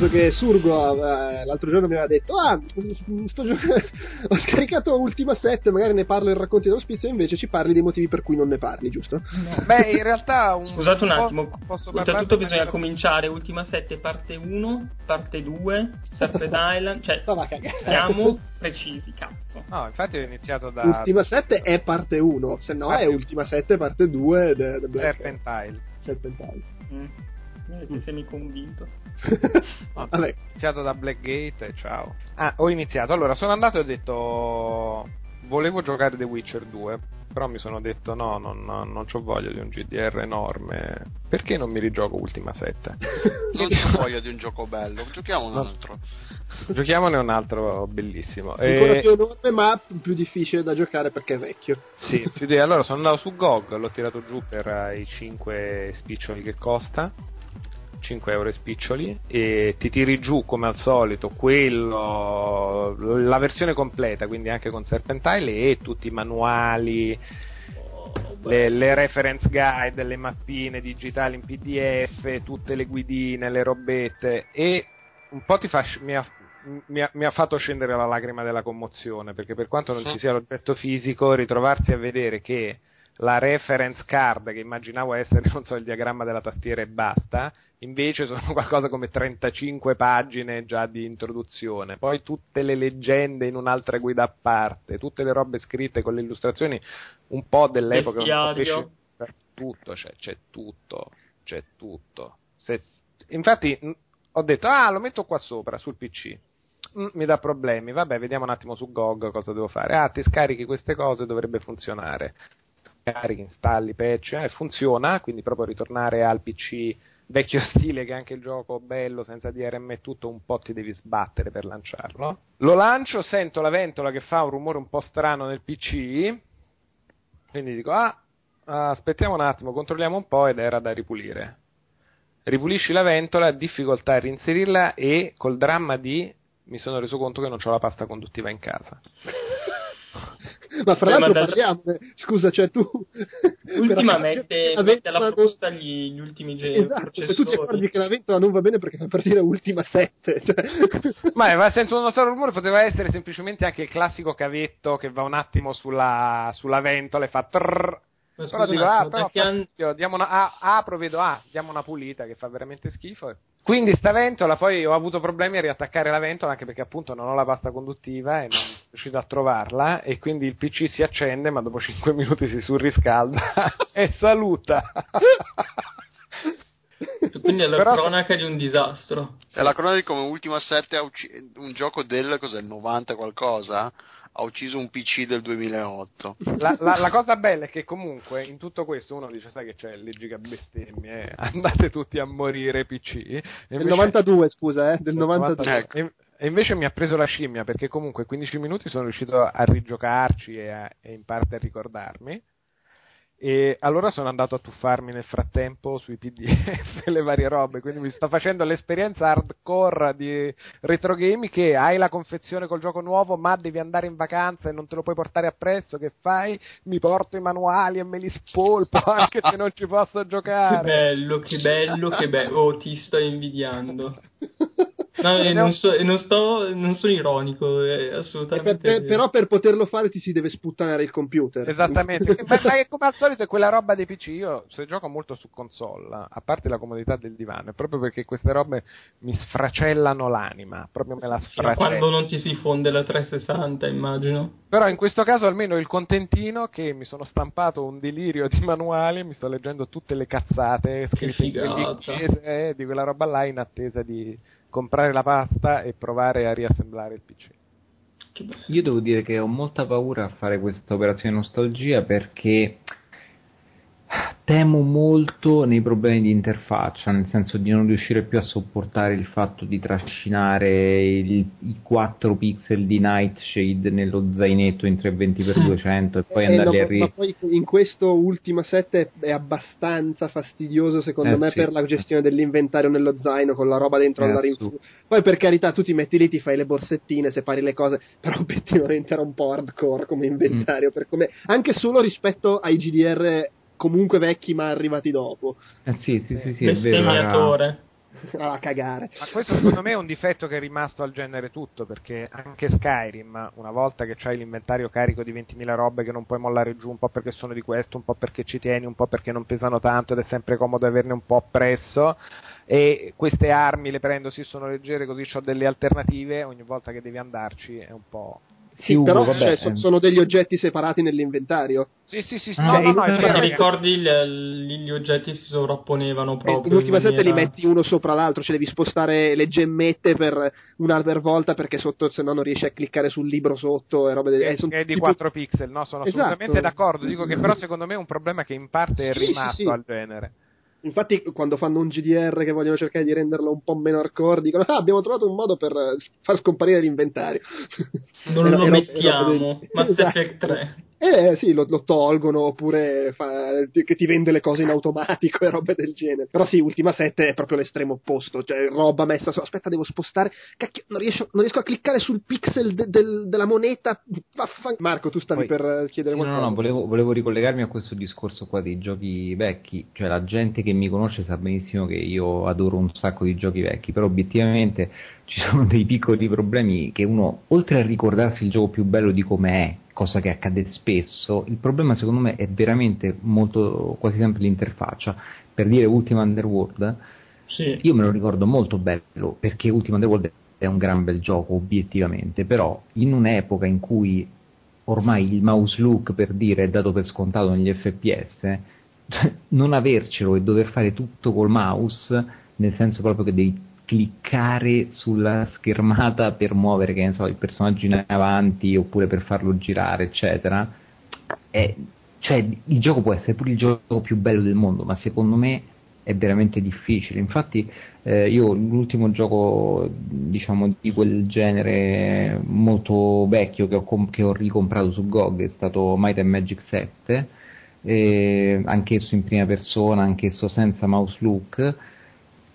senso che Surgo eh, l'altro giorno mi aveva detto ah sto gio- ho scaricato Ultima 7 magari ne parlo in racconti dell'ospizio invece ci parli dei motivi per cui non ne parli giusto? No. beh in realtà un scusate un attimo posso oltretutto bisogna cominciare Ultima 7 parte 1 parte 2 Serpent Island cioè siamo precisi cazzo no infatti ho iniziato da Ultima 7 è parte 1 se no parte... è Ultima 7 parte 2 de, de Serpent Isle Serpent Isle mm. Mm. Sei convinto. ho iniziato da Blackgate e ciao. Ah, ho iniziato. Allora, sono andato e ho detto. Volevo giocare The Witcher 2, però mi sono detto no, non, non ho voglia di un GDR enorme. Perché non mi rigioco Ultima 7? non ho voglia di un gioco bello, giochiamo un altro. Giochiamone un altro bellissimo. Ancora e... più enorme, ma più difficile da giocare perché è vecchio. Sì, allora sono andato su GOG, l'ho tirato giù per i 5 spiccioli che costa 5 euro e spiccioli e ti tiri giù come al solito quello, la versione completa, quindi anche con Serpentile e tutti i manuali, le, le, reference guide, le mappine digitali in PDF, tutte le guidine, le robette e un po' ti fa, mi, ha, mi, ha, mi ha fatto scendere la lacrima della commozione perché per quanto non ci sia l'oggetto fisico, ritrovarsi a vedere che la reference card, che immaginavo essere, non so, il diagramma della tastiera e basta, invece sono qualcosa come 35 pagine già di introduzione, poi tutte le leggende in un'altra guida a parte, tutte le robe scritte con le illustrazioni un po' dell'epoca, un per tutto, cioè, c'è tutto, c'è tutto. Se, infatti ho detto, ah, lo metto qua sopra, sul PC. Mm, mi dà problemi, vabbè, vediamo un attimo su GOG cosa devo fare. Ah, ti scarichi queste cose, dovrebbe funzionare carichi, installi, patch eh, funziona, quindi proprio ritornare al PC vecchio stile che anche il gioco bello senza DRM e tutto un po' ti devi sbattere per lanciarlo. Lo lancio, sento la ventola che fa un rumore un po' strano nel PC, quindi dico ah, aspettiamo un attimo, controlliamo un po' ed era da ripulire. Ripulisci la ventola, difficoltà a reinserirla e col dramma di mi sono reso conto che non ho la pasta conduttiva in casa. ma fra l'altro da... parliamo, scusa, cioè tu... Ultimamente mette alla posta gli, gli ultimi geni. Esatto, se tu ti accorgi che la ventola non va bene perché fa partire ultima 7. Cioè... ma, ma sento uno solo rumore, poteva essere semplicemente anche il classico cavetto che va un attimo sulla, sulla ventola e fa trrr, però dico, ah, però an... diamo una, ah, apro, vedo, ah, diamo una pulita che fa veramente schifo. Quindi sta ventola, poi ho avuto problemi a riattaccare la ventola anche perché appunto non ho la pasta conduttiva e non sono riuscito a trovarla e quindi il PC si accende ma dopo 5 minuti si surriscalda e saluta. Quindi è la Però cronaca di un disastro. È la cronaca di come Ultima 7 un gioco del cos'è, 90 qualcosa ha ucciso un PC del 2008. La, la, la, cosa bella è che comunque in tutto questo uno dice sai che c'è le giga bestemmie, eh? andate tutti a morire PC. Invece, del 92 scusa, eh, del 92. Ecco. E, e, invece mi ha preso la scimmia perché comunque 15 minuti sono riuscito a rigiocarci e, a, e in parte a ricordarmi e allora sono andato a tuffarmi nel frattempo sui PDF e le varie robe, quindi mi sto facendo l'esperienza hardcore di retro game che hai la confezione col gioco nuovo ma devi andare in vacanza e non te lo puoi portare appresso, che fai? Mi porto i manuali e me li spolpo anche se non ci posso giocare. Che bello, che bello, che bello, oh ti sto invidiando. No, e non, so, non, sto, non sono ironico, è assolutamente. Per, però per poterlo fare ti si deve sputtare il computer. Esattamente, ma, ma come al solito è quella roba dei PC. Io se gioco molto su console, a parte la comodità del divano, è proprio perché queste robe mi sfracellano l'anima, proprio me la sfracellano. Quando non ti si fonde la 360, immagino. Però in questo caso almeno il contentino che mi sono stampato un delirio di manuali, mi sto leggendo tutte le cazzate scritte in inglese eh, di quella roba là in attesa di comprare la pasta e provare a riassemblare il PC. Io devo dire che ho molta paura a fare questa operazione nostalgia perché temo molto nei problemi di interfaccia, nel senso di non riuscire più a sopportare il fatto di trascinare il, i 4 pixel di Nightshade nello zainetto in 320x200 e poi eh, andarli no, a ri... Ma poi in questo Ultima 7 è abbastanza fastidioso secondo eh, me sì. per la gestione dell'inventario nello zaino con la roba dentro andare in fu- Poi per carità tu ti metti lì, ti fai le borsettine, separi le cose, però obiettivamente era un po' hardcore come inventario, mm. per come... anche solo rispetto ai GDR comunque vecchi ma arrivati dopo. Eh sì, sì, sì, sì è vero. A cagare. Ma questo secondo me è un difetto che è rimasto al genere tutto, perché anche Skyrim, una volta che c'hai l'inventario carico di 20.000 robe che non puoi mollare giù, un po' perché sono di questo, un po' perché ci tieni, un po' perché non pesano tanto ed è sempre comodo averne un po' appresso, e queste armi le prendo, sì sono leggere, così ho delle alternative, ogni volta che devi andarci è un po' Sì, Ugo, però vabbè, cioè, sono degli oggetti separati nell'inventario. Sì, sì, sì. No, cioè, no, no, no, no, ricordi gli, gli, oggetti si sovrapponevano proprio. In ultima in maniera... 7 li metti uno sopra l'altro, cioè devi spostare le gemmette per una per volta perché sotto se no non riesci a cliccare sul libro sotto e robe del genere. Eh, è di tipo... 4 pixel, no? Sono esatto. assolutamente d'accordo. Dico che però secondo me è un problema che in parte è sì, rimasto sì, sì. al genere. Infatti, quando fanno un GDR che vogliono cercare di renderlo un po' meno hardcore, dicono: Ah, abbiamo trovato un modo per far scomparire l'inventario. Non lo mettiamo, Mass Effect 3. Eh sì, lo, lo tolgono oppure fa, che ti vende le cose in automatico e robe del genere. Però sì, Ultima 7 è proprio l'estremo opposto, cioè roba messa su, aspetta devo spostare, cacchio, non riesco, non riesco a cliccare sul pixel de, de, della moneta. Vaffan... Marco, tu stavi Poi, per chiedere sì, qualcosa? No, no, volevo, volevo, ricollegarmi a questo discorso qua dei giochi vecchi, cioè la gente che mi conosce sa benissimo che io adoro un sacco di giochi vecchi, però obiettivamente ci sono dei piccoli problemi che uno, oltre a ricordarsi il gioco più bello di come è, cosa che accade spesso, il problema secondo me è veramente molto, quasi sempre l'interfaccia. Per dire Ultima Underworld, sì. io me lo ricordo molto bello perché Ultima Underworld è un gran bel gioco obiettivamente, però in un'epoca in cui ormai il mouse look per dire è dato per scontato negli FPS, non avercelo e dover fare tutto col mouse, nel senso proprio che devi cliccare sulla schermata per muovere che ne so, il personaggio in avanti oppure per farlo girare, eccetera. È, cioè, il gioco può essere pure il gioco più bello del mondo, ma secondo me è veramente difficile. Infatti, eh, io l'ultimo gioco, diciamo, di quel genere molto vecchio che ho, comp- che ho ricomprato su GOG è stato Might and Magic 7, eh, anch'esso in prima persona, anch'esso senza mouse look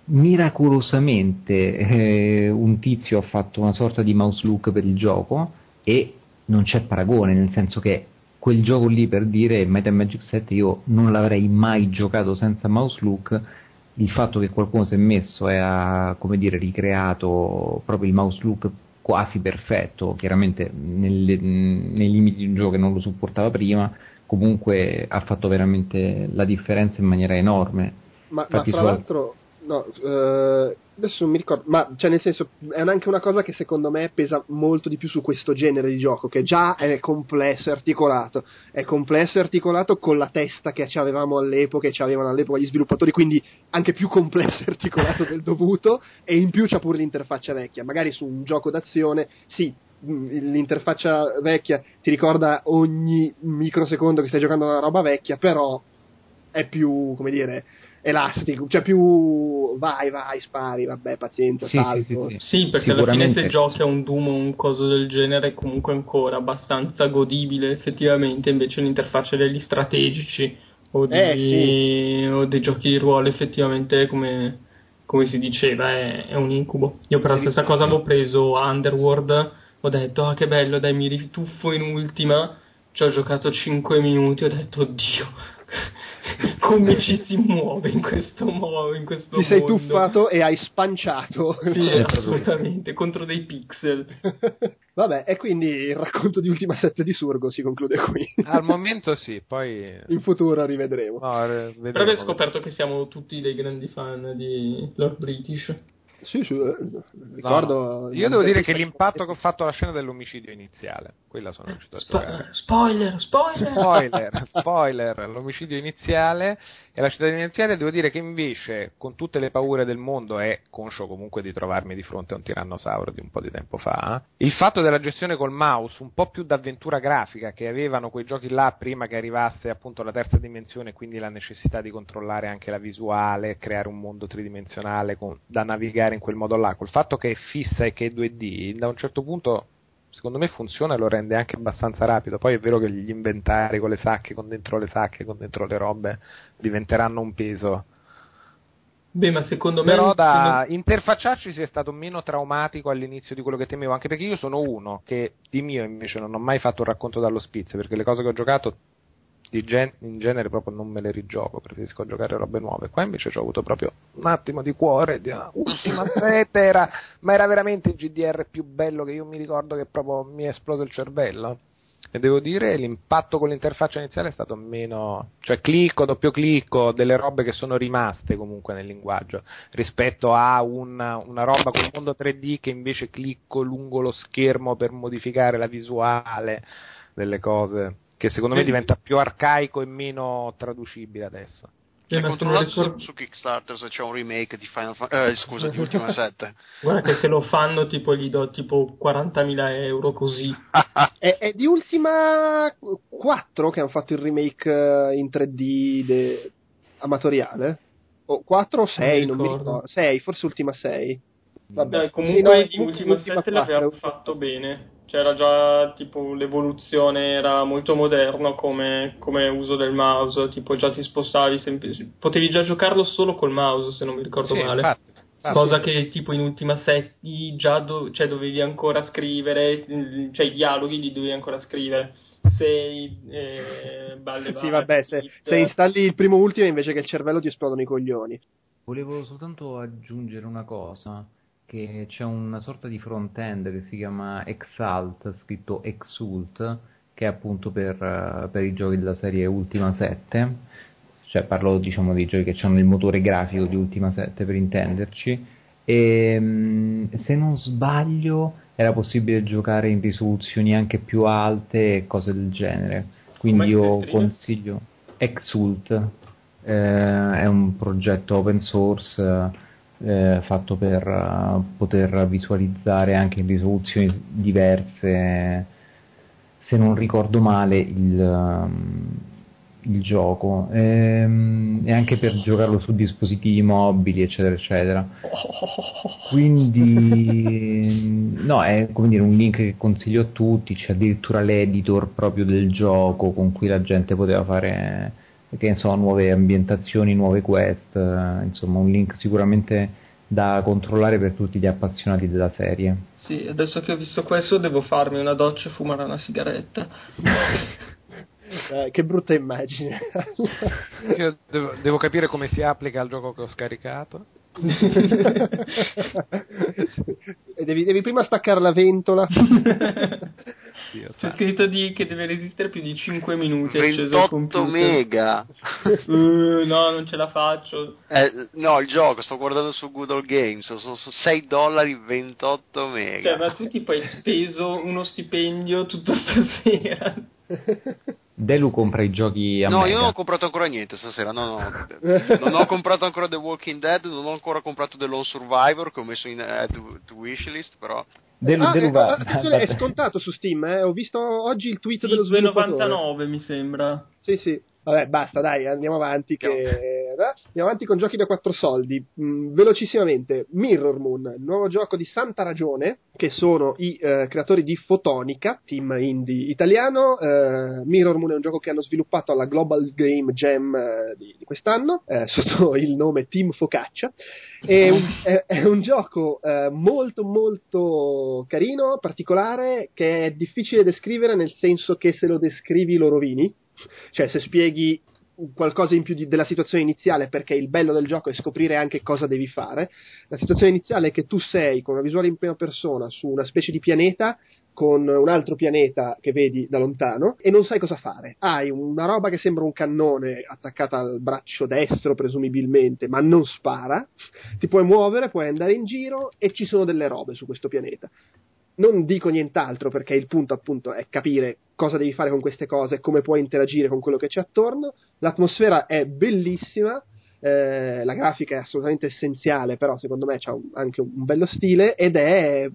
miracolosamente eh, un tizio ha fatto una sorta di mouse look per il gioco e non c'è paragone, nel senso che quel gioco lì per dire Meta Magic 7 io non l'avrei mai giocato senza mouse look. Il fatto che qualcuno si è messo e ha come dire ricreato proprio il mouse look quasi perfetto chiaramente nelle, nei limiti di un gioco che non lo supportava prima comunque ha fatto veramente la differenza in maniera enorme. Ma, ma tra l'altro No, uh, adesso non mi ricordo, ma cioè nel senso è anche una cosa che secondo me pesa molto di più su questo genere di gioco, che già è complesso e articolato, è complesso e articolato con la testa che ci avevamo all'epoca e ci avevano all'epoca gli sviluppatori, quindi anche più complesso e articolato del dovuto, e in più c'ha pure l'interfaccia vecchia, magari su un gioco d'azione, sì, mm, l'interfaccia vecchia ti ricorda ogni microsecondo che stai giocando una roba vecchia, però è più, come dire, elastico, cioè più vai, vai, spari, vabbè, pazienza, sì, salto. Sì, sì, sì. sì perché alla fine se giochi a un Doom o un coso del genere è comunque ancora abbastanza godibile effettivamente, invece l'interfaccia degli strategici o, di, eh, o dei giochi di ruolo effettivamente come, come si diceva è, è, un incubo. Io per la stessa cosa avevo preso Underworld, ho detto ah che bello, dai mi rituffo in ultima, ci ho giocato 5 minuti, ho detto oddio come ci si muove in questo modo. In questo Ti sei tuffato e hai spanciato. Sì, assolutamente, contro dei pixel. Vabbè, e quindi il racconto di Ultima 7 di Surgo si conclude qui. Al momento sì, poi... In futuro rivedremo. No, vedremo. Però avevo scoperto che siamo tutti dei grandi fan di Lord British. Sì, sì, eh, ricordo. No, io devo dire che l'impatto che ho fatto alla scena dell'omicidio iniziale, quella sono riuscito a Spo- Spoiler, spoiler! Spoiler, spoiler, l'omicidio iniziale e la iniziale devo dire che invece, con tutte le paure del mondo e conscio comunque di trovarmi di fronte a un tirannosauro di un po' di tempo fa, il fatto della gestione col mouse, un po' più d'avventura grafica che avevano quei giochi là prima che arrivasse appunto la terza dimensione, quindi la necessità di controllare anche la visuale, creare un mondo tridimensionale con, da navigare in quel modo là, col fatto che è fissa e che è 2D, da un certo punto secondo me funziona e lo rende anche abbastanza rapido. Poi è vero che gli inventari con le sacche, con dentro le sacche, con dentro le robe diventeranno un peso. Beh, ma secondo me. Però da non... interfacciarci sia stato meno traumatico all'inizio di quello che temevo, anche perché io sono uno che di mio invece non ho mai fatto un racconto dallo spizio, perché le cose che ho giocato gen- in genere proprio non me le rigioco, preferisco giocare robe nuove. Qua invece ho avuto proprio un attimo di cuore, di ultima sette era, ma era veramente il GDR più bello che io mi ricordo che proprio mi è esploso il cervello. E devo dire l'impatto con l'interfaccia iniziale è stato meno, cioè clicco, doppio clicco, delle robe che sono rimaste comunque nel linguaggio, rispetto a una, una roba con mondo 3D che invece clicco lungo lo schermo per modificare la visuale delle cose che secondo me diventa più arcaico e meno traducibile adesso. Hai controllato su, su, Kickstarter se c'è un remake di Final Fantasy, eh, scusa, di Ultima 7. Guarda che se lo fanno tipo gli do tipo 40.000 euro così. è, è, di Ultima 4 che hanno fatto il remake eh, in 3D de... amatoriale? O 4 o 6, non, non mi ricordo. 6, forse Ultima 6. Vabbè, Dai, comunque sì, no, di Ultima 7 l'aveva fatto bene c'era già tipo l'evoluzione era molto moderno come, come, uso del mouse, tipo già ti spostavi, sempre, potevi già giocarlo solo col mouse se non mi ricordo sì, male. Infatti, infatti. Cosa che tipo in ultima set già do, cioè, dovevi ancora scrivere, cioè i dialoghi li dovevi ancora scrivere. Sei eh, balle Sì, vabbè, se, se, installi il primo ultimo invece che il cervello ti esplodono i coglioni. Volevo soltanto aggiungere una cosa che c'è una sorta di front-end che si chiama Exalt, scritto Exult, che è appunto per, uh, per i giochi della serie Ultima 7, cioè parlo diciamo dei giochi che hanno il motore grafico di Ultima 7 per intenderci, e um, se non sbaglio era possibile giocare in risoluzioni anche più alte e cose del genere, quindi io consiglio Exult, eh, è un progetto open source eh, fatto per uh, poter visualizzare anche in risoluzioni diverse, se non ricordo male, il, um, il gioco e, ehm, e, anche per giocarlo su dispositivi mobili, eccetera, eccetera. Quindi, no, è come dire un link che consiglio a tutti. C'è addirittura l'editor proprio del gioco con cui la gente poteva fare che ne so, nuove ambientazioni, nuove quest, eh, insomma un link sicuramente da controllare per tutti gli appassionati della serie. Sì, adesso che ho visto questo devo farmi una doccia e fumare una sigaretta. Eh, che brutta immagine. Io devo, devo, capire come si applica al gioco che ho scaricato. devi, devi, prima staccare la ventola. C'è scritto di, che deve resistere più di 5 minuti. 28 mega. uh, no, non ce la faccio. Eh, no, il gioco, sto guardando su Google Games, sono 6 dollari 28 mega. Cioè, ma tu tipo hai speso uno stipendio tutta stasera. Delu compra i giochi a No, mega. io non ho comprato ancora niente stasera. No, no. non ho comprato ancora The Walking Dead. Non ho ancora comprato The Lone Survivor che ho messo in uh, to, to wishlist. Però Delu, ah, Delu eh, è scontato su Steam. Eh? Ho visto oggi il tweet sì, dello sviluppatore. 2,99 mi sembra. Sì, sì. Vabbè, basta, dai, andiamo avanti. Che... Andiamo avanti con giochi da quattro soldi. Mm, velocissimamente, Mirror Moon, nuovo gioco di Santa Ragione, che sono i eh, creatori di Fotonica, team indie italiano. Eh, Mirror Moon è un gioco che hanno sviluppato alla Global Game Jam eh, di, di, quest'anno, eh, sotto il nome Team Focaccia. È un, è, è un gioco eh, molto molto carino, particolare, che è difficile descrivere nel senso che se lo descrivi lo rovini cioè, se spieghi qualcosa in più di, della situazione iniziale, perché il bello del gioco è scoprire anche cosa devi fare. La situazione iniziale è che tu sei con una visuale in prima persona su una specie di pianeta con un altro pianeta che vedi da lontano e non sai cosa fare. Hai una roba che sembra un cannone attaccata al braccio destro, presumibilmente, ma non spara. Ti puoi muovere, puoi andare in giro e ci sono delle robe su questo pianeta. Non dico nient'altro perché il punto appunto è capire cosa devi fare con queste cose, come puoi interagire con quello che c'è attorno. L'atmosfera è bellissima, eh, la grafica è assolutamente essenziale, però secondo me ha anche un bello stile ed è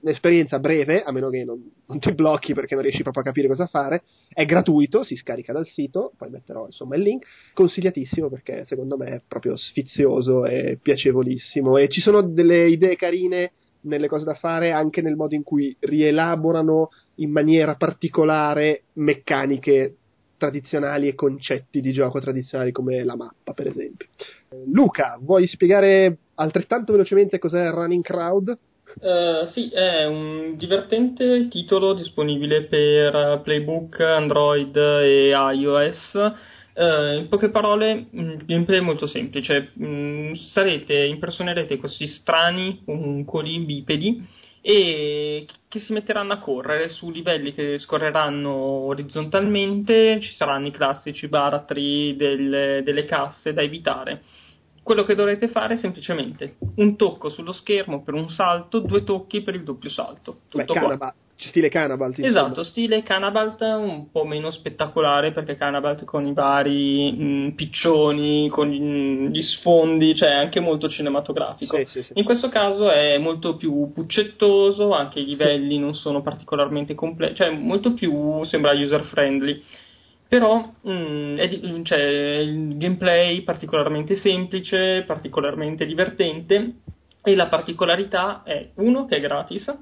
un'esperienza breve, a meno che non, non, ti blocchi perché non riesci proprio a capire cosa fare, è gratuito, si scarica dal sito, poi metterò insomma il link, consigliatissimo perché secondo me è proprio sfizioso e piacevolissimo. E ci sono delle idee carine nelle cose da fare anche nel modo in cui rielaborano in maniera particolare meccaniche tradizionali e concetti di gioco tradizionali come la mappa per esempio. Luca, vuoi spiegare altrettanto velocemente cos'è Running Crowd? Uh, sì, è un divertente titolo disponibile per Playbook, Android e iOS. Uh, in poche parole, il gameplay è molto semplice. Mm, sarete, impersonerete questi strani omuncoli bipedi e che si metteranno a correre su livelli che scorreranno orizzontalmente. Ci saranno i classici baratri del, delle casse da evitare quello che dovrete fare è semplicemente un tocco sullo schermo per un salto, due tocchi per il doppio salto. Tutto Beh, stile Canabalt. Esatto, stile Canabalt un po' meno spettacolare perché Canabalt con i vari mh, mm, piccioni, con gli sfondi, cioè anche molto cinematografico. Sì, sì, sì. In questo caso è molto più puccettoso, anche i livelli non sono particolarmente complessi, cioè molto più sembra user friendly però mh, mm, è, cioè, il gameplay particolarmente semplice, particolarmente divertente e la particolarità è uno che è gratis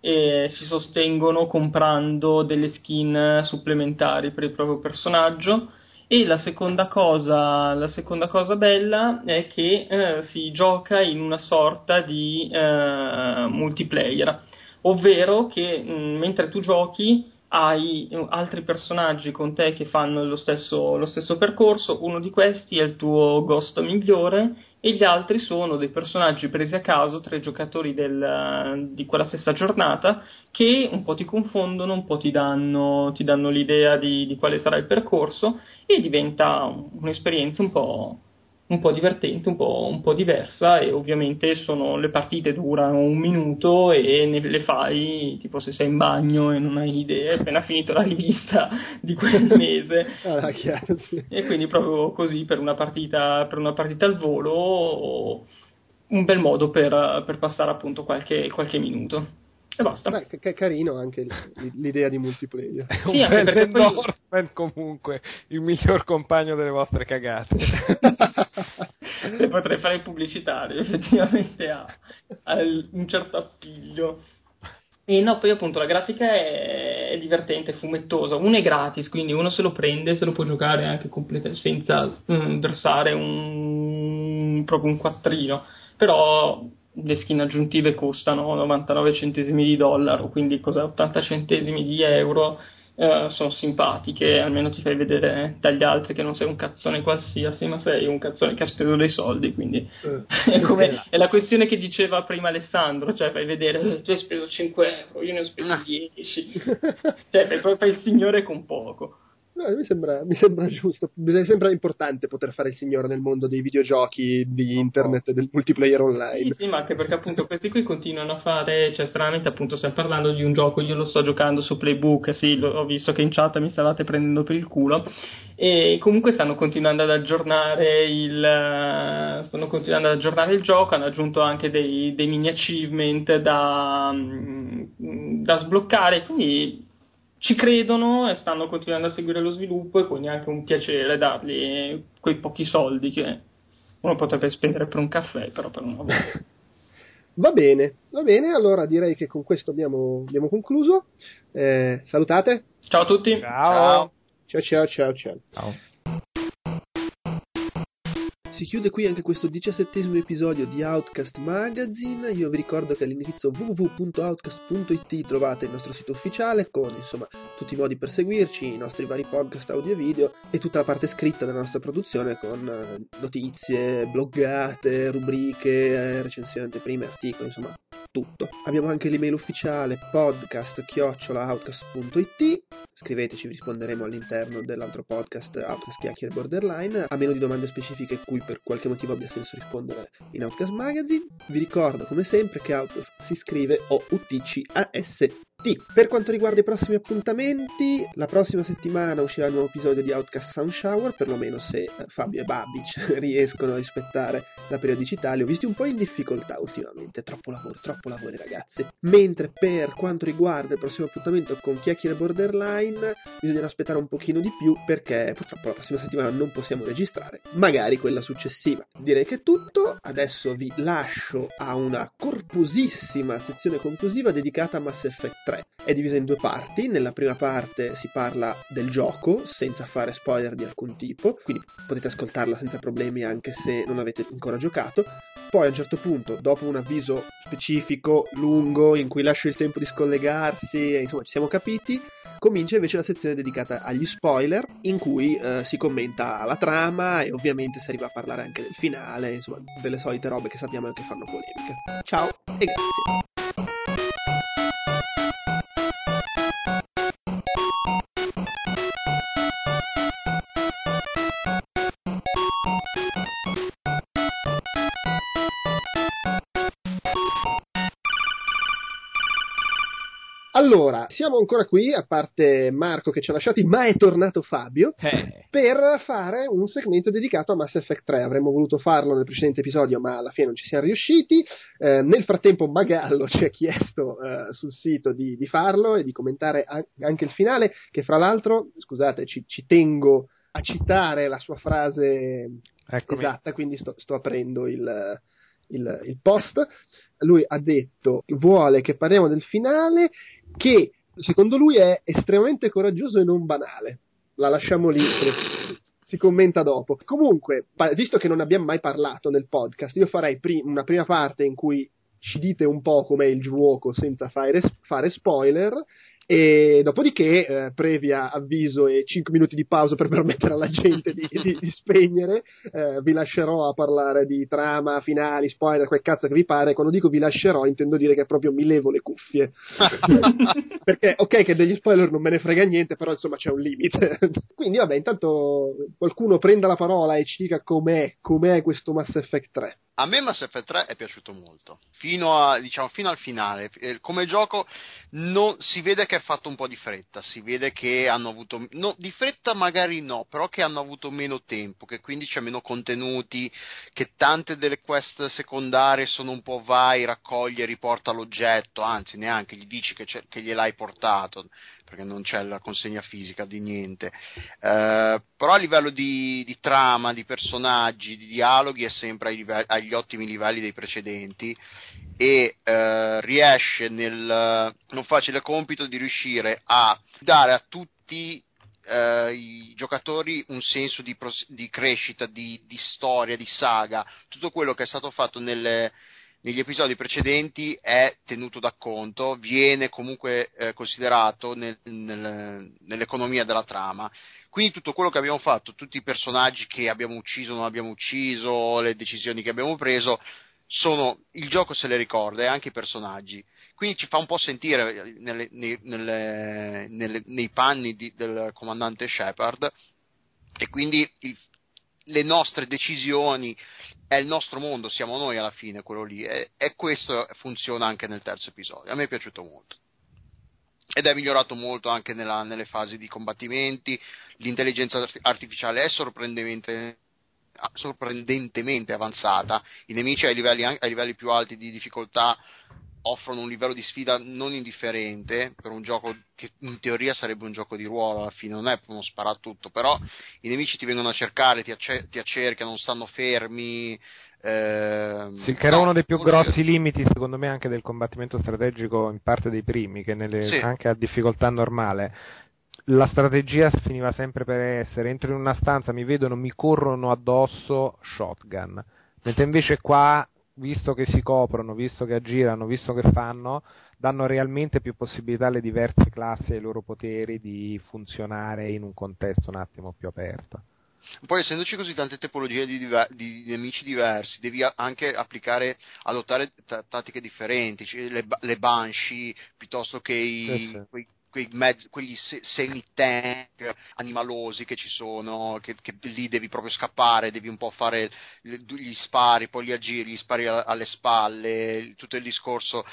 e si sostengono comprando delle skin supplementari per il proprio personaggio. E la seconda cosa, la seconda cosa bella è che eh, si gioca in una sorta di eh, multiplayer, ovvero che mh, mm, mentre tu giochi hai altri personaggi con te che fanno lo stesso, lo stesso, percorso, uno di questi è il tuo ghost migliore e gli altri sono dei personaggi presi a caso tra i giocatori del, di quella stessa giornata che un po' ti confondono, un po' ti danno, ti danno l'idea di, di, quale sarà il percorso e diventa un'esperienza un po', un po' divertente, un po', un po', diversa e ovviamente sono, le partite durano un minuto e ne, le fai tipo se sei in bagno e non hai idee, appena finito la rivista di quel mese ah, chiaro, sì. e quindi proprio così per una partita, per una partita al volo un bel modo per, per passare appunto qualche, qualche minuto. E basta. Beh, che, carino anche l'idea di multiplayer. È un sì, bel endorsement poi... comunque, il miglior compagno delle vostre cagate. potrei fare pubblicitario, effettivamente ha, ha un certo appiglio. E no, poi appunto la grafica è, è, divertente, fumettosa. Uno è gratis, quindi uno se lo prende, se lo può giocare anche completamente senza mm, versare un, proprio un quattrino. Però le skin aggiuntive costano 99 centesimi di dollaro, quindi cos'è 80 centesimi di euro. Uh, sono simpatiche, almeno ti fai vedere dagli altri che non sei un cazzone qualsiasi, ma sei un cazzone che ha speso dei soldi, quindi è, come, è, la questione che diceva prima Alessandro, cioè fai vedere, eh, tu hai speso 5 euro, io ne ho speso 10, cioè fai, fai il signore con poco. No, mi, sembra, mi sembra giusto. Mi sembra importante poter fare il signore nel mondo dei videogiochi, di internet e del multiplayer online. Sì, sì, ma anche perché appunto questi qui continuano a fare, cioè stranamente appunto stiamo parlando di un gioco, io lo sto giocando su Playbook, sì, lo, ho visto che in chat mi stavate prendendo per il culo e comunque stanno continuando ad aggiornare il, stanno continuando ad aggiornare il gioco, hanno aggiunto anche dei, dei mini achievement da, da sbloccare, quindi ci credono e stanno continuando a seguire lo sviluppo e quindi è anche un piacere dargli quei pochi soldi che uno potrebbe spendere per un caffè, però per una volta. Va bene, va bene, allora direi che con questo abbiamo, abbiamo concluso. Eh, salutate. Ciao a tutti. Ciao. Ciao ciao ciao ciao. ciao. Si chiude qui anche questo diciassettesimo episodio di Outcast Magazine. Io vi ricordo che all'indirizzo www.outcast.it trovate il nostro sito ufficiale con insomma tutti i modi per seguirci, i nostri vari podcast audio e video e tutta la parte scritta della nostra produzione con eh, notizie, bloggate, rubriche, recensioni, anteprime, articoli, insomma tutto. Abbiamo anche l'email ufficiale podcast-outcast.it scriveteci, vi risponderemo all'interno dell'altro podcast Outcast Chiacchiere Borderline, a meno di domande specifiche cui per qualche motivo abbia senso rispondere in Outcast Magazine. Vi ricordo come sempre che Outcast si scrive O-U-T-C-A-S per quanto riguarda i prossimi appuntamenti, la prossima settimana uscirà il nuovo episodio di Outcast Sound Shower, perlomeno se eh, Fabio e Babic riescono a rispettare la periodicità. Li ho visti un po' in difficoltà ultimamente, troppo lavoro, troppo lavoro ragazzi. Mentre per quanto riguarda il prossimo appuntamento con Chiacchiere Borderline, bisognerà aspettare un pochino di più perché purtroppo la prossima settimana non possiamo registrare, magari quella successiva. Direi che è tutto, adesso vi lascio a una corposissima sezione conclusiva dedicata a Mass Effect 3. È divisa in due parti, nella prima parte si parla del gioco senza fare spoiler di alcun tipo, quindi potete ascoltarla senza problemi anche se non avete ancora giocato. Poi a un certo punto, dopo un avviso specifico, lungo, in cui lascio il tempo di scollegarsi, e insomma ci siamo capiti, comincia invece la sezione dedicata agli spoiler, in cui eh, si commenta la trama e ovviamente si arriva a parlare anche del finale, insomma delle solite robe che sappiamo che fanno polemica. Ciao e grazie. Allora, siamo ancora qui, a parte Marco che ci ha lasciati, ma è tornato Fabio, eh. per fare un segmento dedicato a Mass Effect 3. Avremmo voluto farlo nel precedente episodio, ma alla fine non ci siamo riusciti. Eh, nel frattempo Magallo ci ha chiesto eh, sul sito di, di, farlo e di commentare anche il finale, che fra l'altro, scusate, ci, ci tengo a citare la sua frase Eccomi. esatta, quindi sto, sto aprendo il, il, il post lui ha detto vuole che parliamo del finale che secondo lui è estremamente coraggioso e non banale. La lasciamo lì, si commenta dopo. Comunque, visto che non abbiamo mai parlato nel podcast, io farei una prima parte in cui ci dite un po' com'è il gioco senza fare, fare spoiler e dopodiché, eh, previa avviso e 5 minuti di pausa per permettere alla gente di, di, di spegnere, eh, vi lascerò a parlare di trama, finali, spoiler, quel cazzo che vi pare. Quando dico vi lascerò, intendo dire che proprio mi levo le cuffie. Perché, ok, che degli spoiler non me ne frega niente, però insomma c'è un limite. Quindi, vabbè, intanto qualcuno prenda la parola e ci dica com'è, com'è questo Mass Effect 3. A me Mass Effect 3 è piaciuto molto, fino, a, diciamo, fino al finale. Come gioco non, si vede che è fatto un po' di fretta, si vede che hanno avuto, no, di fretta magari no, però che hanno avuto meno tempo, che quindi c'è meno contenuti, che tante delle quest secondarie sono un po' vai, raccoglie, riporta l'oggetto, anzi neanche gli dici che, che gliel'hai portato perché non c'è la consegna fisica di niente. Eh, però a livello di, di, trama, di personaggi, di dialoghi è sempre livelli, agli ottimi livelli dei precedenti e eh, riesce nel non facile compito di riuscire a dare a tutti Uh, i giocatori un senso di, pros- di crescita, di, di, storia, di saga, tutto quello che è stato fatto nelle, negli episodi precedenti è tenuto da conto, viene comunque eh, considerato nel, nel, nell'economia della trama. Quindi tutto quello che abbiamo fatto, tutti i personaggi che abbiamo ucciso non abbiamo ucciso, le decisioni che abbiamo preso, sono, il gioco se le ricorda e anche i personaggi. Quindi ci fa un po' sentire nelle, nelle, nelle, nei panni di, del comandante Shepard e quindi il, le nostre decisioni, è il nostro mondo, siamo noi alla fine quello lì e, e, questo funziona anche nel terzo episodio. A me è piaciuto molto. Ed è migliorato molto anche nella, nelle fasi di combattimenti, l'intelligenza artificiale è sorprendentemente, sorprendentemente avanzata, i nemici ai livelli, ai livelli più alti di difficoltà offrono un livello di sfida non indifferente per un gioco che in teoria sarebbe un gioco di ruolo alla fine, non è uno sparatutto, però i nemici ti vengono a cercare, ti, acce- ti accerchiano, non stanno fermi. Eh, sì, che era no, uno dei più grossi limiti, secondo me, anche del combattimento strategico in parte dei primi, che nelle, sì. anche a difficoltà normale la strategia finiva sempre per essere entro in una stanza, mi vedono, mi corrono addosso, shotgun. Mentre invece qua visto che si coprono, visto che aggirano, visto che fanno, danno realmente più possibilità alle diverse classi e ai loro poteri di funzionare in un contesto un attimo più aperto. poi essendoci così tante tipologie di, diver- di, nemici diversi, devi anche applicare, adottare t- tattiche differenti, cioè le, le Banshee piuttosto che i, sì, sì. Quei, quei mezz- quegli se- semi-tank animalosi che ci sono, che, che, lì devi proprio scappare, devi un po' fare gli spari, poi li aggiri, gli spari alle spalle, tutto il discorso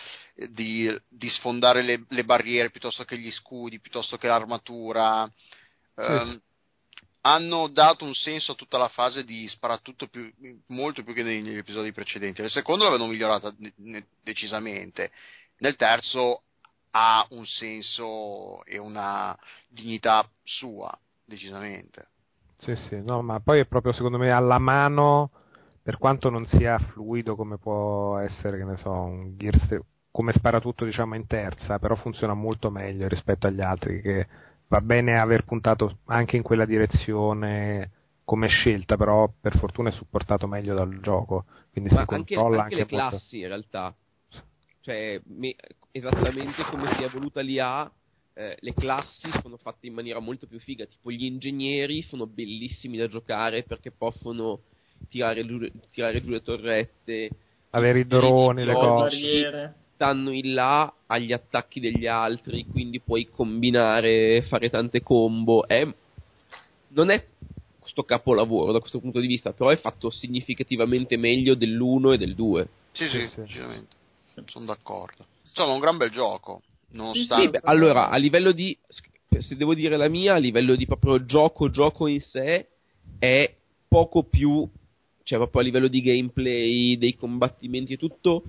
di, di sfondare le, le, barriere piuttosto che gli scudi, piuttosto che l'armatura. Sì. Um, hanno dato un senso a tutta la fase di sparatutto più, molto più che negli episodi precedenti. Nel secondo l'avevano migliorata decisamente, nel terzo ha un senso e una dignità sua, decisamente. Sì, sì, no, ma poi è proprio secondo me alla mano, per quanto non sia fluido come può essere, che ne so, un Gears, come spara tutto diciamo in terza, però funziona molto meglio rispetto agli altri, che va bene aver puntato anche in quella direzione come scelta, però per fortuna è supportato meglio dal gioco, quindi ma si anche, controlla anche, anche le molto... classi in realtà. Cioè me, esattamente come si è evoluta l'IA eh, le classi sono fatte in maniera molto più figa tipo gli ingegneri sono bellissimi da giocare perché possono tirare giù, tirare giù le torrette avere i droni le cose. Stanno in là agli attacchi degli altri quindi puoi combinare fare tante combo. È, non è questo capolavoro da questo punto di vista però è fatto significativamente meglio dell'1 e del 2 sì sì, sì, sì. sono d'accordo. Insomma, un gran bel gioco. Nonostante... Sì, beh, allora, a livello di. Se devo dire la mia, a livello di proprio gioco, gioco in sé, è poco più. Cioè, proprio a livello di gameplay, dei combattimenti e tutto,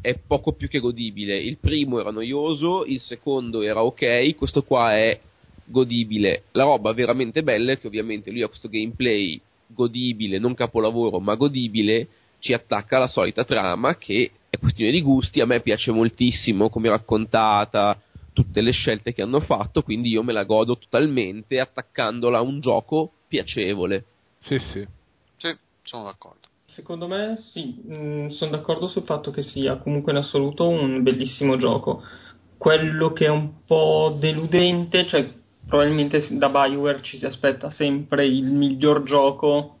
è poco più che godibile. Il primo era noioso, il secondo era ok, questo qua è godibile. La roba veramente bella è che ovviamente lui ha questo gameplay godibile, non capolavoro, ma godibile, ci attacca alla solita trama che questione di gusti, a me piace moltissimo come è raccontata, tutte le scelte che hanno fatto, quindi io me la godo totalmente attaccandola a un gioco piacevole. Sì, sì. Sì, sono d'accordo. Secondo me sì, mm, sono d'accordo sul fatto che sia comunque in assoluto un bellissimo gioco. Quello che è un po' deludente, cioè probabilmente da Bioware ci si aspetta sempre il miglior gioco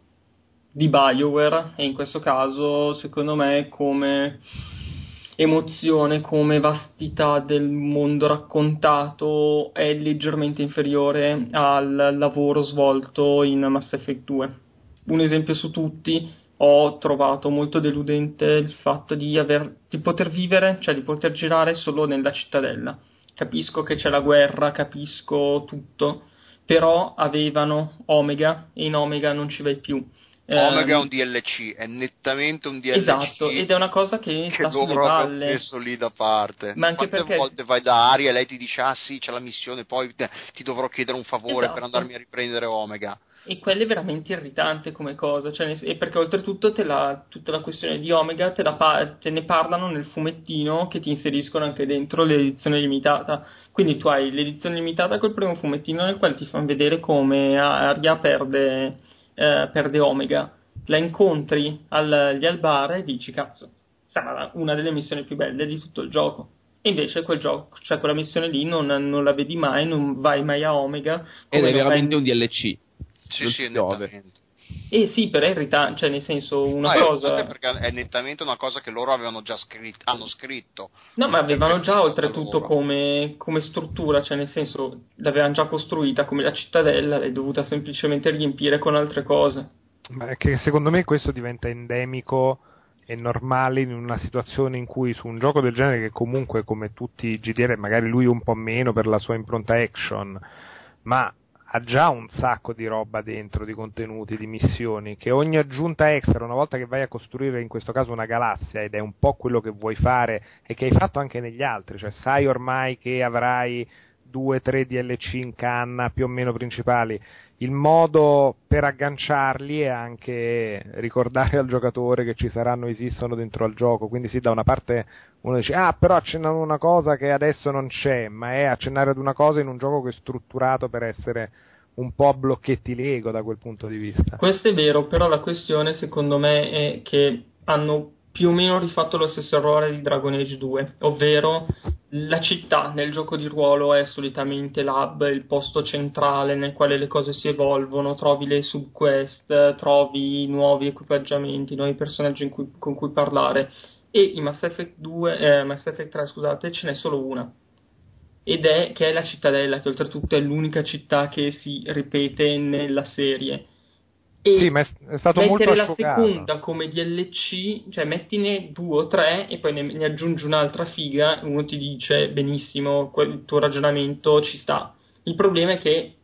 di Bioware e in questo caso secondo me come emozione, come vastità del mondo raccontato è leggermente inferiore al lavoro svolto in Mass Effect 2. Un esempio su tutti, ho trovato molto deludente il fatto di, aver, di poter vivere, cioè di poter girare solo nella cittadella. Capisco che c'è la guerra, capisco tutto, però avevano Omega e in Omega non ci vai più Omega è un DLC, è nettamente un DLC. Esatto, ed è una cosa che, che sta sulle palle. messo lì da parte. Ma anche Quante perché... volte vai da Aria e lei ti dice ah sì c'è la missione, poi ti dovrò chiedere un favore esatto. per andarmi a riprendere Omega. E quello è veramente irritante come cosa, cioè, e perché oltretutto la, tutta la questione di Omega te, la, te ne parlano nel fumettino che ti inseriscono anche dentro l'edizione limitata. Quindi tu hai l'edizione limitata col primo fumettino nel quale ti fanno vedere come Aria perde eh, perde Omega, la incontri agli al bar e dici cazzo, sarà una delle missioni più belle di tutto il gioco. E invece quel gioco, cioè quella missione lì non, non la vedi mai, non vai mai a Omega. Ed è veramente un DLC. Sì, sì. Eh sì, però è irritante, cioè nel senso una no, cosa... perché è nettamente una cosa che loro avevano già scritto, hanno scritto. No, ma avevano già oltretutto come, come, struttura, cioè nel senso l'avevano già costruita come la cittadella, l'hai dovuta semplicemente riempire con altre cose. Ma è che secondo me questo diventa endemico e normale in una situazione in cui su un gioco del genere che comunque come tutti i GDR, magari lui un po' meno per la sua impronta action, ma ha già un sacco di roba dentro, di contenuti, di missioni, che ogni aggiunta extra, una volta che vai a costruire in questo caso una galassia, ed è un po' quello che vuoi fare e che hai fatto anche negli altri, cioè sai ormai che avrai due, tre DLC in canna più o meno principali, il modo per agganciarli è anche ricordare al giocatore che ci saranno, esistono dentro al gioco, quindi sì, da una parte uno dice, ah, però accennano una cosa che adesso non c'è, ma è accennare ad una cosa in un gioco che è strutturato per essere un po' blocchetti Lego da quel punto di vista. Questo è vero, però la questione secondo me è che hanno più o meno rifatto lo stesso errore di Dragon Age 2, ovvero la città nel gioco di ruolo è solitamente l'hub, il posto centrale nel quale le cose si evolvono, trovi le subquest, trovi nuovi equipaggiamenti, nuovi personaggi cui, con cui parlare. E in Mass Effect, 2, eh, Mass Effect 3 scusate, ce n'è solo una. Ed è che è la cittadella, che oltretutto è l'unica città che si ripete nella serie sì, ma è, stato molto mettere la seconda come DLC, cioè mettine due o tre e poi ne, ne aggiungi un'altra figa, uno ti dice benissimo, quel, il tuo ragionamento ci sta. Il problema è che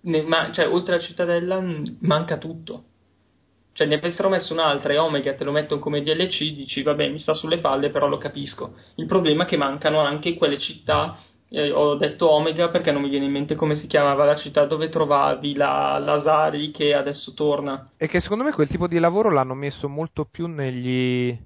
ne, ma, cioè, oltre alla cittadella manca tutto. Cioè ne avessero messo un'altra e Omega te lo mettono come DLC, dici vabbè mi sta sulle palle però lo capisco. Il problema è che mancano anche quelle città eh, ho detto Omega perché non mi viene in mente come si chiamava la città dove trovavi la Lasari che adesso torna. E che secondo me quel tipo di lavoro l'hanno messo molto più negli,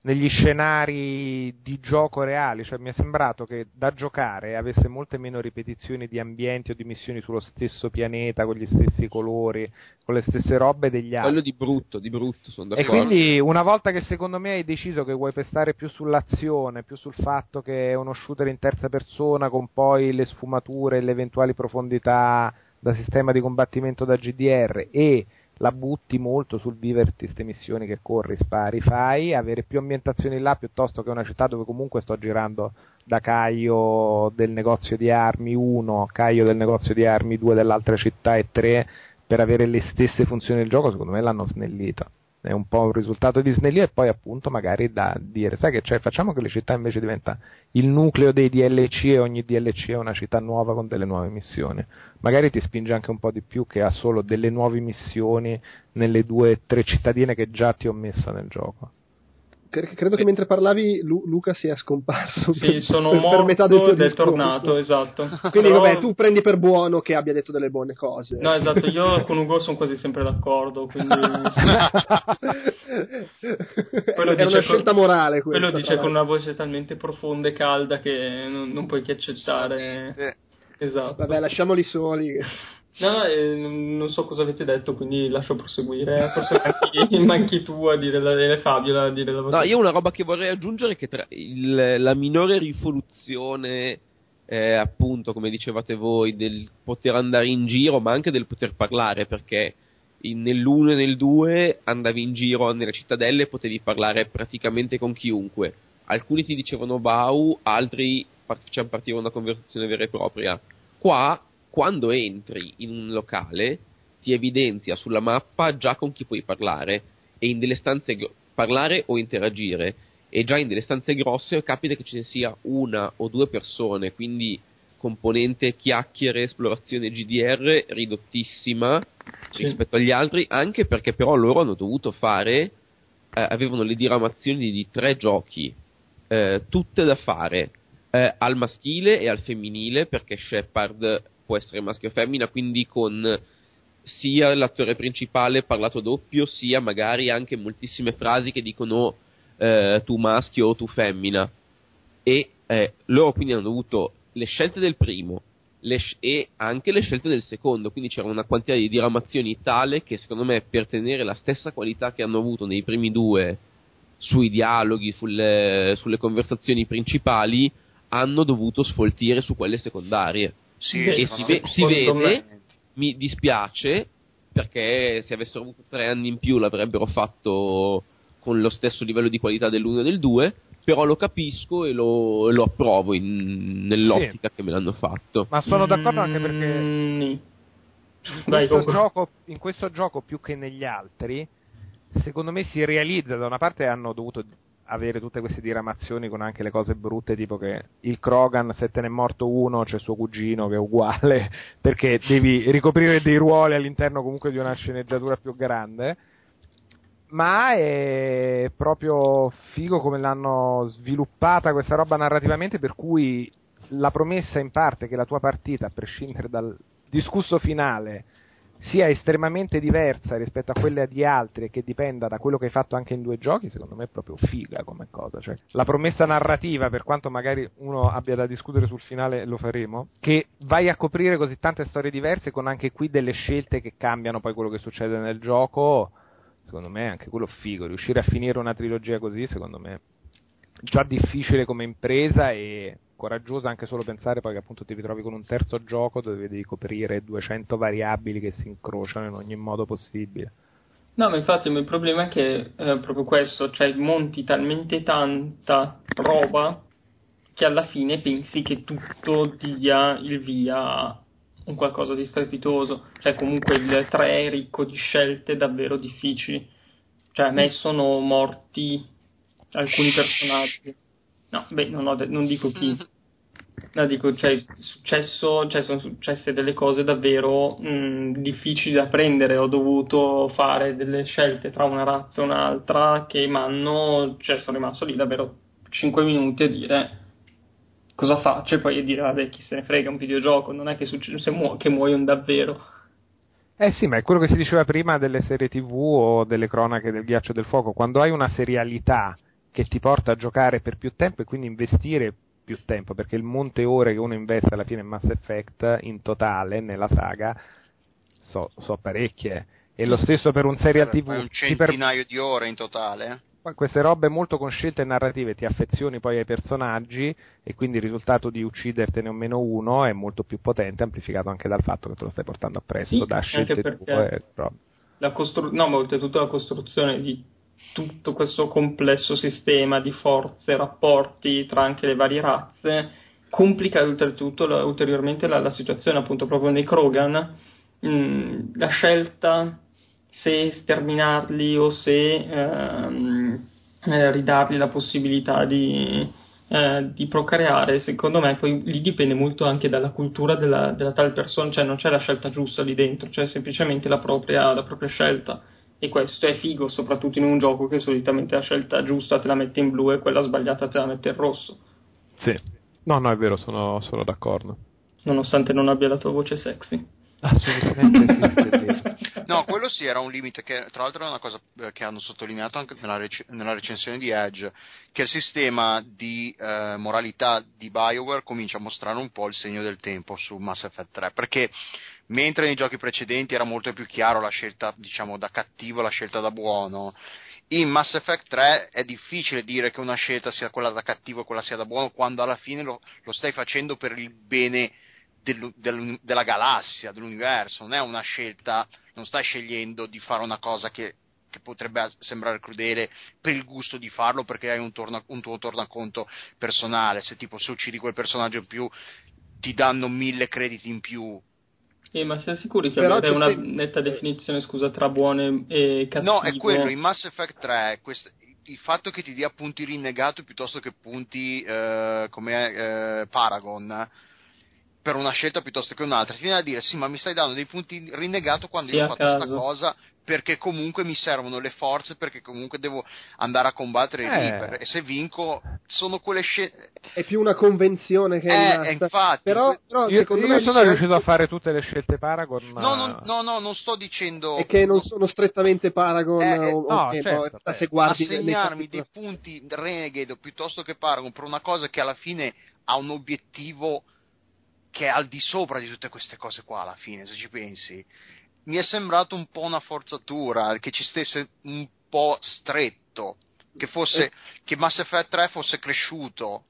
negli scenari di gioco reali, cioè mi è sembrato che da giocare avesse molte meno ripetizioni di ambienti o di missioni sullo stesso pianeta, con gli stessi colori, con le stesse robe degli altri. Quello di brutto, di brutto, sono d'accordo. E quindi una volta che secondo me hai deciso che vuoi pestare più sull'azione, più sul fatto che è uno shooter in terza persona con poi le sfumature e le eventuali profondità da sistema di combattimento da GDR e la butti molto sul viverti queste missioni che corri, spari, fai, avere più ambientazioni là piuttosto che una città dove comunque sto girando da Caio del negozio di armi 1, Caio del negozio di armi 2 dell'altra città e 3 per avere le stesse funzioni del gioco, secondo me l'hanno snellito è un po' un risultato di snellire e poi appunto magari da dire sai che c'è? Facciamo che le città invece diventa il nucleo dei DLC e ogni DLC è una città nuova con delle nuove missioni. Magari ti spinge anche un po' di più che ha solo delle nuove missioni nelle due o tre cittadine che già ti ho messo nel gioco credo che mentre parlavi Lu- Luca sia scomparso sì, per, sono per, per metà del tuo ed è tornato esatto. Quindi Però... vabbè tu prendi per buono che abbia detto delle buone cose. No esatto io con Ugo sono quasi sempre d'accordo quindi è una scelta con... morale questa, quello dice con una voce talmente profonda e calda che non, non puoi che accettare. Sì. esatto. Vabbè lasciamoli soli No, eh, non so cosa avete detto, quindi lascio proseguire. Forse manchi, manchi tu a dire la, e Fabio a dire la vostra. No, io una roba che vorrei aggiungere è che tra il, la minore rivoluzione, eh, appunto, come dicevate voi, del poter andare in giro, ma anche del poter parlare, perché in, nell'1 e nel 2 andavi in giro nelle cittadelle e potevi parlare praticamente con chiunque. Alcuni ti dicevano Bau, altri part- partivano una conversazione vera e propria. Qua quando entri in un locale ti evidenzia sulla mappa già con chi puoi parlare e in delle stanze gro- parlare o interagire e già in delle stanze grosse capita che ce ne sia una o due persone quindi componente chiacchiere esplorazione GDR ridottissima sì. rispetto agli altri anche perché però loro hanno dovuto fare eh, avevano le diramazioni di tre giochi eh, tutte da fare eh, al maschile e al femminile perché Shepard può essere maschio o femmina, quindi con sia l'attore principale parlato doppio, sia magari anche moltissime frasi che dicono eh, tu maschio o tu femmina. E eh, loro quindi hanno dovuto le scelte del primo sc- e anche le scelte del secondo, quindi c'era una quantità di diramazioni tale che secondo me per tenere la stessa qualità che hanno avuto nei primi due sui dialoghi, sulle, sulle conversazioni principali, hanno dovuto sfoltire su quelle secondarie. Sì, e si, ve- si vede, mi dispiace, perché se avessero avuto tre anni in più l'avrebbero fatto con lo stesso livello di qualità dell'uno e del due, però lo capisco e lo, lo approvo in, nell'ottica sì. che me l'hanno fatto. Ma sono d'accordo anche perché mm. in, questo gioco, in questo gioco più che negli altri, secondo me si realizza, da una parte hanno dovuto avere tutte queste diramazioni con anche le cose brutte, tipo che il Krogan, se te ne è morto uno, c'è suo cugino che è uguale, perché devi ricoprire dei ruoli all'interno comunque di una sceneggiatura più grande. Ma è proprio figo come l'hanno sviluppata questa roba narrativamente, per cui la promessa in parte che la tua partita, a prescindere dal discusso finale, sia estremamente diversa rispetto a quelle di altri e che dipenda da quello che hai fatto anche in due giochi, secondo me è proprio figa come cosa. Cioè, la promessa narrativa, per quanto magari uno abbia da discutere sul finale, lo faremo, che vai a coprire così tante storie diverse con anche qui delle scelte che cambiano poi quello che succede nel gioco, secondo me è anche quello figo. Riuscire a finire una trilogia così, secondo me, già difficile come impresa e coraggioso anche solo pensare poi che appunto ti ritrovi con un terzo gioco dove devi coprire 200 variabili che si incrociano in ogni modo possibile. No, ma infatti il problema è che eh, proprio questo, cioè monti talmente tanta roba che alla fine pensi che tutto dia il via a un qualcosa di strepitoso. Cioè comunque il 3 è ricco di scelte davvero difficili. Cioè a me sono morti alcuni personaggi. No, beh, non, de- non dico chi. No, dico, cioè, successo, cioè, sono successe delle cose davvero mh, difficili da prendere. Ho dovuto fare delle scelte tra una razza e un'altra che mi hanno. Cioè, sono rimasto lì davvero 5 minuti a dire cosa faccio e poi a dire, vabbè, chi se ne frega, un videogioco, non è che, succe- mu- che muoiono davvero. Eh sì, ma è quello che si diceva prima delle serie TV o delle cronache del ghiaccio del fuoco. Quando hai una serialità che ti porta a giocare per più tempo e quindi investire più tempo, perché il monte ore che uno investe alla fine in Mass Effect in totale nella saga so, so parecchie. E lo stesso per un serial TV. Un centinaio per... di ore in totale queste robe molto con scelte narrative ti affezioni poi ai personaggi e quindi il risultato di uccidertene o meno uno è molto più potente, amplificato anche dal fatto che te lo stai portando appresso sì, da scelte tue. La costru- no, ma oltretutto la costruzione di tutto questo complesso sistema di forze, rapporti tra anche le varie razze complica oltretutto la, ulteriormente la, la, situazione appunto proprio nei Krogan mh, mm, la scelta se sterminarli o se ehm, eh, ridargli la possibilità di, eh, di, procreare, secondo me poi lì dipende molto anche dalla cultura della, della tal persona, cioè non c'è la scelta giusta lì dentro, c'è semplicemente la propria, la propria scelta. E questo è figo, soprattutto in un gioco che solitamente la scelta giusta te la mette in blu e quella sbagliata te la mette in rosso. Sì, no, no, è vero, sono, sono d'accordo. Nonostante non abbia la tua voce sexy. Assolutamente sì. no, quello sì era un limite che tra l'altro è una cosa che hanno sottolineato anche nella, rec- nella recensione di Edge, che il sistema di eh, moralità di BioWare comincia a mostrare un po' il segno del tempo su Mass Effect 3, perché mentre nei giochi precedenti era molto più chiaro la scelta diciamo da cattivo e la scelta da buono, in Mass Effect 3 è difficile dire che una scelta sia quella da cattivo e quella sia da buono quando alla fine lo, lo stai facendo per il bene del, del, della galassia, dell'universo, non è una scelta, non stai scegliendo di fare una cosa che, che potrebbe sembrare crudele per il gusto di farlo perché hai un, torna, un tuo tornaconto personale, se tipo se uccidi quel personaggio in più ti danno mille crediti in più eh, ma siamo sicuri che avete una sei... netta definizione, scusa, tra buone e cattive? No, è quello, in Mass Effect 3, quest... il fatto che ti dia punti rinnegato piuttosto che punti eh, come eh, Paragon, per una scelta piuttosto che un'altra, ti viene a dire sì, ma mi stai dando dei punti rinnegato quando sì, io ho fatto questa cosa perché comunque mi servono le forze, perché comunque devo andare a combattere eh. Reaper e se vinco sono quelle scelte... È più una convenzione che è eh, infatti. Però, però io, secondo io me sono riuscito a fare tutte le scelte Paragon. Ma... No, no, no, no, non sto dicendo... È che non sono strettamente Paragon eh, o, no, okay, certo, no, se guardi... Assegnarmi dei punti Renegade piuttosto che Paragon per una cosa che alla fine ha un obiettivo che è al di sopra di tutte queste cose qua alla fine, se ci pensi. Mi è sembrato un po' una forzatura, che ci stesse un po' stretto, che, fosse, eh. che Mass Effect 3 fosse cresciuto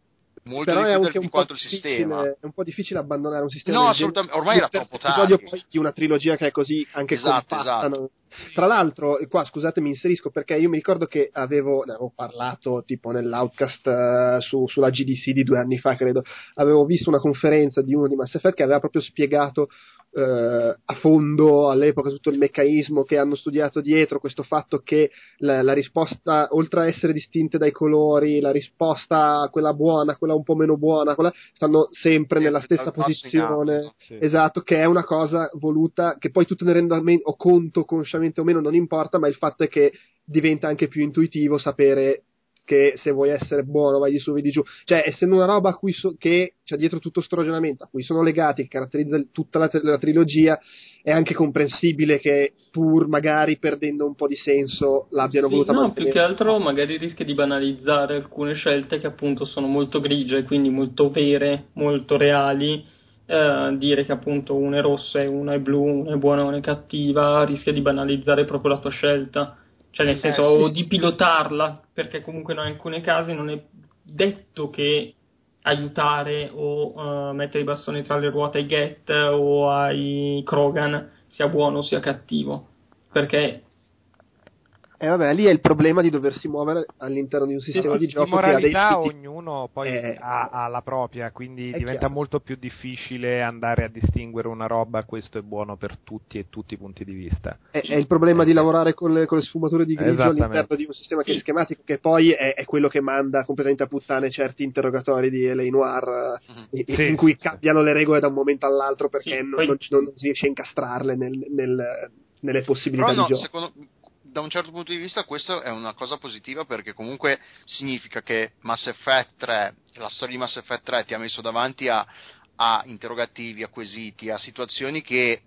molto Però di più di quanto il sistema. È un po' difficile abbandonare un sistema. No, assolutamente, ormai era troppo tardi. poi di una trilogia che è così anche esatto, compatta. Esatto. Tra l'altro, qua scusate, mi inserisco perché io mi ricordo che avevo, ne avevo parlato tipo nell'outcast uh, su, sulla GDC di due anni fa, credo. Avevo visto una conferenza di uno di Mass Effect che aveva proprio spiegato eh, a fondo all'epoca tutto il meccanismo che hanno studiato dietro, questo fatto che la, la, risposta, oltre a essere distinte dai colori, la risposta, quella buona, quella un po' meno buona, quella, stanno sempre nella stessa posizione, sì. esatto, che è una cosa voluta, che poi tu te ne renda o conto consciamente o meno, non importa, ma il fatto è che diventa anche più intuitivo sapere che se vuoi essere buono vai di su, vai di giù. Cioè, essendo una roba a cui so, che c'è dietro tutto sto ragionamento, a cui sono legati, che caratterizza tutta la, la, trilogia, è anche comprensibile che pur magari perdendo un po' di senso l'abbiano sì, voluta no, mantenere. più che altro magari rischia di banalizzare alcune scelte che appunto sono molto grigie, quindi molto vere, molto reali. Eh, dire che appunto una è rossa e una è blu, una è buona e una è cattiva, rischia di banalizzare proprio la tua scelta cioè nel senso eh, sì, di pilotarla, perché comunque in alcuni casi non è detto che aiutare o uh, mettere i bastoni tra le ruote ai Get o ai Krogan sia buono o sia cattivo. Perché eh vabbè, lì è il problema di doversi muovere all'interno di un sistema sì, di gioco di moralità che ha dei ognuno poi eh, ha, ha, la propria, quindi diventa chiaro. molto più difficile andare a distinguere una roba, questo è buono per tutti e tutti i punti di vista. È, è il problema di lavorare con le, con le sfumature di grigio all'interno di un sistema che è schematico, che poi è, è, quello che manda completamente a puttane certi interrogatori di L.A. Noir, mm-hmm. in, sì, in cui sì, cambiano le regole da un momento all'altro perché non, poi... non, non, si riesce a incastrarle nel, nel, nelle possibilità Però di gioco. Secondo da un certo punto di vista questo è una cosa positiva perché comunque significa che Mass Effect 3, la storia di Mass Effect 3 ti ha messo davanti a, a interrogativi, a quesiti, a situazioni che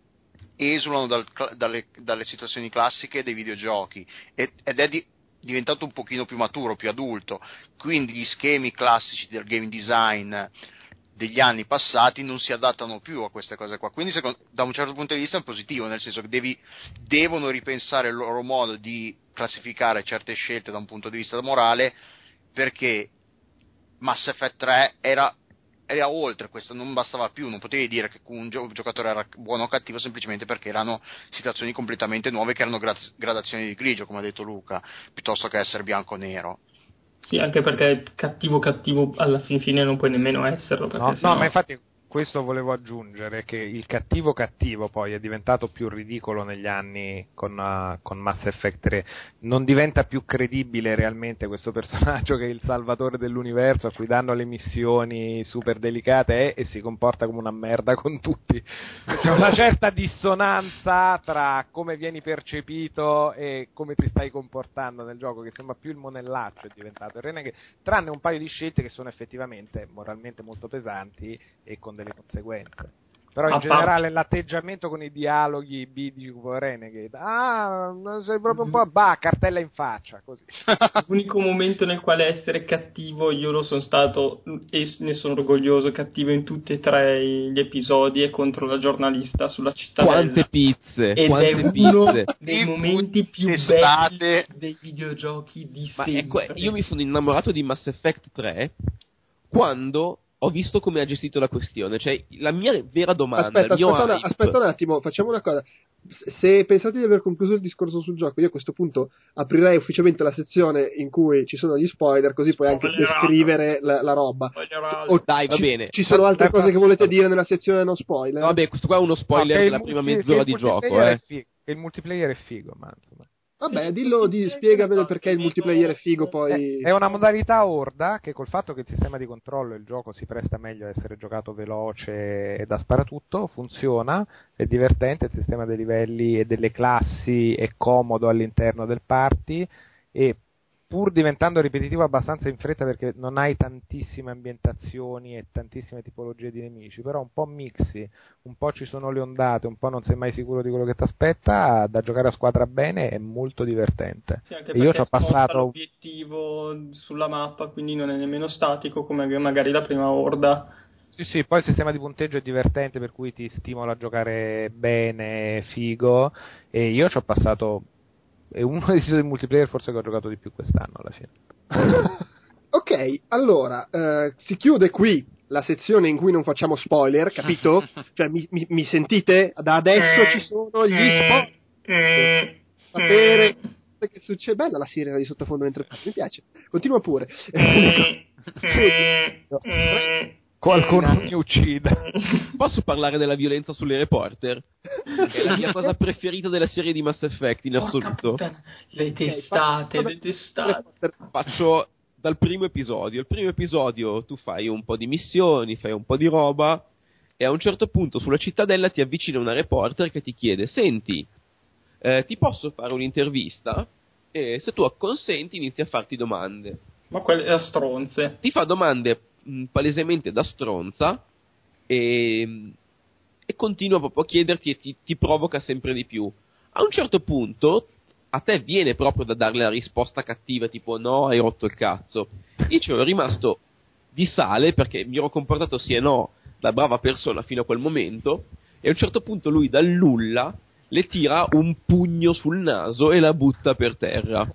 esulano dal, dalle, dalle, situazioni classiche dei videogiochi ed, ed è di, diventato un pochino più maturo, più adulto, quindi gli schemi classici del game design degli anni passati non si adattano più a queste cose qua. Quindi, secondo, da un certo punto di vista è positivo, nel senso che devi, devono ripensare il loro modo di classificare certe scelte da un punto di vista morale, perché Mass Effect 3 era, era oltre questo, non bastava più, non potevi dire che un, gio- un, giocatore era buono o cattivo semplicemente perché erano situazioni completamente nuove che erano gra- gradazioni di grigio, come ha detto Luca, piuttosto che essere bianco o nero. Sì, anche perché cattivo cattivo alla fin fine non puoi nemmeno esserlo. No, sennò... no, ma infatti questo volevo aggiungere, che il cattivo cattivo poi è diventato più ridicolo negli anni con, uh, con, Mass Effect 3, non diventa più credibile realmente questo personaggio che è il salvatore dell'universo, a cui danno le missioni super delicate eh, e si comporta come una merda con tutti. C'è una certa dissonanza tra come vieni percepito e come ti stai comportando nel gioco, che sembra più il monellaccio è diventato il Renegade, tranne un paio di scelte che sono effettivamente moralmente molto pesanti e con delle conseguenze. Però in generale l'atteggiamento con i dialoghi B di Renegade, ah, sei proprio un po' bah, cartella in faccia, così. L'unico momento nel quale essere cattivo, io lo sono stato e ne sono orgoglioso, cattivo in tutti e tre gli episodi e contro la giornalista sulla città. Quante pizze! Ed quante è pizze. uno dei momenti più belli dei videogiochi di Ma sempre. Ecco, io mi sono innamorato di Mass Effect 3 quando ho visto come ha gestito la questione. Cioè, la mia vera domanda. Aspetta, aspetta, una, aspetta, un attimo, facciamo una cosa. Se pensate di aver concluso il discorso sul gioco, io a questo punto aprirei ufficialmente la sezione in cui ci sono gli spoiler, così puoi anche descrivere la, la roba. O, Dai, va ci, bene. Ci sono altre cose che volete dire nella sezione non spoiler? vabbè, questo qua è uno spoiler no, della prima mezz'ora di gioco. Eh. il multiplayer è figo, ma insomma. Vabbè, dillo, di, spiegamelo perché il multiplayer è figo poi. È una modalità orda che col fatto che il sistema di controllo e il gioco si presta meglio a essere giocato veloce e da sparatutto, funziona, è divertente, il sistema dei livelli e delle classi è comodo all'interno del party e pur diventando ripetitivo abbastanza in fretta perché non hai tantissime ambientazioni e tantissime tipologie di nemici, però un po' mixi, un po' ci sono le ondate, un po' non sei mai sicuro di quello che ti aspetta, da giocare a squadra bene è molto divertente. Sì, anche io ci ho passato l'obiettivo sulla mappa, quindi non è nemmeno statico come magari la prima orda. Sì, sì, poi il sistema di punteggio è divertente per cui ti stimola a giocare bene, figo e io ci ho passato è uno dei titoli multiplayer forse che ho giocato di più quest'anno alla fine. ok, allora, eh, si chiude qui la sezione in cui non facciamo spoiler, capito? cioè, mi, mi, mi, sentite? Da adesso ci sono gli spoiler. Sapere che succede. Bella la sirena di sottofondo mentre mi piace. Continua pure. Qualcuno mi uccida. Posso parlare della violenza sulle reporter? È la mia cosa preferita della serie di Mass Effect in assoluto. Le testate, le testate. Faccio dal primo episodio. Il primo episodio tu fai un po' di missioni, fai un po' di roba e a un certo punto sulla cittadella ti avvicina una reporter che ti chiede senti, eh, ti posso fare un'intervista? E se tu acconsenti inizia a farti domande. Ma quelle da stronze. Ti fa domande mh, palesemente da stronza e, e continua proprio a chiederti e ti, ti provoca sempre di più. A un certo punto a te viene proprio da darle la risposta cattiva, tipo no, hai rotto il cazzo. Io ci ero rimasto di sale perché mi ero comportato sì e no da brava persona fino a quel momento, e a un certo punto lui dal nulla le tira un pugno sul naso e la butta per terra.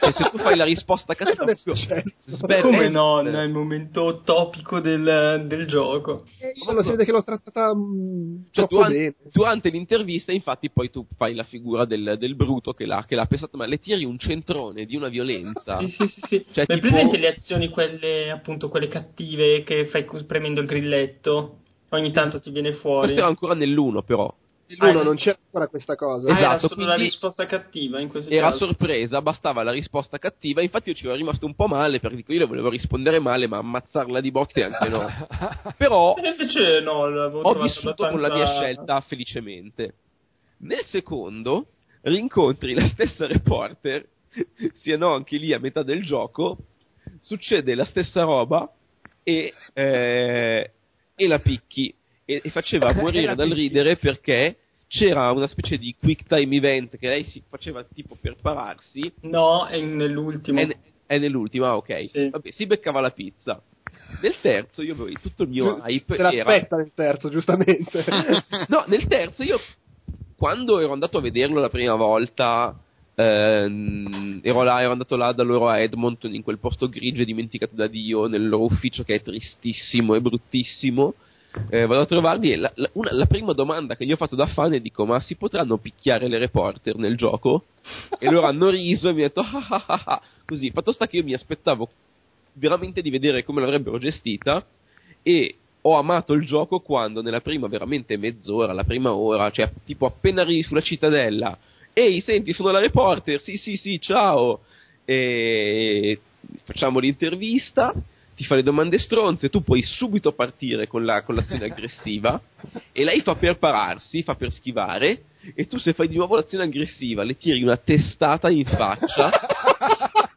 E se tu fai la risposta cattiva, sbatti. Come no, nel momento topico del, del gioco. Eh, si vede che l'ho trattata mh, cioè, durante, durante, l'intervista, infatti, poi tu fai la figura del, del bruto che l'ha, che l'ha pensato, ma le tiri un centrone di una violenza. sì, sì, sì. sì. Cioè, tipo... presente le azioni, quelle appunto quelle cattive che fai premendo il grilletto? Ogni tanto ti viene fuori. Questo era ancora nell'uno, però nell'uno ah, non c'era ancora questa cosa. Ah, esatto, era la risposta cattiva in questo Era caso. sorpresa, bastava la risposta cattiva. Infatti, io ci ero rimasto un po' male perché dico, io le volevo rispondere male, ma ammazzarla di botte anche no. Però invece no, ho vissuto abbastanza... con la mia scelta felicemente. Nel secondo, rincontri la stessa reporter, sia no anche lì a metà del gioco, succede la stessa roba e, eh, e la picchi e, e faceva morire dal ridere perché c'era una specie di quick time event che lei si faceva tipo per pararsi. No, è nell'ultimo. È, è nell'ultimo, ah, ok. Sì. Vabbè, si beccava la pizza. Nel terzo io avevo tutto il mio hype. Se l'aspetta nel terzo, giustamente. no, nel terzo io quando ero andato a vederlo la prima volta. Ehm, ero là, ero andato là da loro a Edmonton in quel posto grigio dimenticato da Dio nel loro ufficio che è tristissimo e bruttissimo eh, vado a trovarli e la, la, una, la, prima domanda che gli ho fatto da fan è dico ma si potranno picchiare le reporter nel gioco? e loro hanno riso e mi hanno detto ah, ah, ah, ah, così, fatto sta che io mi aspettavo veramente di vedere come l'avrebbero gestita e ho amato il gioco quando nella prima veramente mezz'ora, la prima ora, cioè tipo appena arrivi sulla cittadella ehi senti sono la reporter, sì sì sì ciao. E facciamo l'intervista ti fa le domande stronze, tu puoi subito partire con, la, con l'azione aggressiva e lei fa per pararsi, fa per schivare e tu se fai di nuovo l'azione aggressiva le tiri una testata in faccia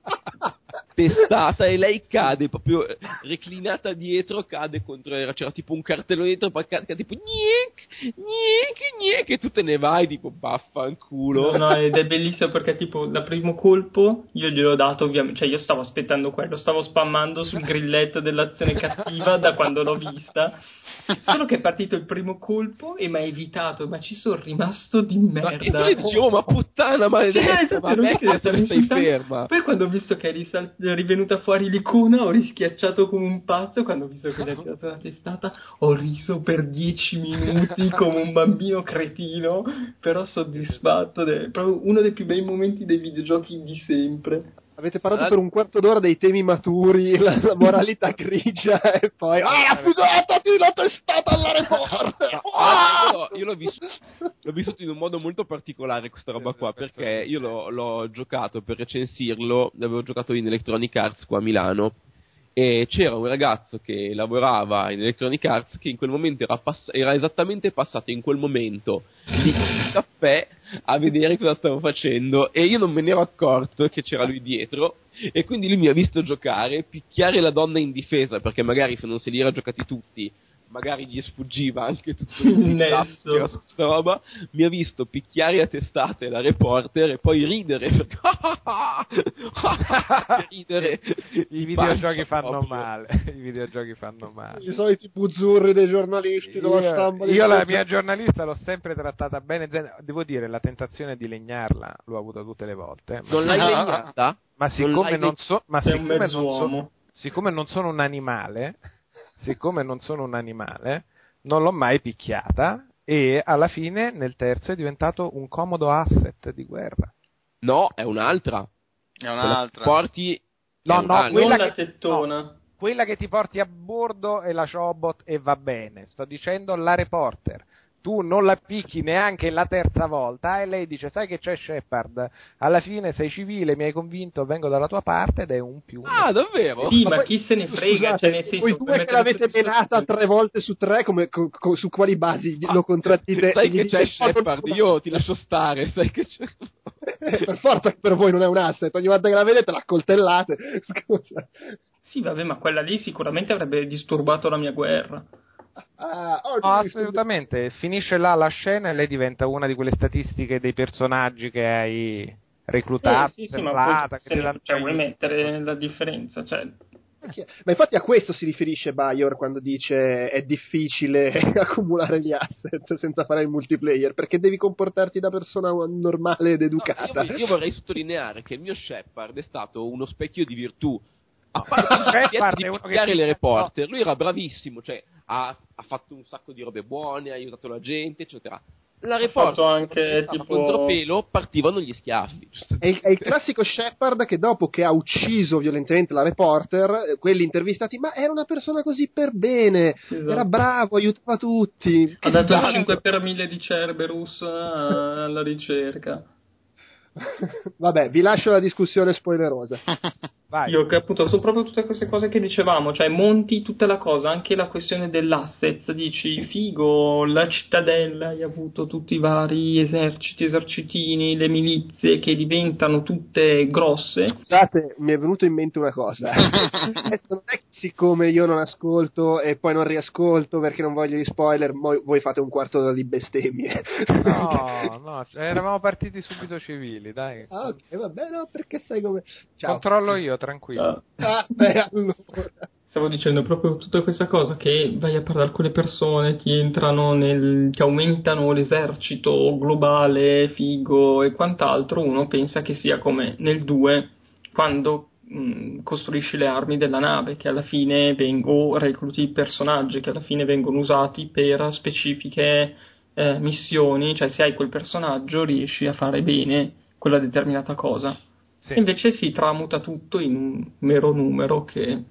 testata e lei cade proprio reclinata dietro cade contro era c'era tipo un cartello dietro poi cade, cade tipo niek niek niek e tu te ne vai tipo baffanculo no, no ed è bellissimo perché tipo da primo colpo io gliel'ho dato ovviamente cioè io stavo aspettando quello stavo spammando sul grilletto dell'azione cattiva da quando l'ho vista Solo che è partito il primo colpo e mi ha evitato, ma ci sono rimasto di merda. Ma e tu le dicevo, ma puttana maledetta, ma me stai ferma. Poi quando ho visto che è, risal- è rivenuta fuori l'icona, ho rischiacciato come un pazzo. Quando ho visto che gli ha tirato la testata, ho riso per dieci minuti come un bambino cretino, però soddisfatto. È proprio uno dei più bei momenti dei videogiochi di sempre. Avete parlato per un quarto d'ora dei temi maturi, la, la moralità grigia e poi Ah, figatati la testata alla reporter! Ah! Io, l'ho, vissuto, l'ho, vissuto, in un modo molto particolare questa roba qua, perché io l'ho, l'ho giocato per recensirlo, l'avevo giocato in Electronic Arts qua a Milano e c'era un ragazzo che lavorava in Electronic Arts che in quel momento era, pass- era esattamente passato in quel momento il caffè a vedere cosa stavo facendo e io non me ne ero accorto che c'era lui dietro e quindi lui mi ha visto giocare, picchiare la donna in difesa perché magari se non se li era giocati tutti magari gli sfuggiva anche tutto il nesso. che era su questa roba, mi ha visto picchiare a testate la reporter e poi ridere. Perché ridere i videogiochi fanno proprio. male i videogiochi fanno male. I soliti buzzurri dei giornalisti io, della stampa io la mia giornalista l'ho sempre trattata bene. Devo dire la tentazione di legnarla l'ho avuta tutte le volte non l'hai legnata? ma siccome non so ma siccome non, so, siccome non sono un animale siccome non sono un animale, non l'ho mai picchiata e alla fine nel terzo è diventato un comodo asset di guerra. No, è un'altra. È un'altra. Porti No, no, quella che, tettona. No, quella che ti porti a bordo è la Chobot e va bene. Sto dicendo la reporter tu non la picchi neanche la terza volta e lei dice sai che c'è Shepard? Alla fine sei civile mi hai convinto vengo dalla tua parte ed è un più ah davvero? sì ma, ma chi se ne frega scusate, cioè, senso, voi due che l'avete menata tre volte su tre come, co, co, su quali basi ah, lo contrattite sai che c'è Shepard? io ti lascio stare sai che c'è eh, per forza che per voi non è un asset ogni volta che la vedete la coltellate scusa. Sì vabbè ma quella lì sicuramente avrebbe disturbato la mia guerra Ah, oh, no, assolutamente, finisce là la scena e lei diventa una di quelle statistiche dei personaggi che hai reclutato, eh, sì, sì, ma poi, se ne, cioè, vuoi mettere la differenza, cioè... Ma infatti a questo si riferisce Bayor quando dice è difficile accumulare gli asset senza fare il multiplayer, perché devi comportarti da persona normale ed educata. No, io, io, vorrei sottolineare che il mio Shepard è stato uno specchio di virtù. A parte il Shepard di picchiare le reporter, lui era bravissimo, cioè ha, ha fatto un sacco di robe buone, ha aiutato la gente, eccetera. La report anche tipo contropelo partivano gli schiaffi. È il, è il, classico Shepard che dopo che ha ucciso violentemente la reporter eh, quelli intervistati ma era una persona così per bene esatto. era bravo aiutava tutti. Ha dato 5 per 1000 di Cerberus eh, alla ricerca Vabbè, vi lascio la discussione spoilerosa. Vai. Io che appunto sono proprio tutte queste cose che dicevamo, cioè monti tutta la cosa, anche la questione dell'asset, dici figo, la cittadella, hai avuto tutti i vari eserciti, esercitini, le milizie che diventano tutte grosse. Scusate, mi è venuto in mente una cosa. non è che siccome io non ascolto e poi non riascolto perché non voglio gli spoiler, voi fate un quarto d'ora di bestemmie. no, no, eravamo partiti subito civili, dai. Ah, ok, va bene, no, perché sai come... Ciao. Controllo io tranquillo. Ah, beh, allora. Stavo dicendo proprio tutta questa cosa che vai a parlare con le persone, ti entrano nel. ti aumentano l'esercito globale, figo e quant'altro. Uno pensa che sia come nel 2 quando mh, costruisci le armi della nave, che alla fine vengono. recluti i personaggi che alla fine vengono usati per specifiche eh, missioni, cioè se hai quel personaggio riesci a fare bene quella determinata cosa. Sì. Invece si tramuta tutto in un mero numero che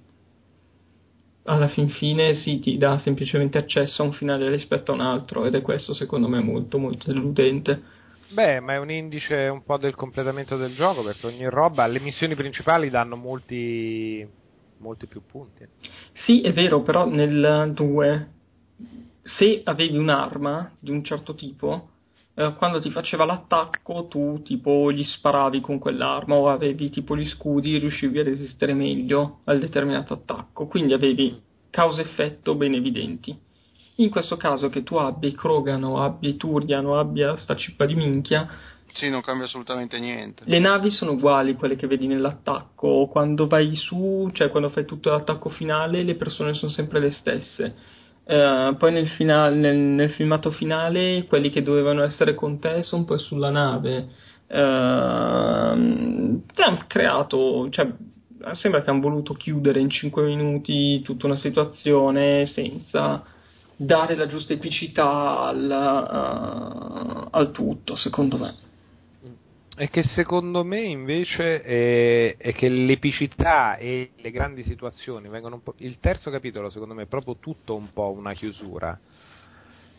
alla fin fine sì, ti dà semplicemente accesso a un finale rispetto a un altro ed è questo secondo me molto molto deludente. Beh, ma è un indice un po' del completamento del gioco perché ogni roba, le missioni principali danno molti, molti più punti. Sì, è vero, però nel 2 se avevi un'arma di un certo tipo eh, quando ti faceva l'attacco tu tipo gli sparavi con quell'arma o avevi tipo gli scudi riuscivi a resistere meglio al determinato attacco quindi avevi causa-effetto ben evidenti in questo caso che tu abbia Krogan o abbia Turian o abbia sta cippa di minchia sì, non cambia assolutamente niente. Le navi sono uguali, quelle che vedi nell'attacco. Quando vai su, cioè quando fai tutto l'attacco finale, le persone sono sempre le stesse Uh, poi nel, finale, nel, nel, filmato finale quelli che dovevano essere con te sono poi sulla nave. Uh, hanno creato, cioè, sembra che hanno voluto chiudere in 5 minuti tutta una situazione senza dare la giusta epicità al, uh, al tutto, secondo me. È che secondo me invece è, è, che l'epicità e le grandi situazioni vengono un po'. Il terzo capitolo, secondo me, è proprio tutto un po' una chiusura.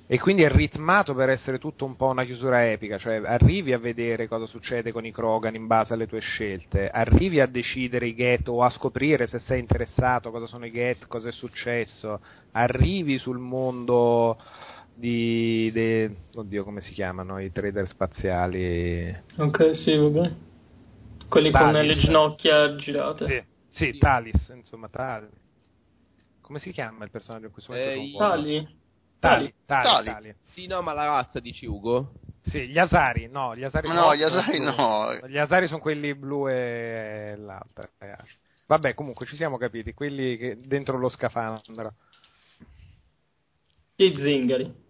E quindi è ritmato per essere tutto un po' una chiusura epica, cioè arrivi a vedere cosa succede con i Krogan in base alle tue scelte, arrivi a decidere i get o a scoprire se sei interessato cosa sono i get, cosa è successo, arrivi sul mondo di, de, oddio come si chiamano i trader spaziali ok sì vabbè quelli Talis. con le ginocchia girate sì, sì Talis insomma Talis come si chiama il personaggio in questo momento eh, Tali. Tali. Tali, Tali. Tali. Sì, no, ma la razza dici Ugo? Sì, gli Asari, no, gli Asari no, gli Asari no. Gli Asari sono quelli blu e l'altra. Vabbè, comunque ci siamo capiti, quelli che dentro lo scafandro. I zingari.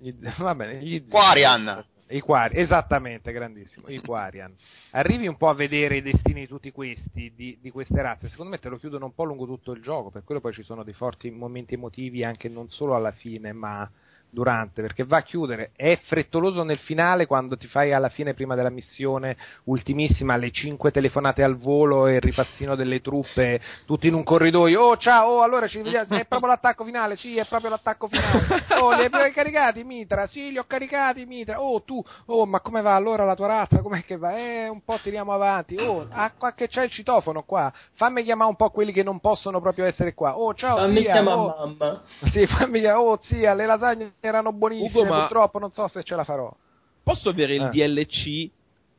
Gli, va bene, gli, Quarian. I Quari, esattamente, grandissimo. I Quarian. Arrivi un po' a vedere i destini di tutti questi, di, di, queste razze. Secondo me te lo chiudono un po' lungo tutto il gioco, per quello poi ci sono dei forti momenti emotivi anche non solo alla fine, ma durante, perché va a chiudere, è frettoloso nel finale quando ti fai alla fine prima della missione ultimissima le cinque telefonate al volo e il ripassino delle truppe tutti in un corridoio, oh ciao, oh allora ci vediamo, è proprio l'attacco finale, sì è proprio l'attacco finale, oh li hai caricati Mitra, sì li ho caricati Mitra, oh tu, oh ma come va allora la tua razza, com'è che va, eh un po' tiriamo avanti, oh ah, qua che c'è il citofono qua, fammi chiamare un po' quelli che non possono proprio essere qua, oh ciao fammi zia, oh, mamma, sì fammi chiamare, oh zia le lasagne erano buonissime, Ugo, ma... purtroppo non so se ce la farò. Posso avere il eh. DLC?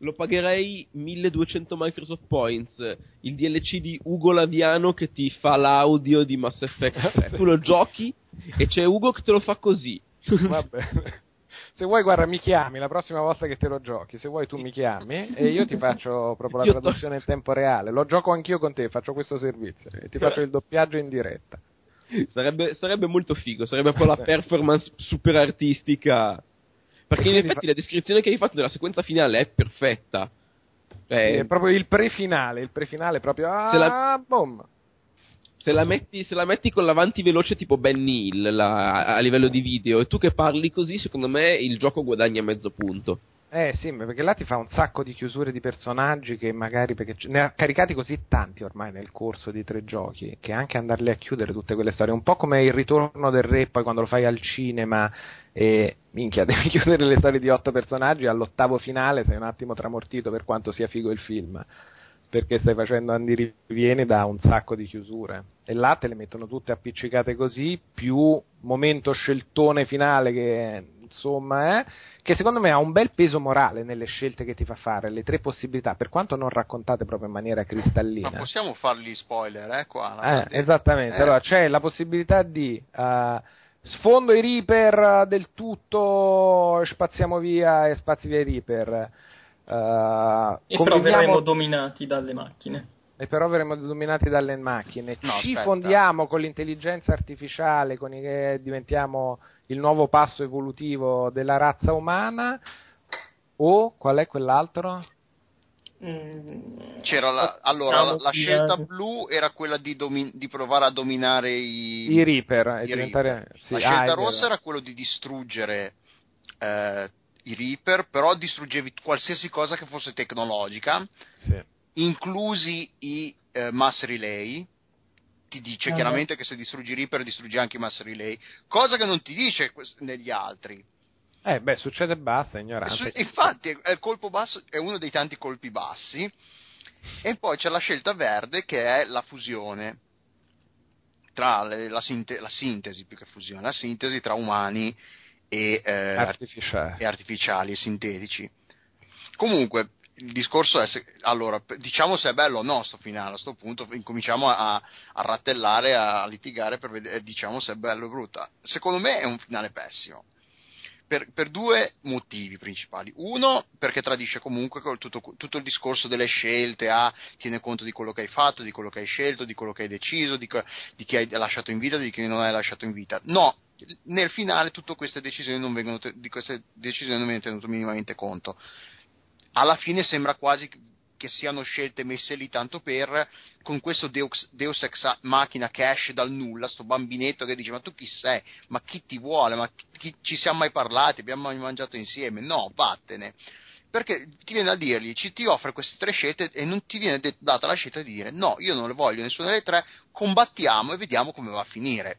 Lo pagherei 1200 Microsoft Points. Il DLC di Ugo Laviano che ti fa l'audio di Mass Effect 3. tu lo giochi e c'è Ugo che te lo fa così. Va bene. se vuoi, guarda, mi chiami la prossima volta che te lo giochi. Se vuoi, tu mi chiami e io ti faccio proprio la traduzione in tempo reale. Lo gioco anch'io con te, faccio questo servizio e ti faccio il doppiaggio in diretta. Sarebbe, sarebbe molto figo, sarebbe poi la performance super artistica. Perché in effetti la descrizione che hai fatto della sequenza finale è perfetta. Eh, sì, è proprio il pre-finale, il pre-finale proprio. Ah, la... boom! Se la, metti, se la metti con l'avanti veloce tipo Benny Hill la, a livello di video e tu che parli così, secondo me il gioco guadagna mezzo punto. Eh sì, perché là ti fa un sacco di chiusure di personaggi che magari perché ne ha caricati così tanti ormai nel corso di tre giochi che anche andarli a chiudere tutte quelle storie, un po' come il ritorno del re poi quando lo fai al cinema e minchia devi chiudere le storie di otto personaggi all'ottavo finale sei un attimo tramortito per quanto sia figo il film perché stai facendo Andy rivieni da un sacco di chiusure. E là te le mettono tutte appiccicate così più momento sceltone finale che insomma, eh, che secondo me ha un bel peso morale nelle scelte che ti fa fare, le tre possibilità, per quanto non raccontate proprio in maniera cristallina. Ma possiamo fargli spoiler, eh, qua? Eh, esattamente, eh. allora c'è la possibilità di... Uh, sfondo i Reaper del tutto, spaziamo via e spazi via i Reaper. Uh, e però verremo dominati dalle macchine e però verremo dominati dalle macchine. No, Ci aspetta. fondiamo con l'intelligenza artificiale, con i che diventiamo il nuovo passo evolutivo della razza umana, o qual è quell'altro? Mm, C'era la, allora la, la, scelta blu era quella di, domi, di provare a dominare i, I Reaper. I Reaper. Sì, la scelta ah, rossa era quella di distruggere eh, i Reaper, però distruggevi qualsiasi cosa che fosse tecnologica. Sì inclusi i eh, mass relay, ti dice uh-huh. chiaramente che se distruggi Reaper distruggi anche i mass relay, cosa che non ti dice negli altri. Eh, beh, succede basta, ignorante. Infatti, è, il colpo basso è uno dei tanti colpi bassi. E poi c'è la scelta verde che è la fusione tra le, la, sinte- la, sintesi più che fusione, la sintesi tra umani e, eh, artificiali. e artificiali e sintetici. Comunque, il discorso è se, allora diciamo se è bello o no sto finale a questo punto incominciamo a, a rattellare a litigare per vedere diciamo se è bello o brutto. Secondo me è un finale pessimo. Per, per, due motivi principali. Uno perché tradisce comunque tutto, tutto, il discorso delle scelte a, tiene conto di quello che hai fatto di quello che hai scelto di quello che hai deciso di, di chi hai lasciato in vita di chi non hai lasciato in vita. No nel finale tutte queste decisioni non vengono, di queste decisioni non viene tenuto minimamente conto alla fine sembra quasi che siano scelte messe lì tanto per con questo Deus, Deus ex machina che esce dal nulla, sto bambinetto che dice ma tu chi sei, ma chi ti vuole, ma chi, ci siamo mai parlati, abbiamo mai mangiato insieme, no, vattene. Perché ti viene da dirgli, ci ti offre queste tre scelte e non ti viene data la scelta di dire no, io non le voglio nessuna delle tre, combattiamo e vediamo come va a finire.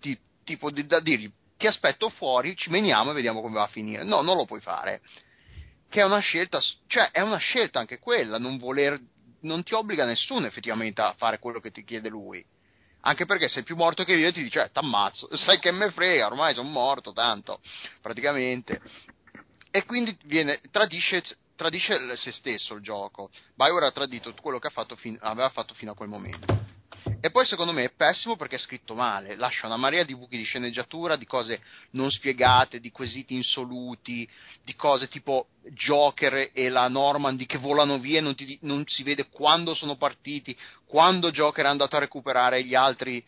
Ti, tipo da dirgli ti aspetto fuori, ci meniamo e vediamo come va a finire. No, non lo puoi fare che è una scelta, cioè è una scelta anche quella, non voler, non ti obbliga nessuno effettivamente a fare quello che ti chiede lui. Anche perché sei più morto che e ti dice, eh, t'ammazzo, sai che me frega, ormai sono morto tanto, praticamente. E quindi viene, tradisce, tradisce se stesso il gioco. Bioware ha tradito quello che fatto fin, aveva fatto fino a quel momento. E poi secondo me è pessimo perché è scritto male, lascia una marea di buchi di sceneggiatura, di cose non spiegate, di quesiti insoluti, di cose tipo Joker e la Normandy che volano via e non, ti, non si vede quando sono partiti, quando Joker è andato a recuperare gli altri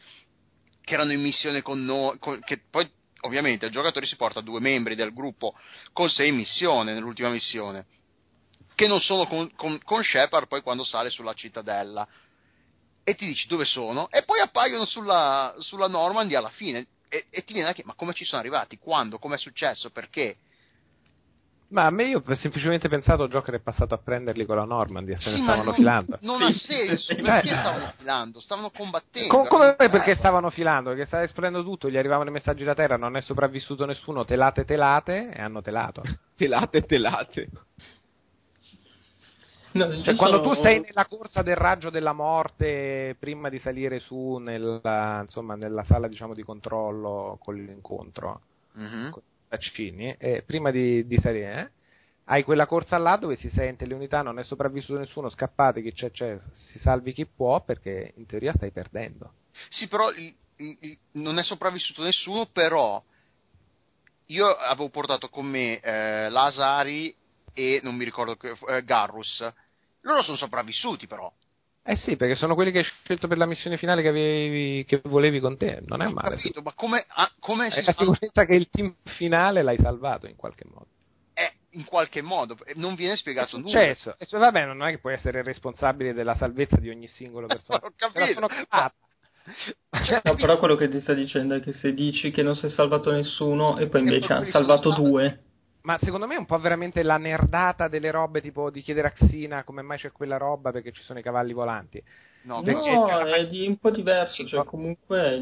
che erano in missione con noi, che poi ovviamente il giocatore si porta due membri del gruppo con sé in missione, nell'ultima missione, che non sono con, con, con Shepard poi quando sale sulla cittadella e ti dici dove sono e poi appaiono sulla, sulla Normandy alla fine e, e ti viene da chiedere ma come ci sono arrivati, quando, come è successo, perché? Ma a me io ho semplicemente pensato Joker è passato a prenderli con la Normandy e se sì, ne stavano non, filando. Non ha senso, perché eh. stavano filando? Stavano combattendo. Com- come perché stavano filando? Perché stava esplodendo tutto, gli arrivavano i messaggi da terra, non è sopravvissuto nessuno, telate telate e hanno telato. telate telate. No, cioè, quando tu sei nella corsa del raggio della morte prima di salire su nella, insomma, nella sala diciamo, di controllo con l'incontro mm-hmm. con i vaccini, e prima di, di salire, eh, hai quella corsa là dove si sente le unità, non è sopravvissuto nessuno, scappate, chi c'è, c'è, si salvi chi può perché in teoria stai perdendo. Sì, però il, il, non è sopravvissuto nessuno, però io avevo portato con me eh, Lasari e non mi ricordo che, eh, Garrus. Loro sono sopravvissuti però. Eh sì, perché sono quelli che hai scelto per la missione finale che, avevi, che volevi con te. Non è Ho male. Capito, ma come, ah, come È la sicurezza che il team finale l'hai salvato in qualche modo. Eh, in qualche modo. Non viene spiegato è nulla. successo. E, vabbè, non è che puoi essere responsabile della salvezza di ogni singolo personaggio. Ho capito. Sono ma... no, però quello che ti sta dicendo è che se dici che non si è salvato nessuno e poi invece hanno salvato due ma secondo me è un po' veramente la nerdata delle robe, tipo di chiedere a Xina come mai c'è quella roba perché ci sono i cavalli volanti. No, no è di un po' diverso, cioè comunque...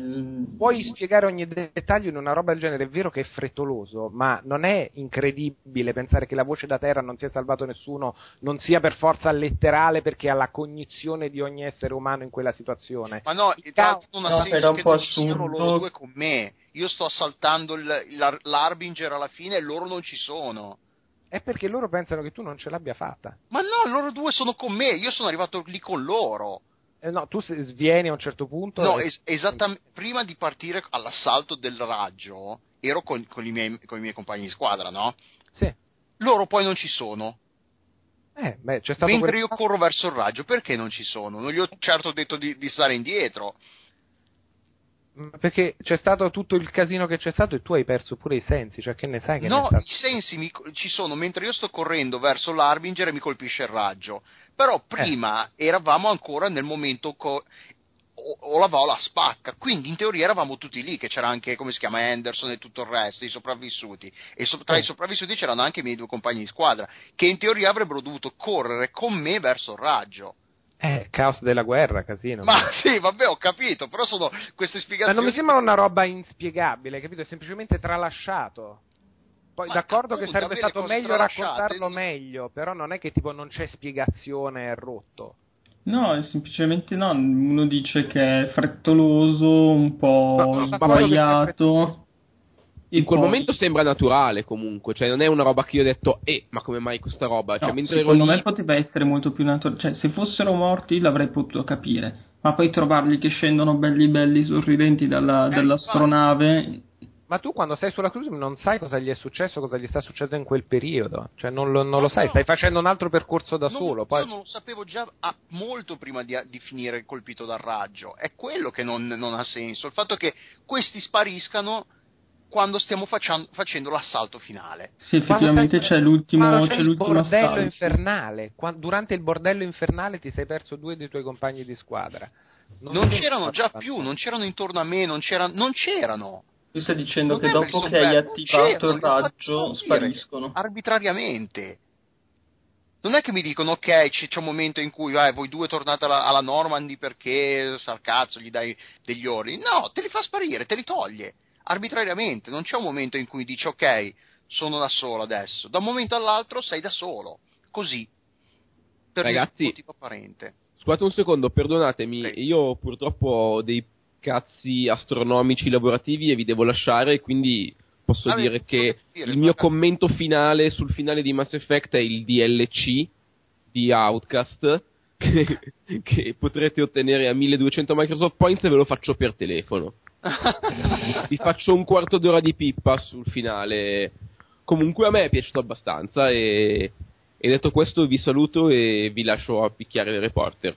Puoi spiegare ogni dettaglio in una roba del genere, è vero che è frettoloso, ma non è incredibile pensare che la voce da terra non sia salvato nessuno, non sia per forza letterale perché ha la cognizione di ogni essere umano in quella situazione. Ma no, il Ca- non ha no, senso che po' non ci siano loro assurdo. due con me. Io sto assaltando il, il- l'Arbinger alla fine e loro non ci sono. È perché loro pensano che tu non ce l'abbia fatta. Ma no, loro due sono con me, io sono arrivato lì con loro. Eh, no, tu svieni a un certo punto. No, e- es- esattamente prima di partire all'assalto del raggio, ero con, con i miei, con i miei compagni di squadra, no? Sì. Loro poi non ci sono. Eh, beh, Mentre quel- io corro verso il raggio, perché non ci sono? Non gli ho certo detto di, di stare indietro. Perché c'è stato tutto il casino che c'è stato e tu hai perso pure i sensi, cioè che ne sai che No, ne i sensi mi- ci sono mentre io sto correndo verso l'Arbinger e mi colpisce il raggio. Però prima eravamo ancora nel momento co- o, o la Vola spacca, quindi in teoria eravamo tutti lì, che c'era anche, come si chiama, Anderson e tutto il resto, i sopravvissuti. E so- tra Sì. i sopravvissuti c'erano anche i miei due compagni di squadra, che in teoria avrebbero dovuto correre con me verso il raggio. Eh, caos della guerra, casino. Ma sì, vabbè, ho capito, però sono queste Ma spiegazioni... non mi sembra una roba inspiegabile, capito? È semplicemente tralasciato. Poi Ma d'accordo appunto, che sarebbe stato meglio raccontarlo meglio, però non è che tipo non c'è spiegazione, è rotto. No, è semplicemente no, uno dice che è frettoloso, un po' Ma- ma- ma sbagliato. In quel momento sembra naturale comunque, cioè non è una roba che io ho detto, eh, ma come mai questa roba? Cioè, No, secondo lì- me poteva essere molto più naturale, cioè se fossero morti l'avrei potuto capire, ma poi trovarli che scendono belli belli sorridenti dalla, Eh, dall'astronave, Ma tu quando sei sulla cruise non sai cosa gli è successo, cosa gli sta succedendo in quel periodo. Cioè non lo, non lo sai, no. stai facendo un altro percorso da Non- solo. Poi... Io non lo sapevo già ah, molto prima di, di finire colpito dal raggio. È quello che non, non ha senso. Il fatto che questi spariscano quando stiamo faccian- facendo l'assalto finale. sì effettivamente Quando stai- c'è l'ultimo, quando c'è il l'ultimo bordello assalto. infernale. Qua- durante il bordello infernale ti sei perso due dei tuoi compagni di squadra. Non, sembra c'erano già abbastanza. più, non c'erano intorno a me, non c'erano. Non c'erano. Tu stai dicendo Non che dopo che hai attivato il raggio spariscono. arbitrariamente. Non è che mi dicono ok, c'è, c'è un momento in cui vai, voi due tornate alla, alla Normandy perché sal cazzo gli dai degli ordini. No, te li fa sparire, te li toglie arbitrariamente. Non c'è un momento in cui dici ok, sono da solo adesso. Da un momento all'altro sei da solo. Così. Per Ragazzi, motivo apparente. Scusate un secondo, perdonatemi, Prego. io purtroppo ho dei cazzi astronomici lavorativi e vi devo lasciare, quindi posso Ah, dire che dire, il mio guarda- commento finale sul finale di Mass Effect è il DLC di Outcast che, che potrete ottenere a 1200 Microsoft Points e ve lo faccio per telefono. Vi faccio un quarto d'ora di pippa sul finale. Comunque a me è piaciuto abbastanza e, e detto questo vi saluto e vi lascio a picchiare il reporter.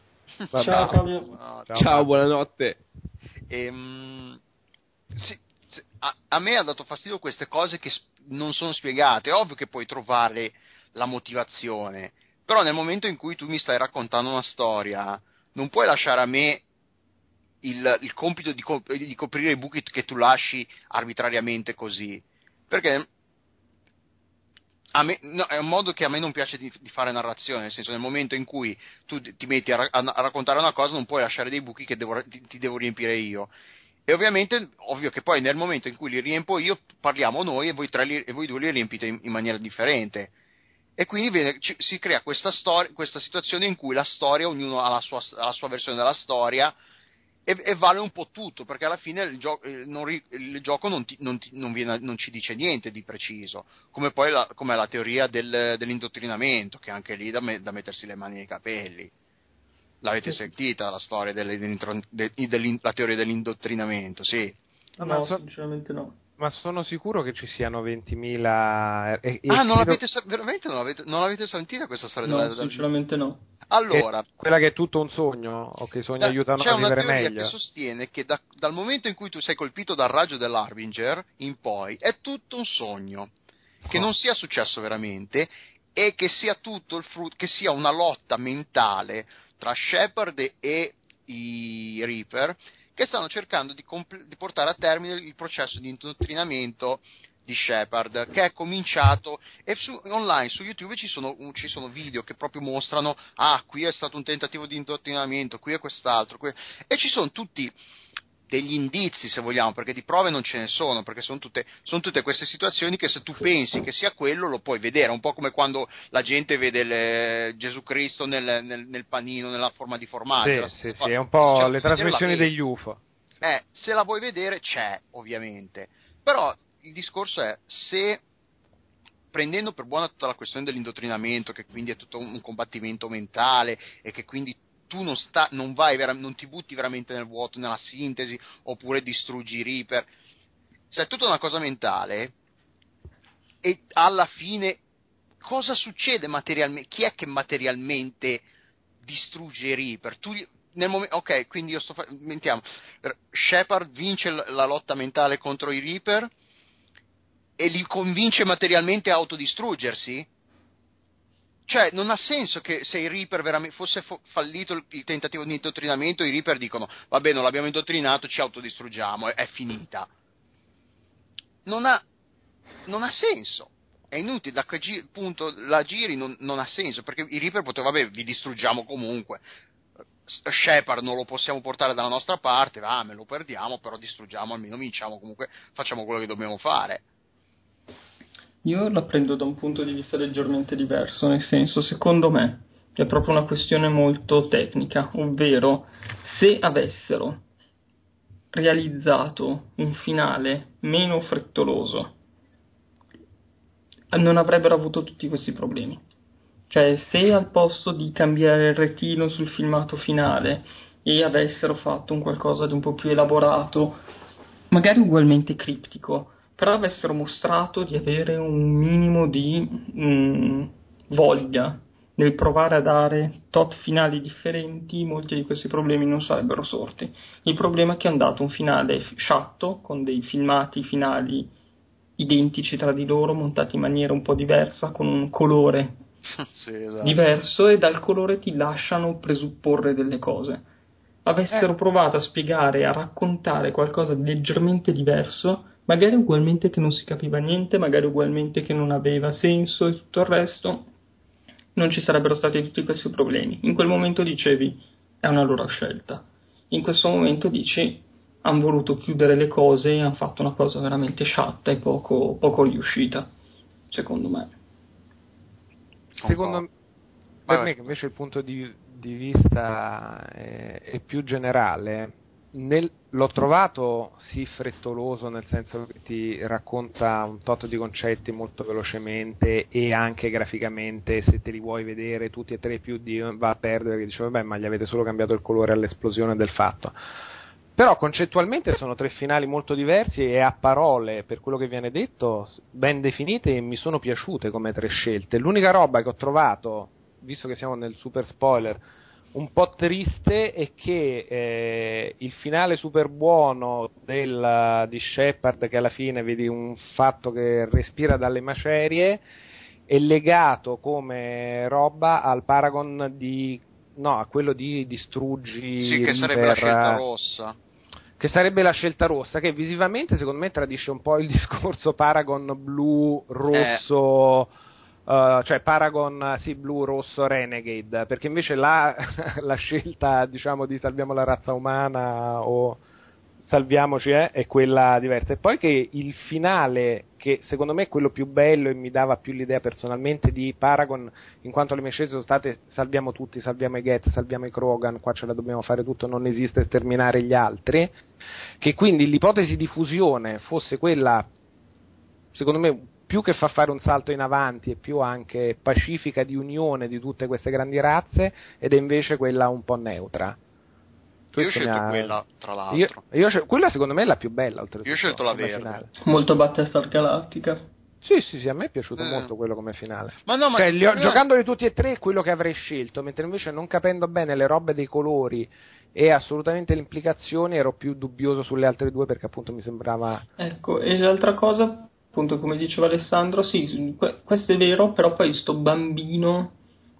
Vabbè. Ciao Fabio. Ciao, Ciao, Max. buonanotte. Ehm, sì, sì, a, a me ha dato fastidio queste cose che non sono spiegate. È ovvio che puoi trovare la motivazione, però nel momento in cui tu mi stai raccontando una storia, non puoi lasciare a me il, il compito di, co- di coprire i buchi che tu lasci arbitrariamente così. Perché me- no, è un modo che a me non piace di, di fare narrazione, nel senso nel momento in cui tu ti metti a, ra- a- raccontare una cosa non puoi lasciare dei buchi che devo- ti, ti devo riempire io. E ovviamente, ovvio che poi nel momento in cui li riempo io, parliamo noi e voi, li- e voi due li riempite in, in maniera differente. E quindi viene- ci- si crea questa, storia, questa situazione in cui la storia, ognuno ha la sua, ha la sua versione della storia e, e vale un po' tutto, perché alla fine il, gio- eh, non ri- il gioco non, ti- non ti- non viene- non ci dice niente di preciso, come poi la, come la teoria del- dell'indottrinamento, che anche lì da, me- da mettersi le mani nei capelli. L'avete sentita la storia delle- dell'intro- de- dell'in- la teoria dell'indottrinamento? Sì. No, no, so- sinceramente no. Ma sono sicuro che ci siano 20.000. E, e ah, non l'avete, veramente non l'avete, non l'avete sentita questa storia? No, della, sinceramente no. Allora, quella che è tutto un sogno o che i sogni da, aiutano a vivere meglio. C'è una che sostiene che da, dal momento in cui tu sei colpito dal raggio dell'Arbinger in poi è tutto un sogno, che oh. non sia successo veramente e che sia tutto il frutto, che sia una lotta mentale tra Shepard e i Reaper che stanno cercando di, compl- di portare a termine il processo di indottrinamento di Shepard che è cominciato e su, online su YouTube ci sono, ci sono, video che proprio mostrano ah qui è stato un tentativo di indottrinamento qui è quest'altro qui... e ci sono tutti degli indizi, se vogliamo, perché di prove non ce ne sono, perché sono tutte, sono tutte, queste situazioni che se tu pensi che sia quello lo puoi vedere, un po' come quando la gente vede le, Gesù Cristo nel, nel, nel, panino, nella forma di formaggio. Sì, sì, sì, è un po' cioè, le trasmissioni degli UFO. Eh, se la vuoi vedere c'è, ovviamente. Però il discorso è se prendendo per buona tutta la questione dell'indottrinamento, che quindi è tutto un combattimento mentale e che quindi tu non, sta, non, vera, non ti butti veramente nel vuoto, nella sintesi, oppure distruggi i Reaper. Se è tutta una cosa mentale, e alla fine cosa succede materialmente? Chi è che materialmente distrugge i Reaper? Tu, momento, ok, quindi io sto facendo. Shepard vince la lotta mentale contro i Reaper e li convince materialmente a autodistruggersi? Cioè, non ha senso che se i Reaper fosse fo- fallito il, il, tentativo di indottrinamento, i Reaper dicono, vabbè, non l'abbiamo indottrinato, ci autodistruggiamo, è, è finita. Non ha, non ha senso. È inutile, da che punto la giri non, non ha senso, perché i Reaper potevano, vabbè, vi distruggiamo comunque. Shepard non lo possiamo portare dalla nostra parte, va, me lo perdiamo, però distruggiamo, almeno vinciamo, comunque facciamo quello che dobbiamo fare. Io la prendo da un punto di vista leggermente diverso, nel senso, secondo me, è proprio una questione molto tecnica, ovvero se avessero realizzato un finale meno frettoloso, non avrebbero avuto tutti questi problemi. Cioè, se al posto di cambiare il retino sul filmato finale e avessero fatto un qualcosa di un po' più elaborato, magari ugualmente criptico, però avessero mostrato di avere un minimo di mh, mm, voglia nel provare a dare tot finali differenti, molti di questi problemi non sarebbero sorti. Il problema è che hanno dato un finale sciatto, con dei filmati finali identici tra di loro, montati in maniera un po' diversa, con un colore sì, esatto. diverso, e dal colore ti lasciano presupporre delle cose. Avessero eh. provato a spiegare, a raccontare qualcosa di leggermente diverso, magari ugualmente che non si capiva niente, magari ugualmente che non aveva senso e tutto il resto, non ci sarebbero stati tutti questi problemi. In quel momento dicevi è una loro scelta. In questo momento dici hanno voluto chiudere le cose e hanno fatto una cosa veramente sciatta e poco, poco riuscita, secondo me. Secondo me, per me invece il punto di, di vista è, è più generale nel, l'ho trovato sì frettoloso nel senso che ti racconta un tot di concetti molto velocemente e anche graficamente se te li vuoi vedere tutti e tre più di va a perdere che dice vabbè ma gli avete solo cambiato il colore all'esplosione del fatto però concettualmente sono tre finali molto diversi e a parole, per quello che viene detto, ben definite e mi sono piaciute come tre scelte. L'unica roba che ho trovato, visto che siamo nel super spoiler, un po' triste è che eh, il finale super buono del, di Shepard, che alla fine vedi un fatto che respira dalle macerie, è legato come roba al Paragon di no, a quello di distruggi sì, che sarebbe la scelta rossa. Che sarebbe la scelta rossa che visivamente secondo me tradisce un po' il discorso Paragon blu rosso eh Uh, cioè Paragon sì, blu, rosso, Renegade, perché invece la, la scelta diciamo di salviamo la razza umana o salviamoci eh, è quella diversa. E poi che il finale, che secondo me è quello più bello e mi dava più l'idea personalmente di Paragon, in quanto le mie scelte sono state salviamo tutti, salviamo i Get, salviamo i Krogan, qua ce la dobbiamo fare tutto, non esiste sterminare gli altri, che quindi l'ipotesi di fusione fosse quella secondo me più che fa fare un salto in avanti e più anche pacifica di unione di tutte queste grandi razze ed è invece quella un po' neutra. io ho scelto ha... quella, tra l'altro. Io, io, quella secondo me è la più bella, oltretutto. Io ho scelto la verde. Finale. Molto Battlestar Galactica. Sì, sì, sì, a me è piaciuto eh. molto quello come finale. Ma no, ma cioè, li ho, giocandoli tutti e tre è quello che avrei scelto, mentre invece non capendo bene le robe dei colori e assolutamente le implicazioni ero più dubbioso sulle altre due perché appunto mi sembrava... Ecco, e l'altra cosa, appunto come diceva Alessandro, sì, questo è vero, però poi sto bambino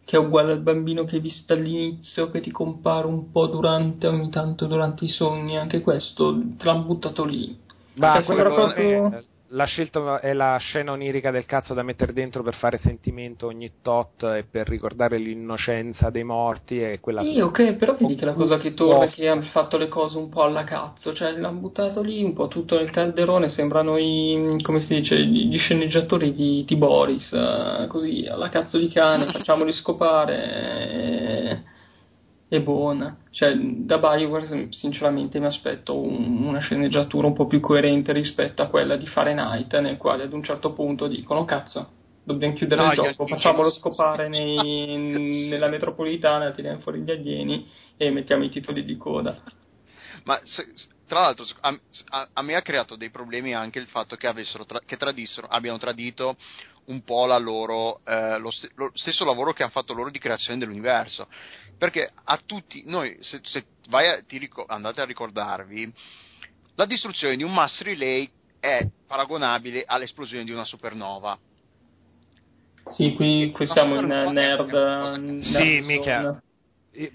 che è uguale al bambino che hai visto all'inizio, che ti compare un po' durante, ogni tanto durante i sogni, anche questo te l'hanno buttato lì. Ma cioè, proprio la scelta è la scena onirica del cazzo da mettere dentro per fare sentimento ogni tot e per ricordare l'innocenza dei morti e quella Sì, ok, però vedi che la cosa che torna che hanno fatto le cose un po' alla cazzo, cioè l'hanno buttato lì un po' tutto nel calderone, sembrano i come si dice, gli sceneggiatori di, di Boris, eh, così alla cazzo di cane, facciamoli scopare è buona. Cioè, da Bioware sinceramente mi aspetto un, una sceneggiatura un po' più coerente rispetto a quella di Fahrenheit, nel quale ad un certo punto dicono cazzo, dobbiamo chiudere no, il gioco, facciamolo scopare nei, nella metropolitana, tiriamo fuori gli alieni e mettiamo i titoli di coda. Ma se, tra l'altro a, a, a, me ha creato dei problemi anche il fatto che, tra, che abbiano tradito un po' loro, eh, lo, st- lo, stesso lavoro che hanno fatto loro di creazione dell'universo. Perché a tutti, noi, se, se a, ric- andate a ricordarvi, la distruzione di un mass relay è paragonabile all'esplosione di una supernova. Sì, qui, qui siamo in nerd. nerd sì, mica.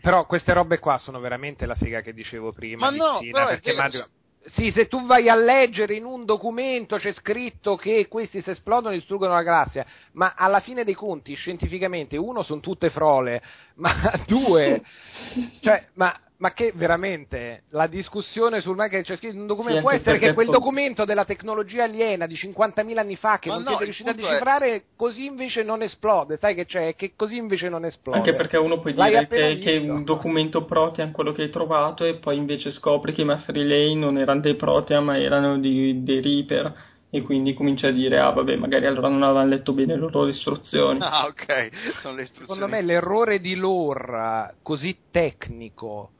Però queste robe qua sono veramente la sega che dicevo prima. Ma no, Cina, perché immagino, sì, se tu vai a leggere in un documento c'è scritto che questi se esplodono distruggono la galassia, ma alla fine dei conti, scientificamente, uno, sono tutte frole, ma due, cioè, ma ma che veramente la discussione sul che c'è scritto in un documento sì, può essere che quel documento della tecnologia aliena di 50.000 anni fa che ma non no, siete riusciti a decifrare è... così invece non esplode sai che c'è? Che così invece non esplode. Anche perché uno può dire che, che, è un documento Protean quello che hai trovato e poi invece scopri che i Master Relay non erano dei Protean ma erano di, dei Reaper. E quindi comincia a dire ah vabbè magari allora non avevano letto bene le loro istruzioni. Ah ok. Sono le istruzioni. Secondo me l'errore di lore così tecnico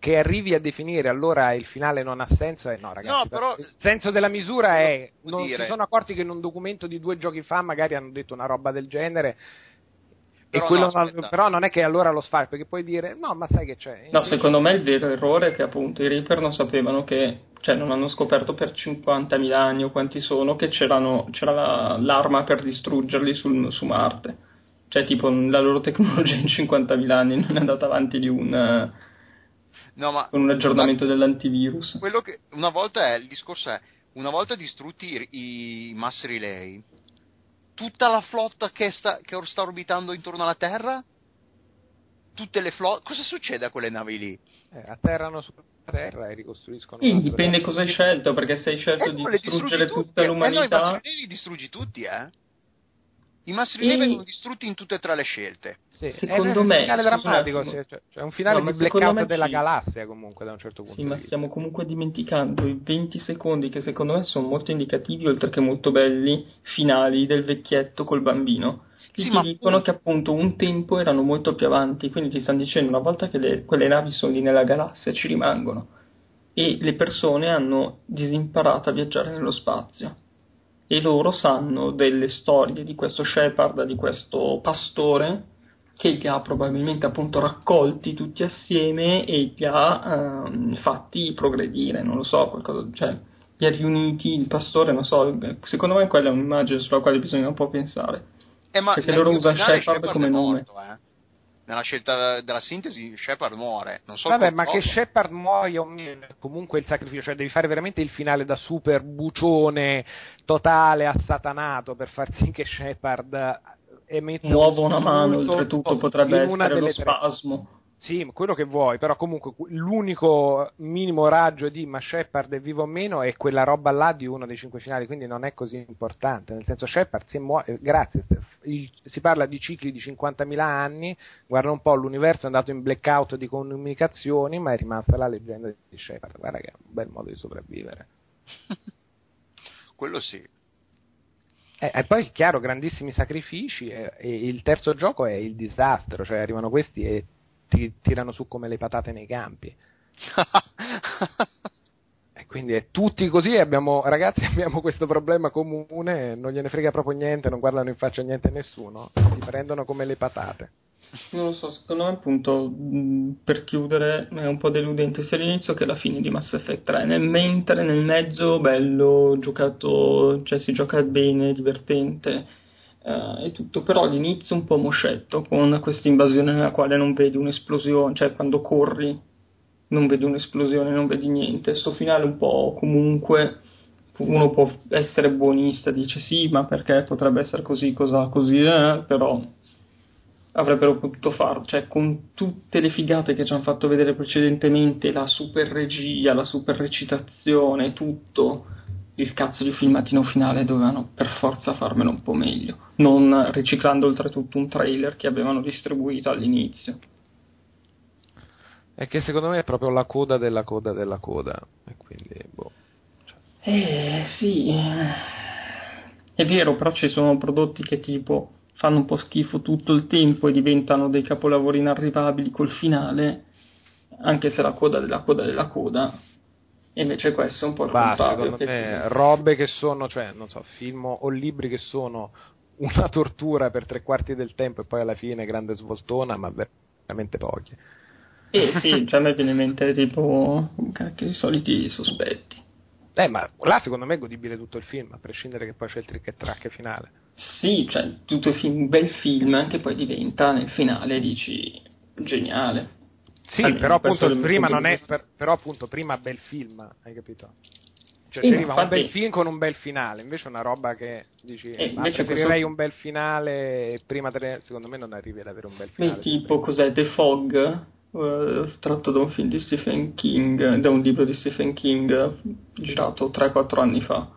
che arrivi a definire allora il finale non ha senso? È no ragazzi no, però, il senso della misura è non dire. si sono accorti che in un documento di due giochi fa magari hanno detto una roba del genere però, no, non, però non è che allora lo sfai perché puoi dire no ma sai che c'è? No secondo me il vero errore è che appunto i Reaper non sapevano che cioè non hanno scoperto per 50.000 anni o quanti sono che c'era la, l'arma per distruggerli sul, su Marte. Cioè tipo la loro tecnologia in 50.000 anni non è andata avanti di un No, ma, con un aggiornamento ma, dell'antivirus. Quello che una volta è il discorso è una volta distrutti i, i mass relay, tutta la flotta che sta, che sta orbitando intorno alla Terra, tutte le flotte, cosa succede a quelle navi lì? Eh, atterrano sulla Terra e ricostruiscono. Sì, dipende cosa hai scelto, perché se hai scelto eh, di distruggere tutta l'umanità. Eh no, i li distruggi tutti, eh? I relay e... vengono distrutti in tutte e tre le scelte. Sì. Secondo me è un finale drammatico, sì, cioè, cioè un finale no, di blackout della sì. galassia comunque da un certo punto sì, ma stiamo comunque dimenticando i 20 secondi che secondo me sono molto indicativi oltre che molto belli finali del vecchietto col bambino. Che sì, ti dicono ma... che appunto un tempo erano molto più avanti, quindi ti stanno dicendo una volta che le, quelle navi sono lì nella galassia ci rimangono e le persone hanno disimparato a viaggiare nello spazio e loro sanno delle storie di questo Shepard, di questo pastore che li ha probabilmente appunto raccolti tutti assieme e li ha ehm, fatti progredire, non lo so, qualcosa, cioè li ha riuniti il pastore, non so, secondo me quella è un'immagine sulla quale bisogna un po' pensare. Eh, ma perché loro usano Shepard, Shepard come nome. Morto, eh? Nella scelta della sintesi Shepard muore. Non so Vabbè, ma che Shepard muoia comunque il sacrificio, cioè devi fare veramente il finale da super bucione totale assatanato per far sì che Shepard emetta muova un una mano, oltretutto potrebbe essere lo spasmo. Tre sì, quello che vuoi, però comunque l'unico minimo raggio di ma Shepard è vivo o meno è quella roba là di uno dei cinque finali, quindi non è così importante. Nel senso, Shepard si muove, grazie, il, si parla di cicli di 50.000 anni, guarda un po', l'universo è andato in blackout di comunicazioni, ma è rimasta la leggenda di Shepard. Guarda che è un bel modo di sopravvivere. quello sì. Eh, e poi, chiaro, grandissimi sacrifici, e, e il terzo gioco è il disastro, cioè arrivano questi e ti tirano su come le patate nei campi. e quindi è tutti così, abbiamo, ragazzi abbiamo questo problema comune, non gliene frega proprio niente, non guardano in faccia niente a nessuno, li prendono come le patate. Non lo so, secondo me appunto per chiudere è un po' deludente sia l'inizio che la fine di Mass Effect 3, nel mentre nel mezzo bello, giocato, cioè si gioca bene, divertente uh, e tutto, però l'inizio un po' moscetto con questa invasione nella quale non vedi un'esplosione, cioè quando corri non vedi un'esplosione, non vedi niente, sto finale un po' comunque uno può essere buonista, dice sì, ma perché potrebbe essere così, cosa così, eh, però avrebbero potuto farlo, cioè con tutte le figate che ci hanno fatto vedere precedentemente, la super regia, la super recitazione, tutto, il cazzo di filmatino finale dovevano per forza farmelo un po' meglio, non riciclando oltretutto un trailer che avevano distribuito all'inizio. È che secondo me è proprio la coda della coda della coda, e quindi boh. Cioè. Eh sì, è vero, però ci sono prodotti che tipo fanno un po' schifo tutto il tempo e diventano dei capolavori inarrivabili col finale, anche se la coda della coda della coda. E invece questo è un po' il bah, contrario. Secondo me, robe che sono, cioè, non so, film o libri che sono una tortura per tre quarti del tempo e poi alla fine grande svoltona, ma veramente pochi. Eh sì, cioè a me viene in mente tipo i soliti sospetti. Eh, ma là secondo me è godibile tutto il film, a prescindere che poi c'è il trick e track finale. Sì, cioè tutto il film, un bel film che poi diventa nel finale dici geniale. Sì, allora, però appunto prima non è per, però appunto prima bel film, hai capito? Cioè, ci arriva un bel film con un bel finale, invece una roba che dici, eh, ma preferirei questo... un bel finale e prima te, secondo me non arrivi ad avere un bel finale. Beh, tipo cos'è The Fog? Uh, tratto da un film di Stephen King, da un libro di Stephen King girato 3-4 anni fa.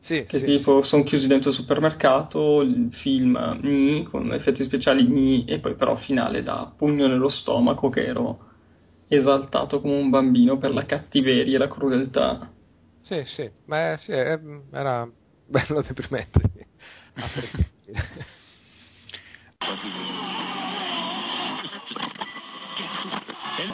Sì, che sì, tipo sì. sono chiusi dentro il supermercato, il film gni, con effetti speciali gni, e poi però finale da pugno nello stomaco che ero esaltato come un bambino per la cattiveria e la crudeltà. Sì, sì, ma sì, era bello deprimente.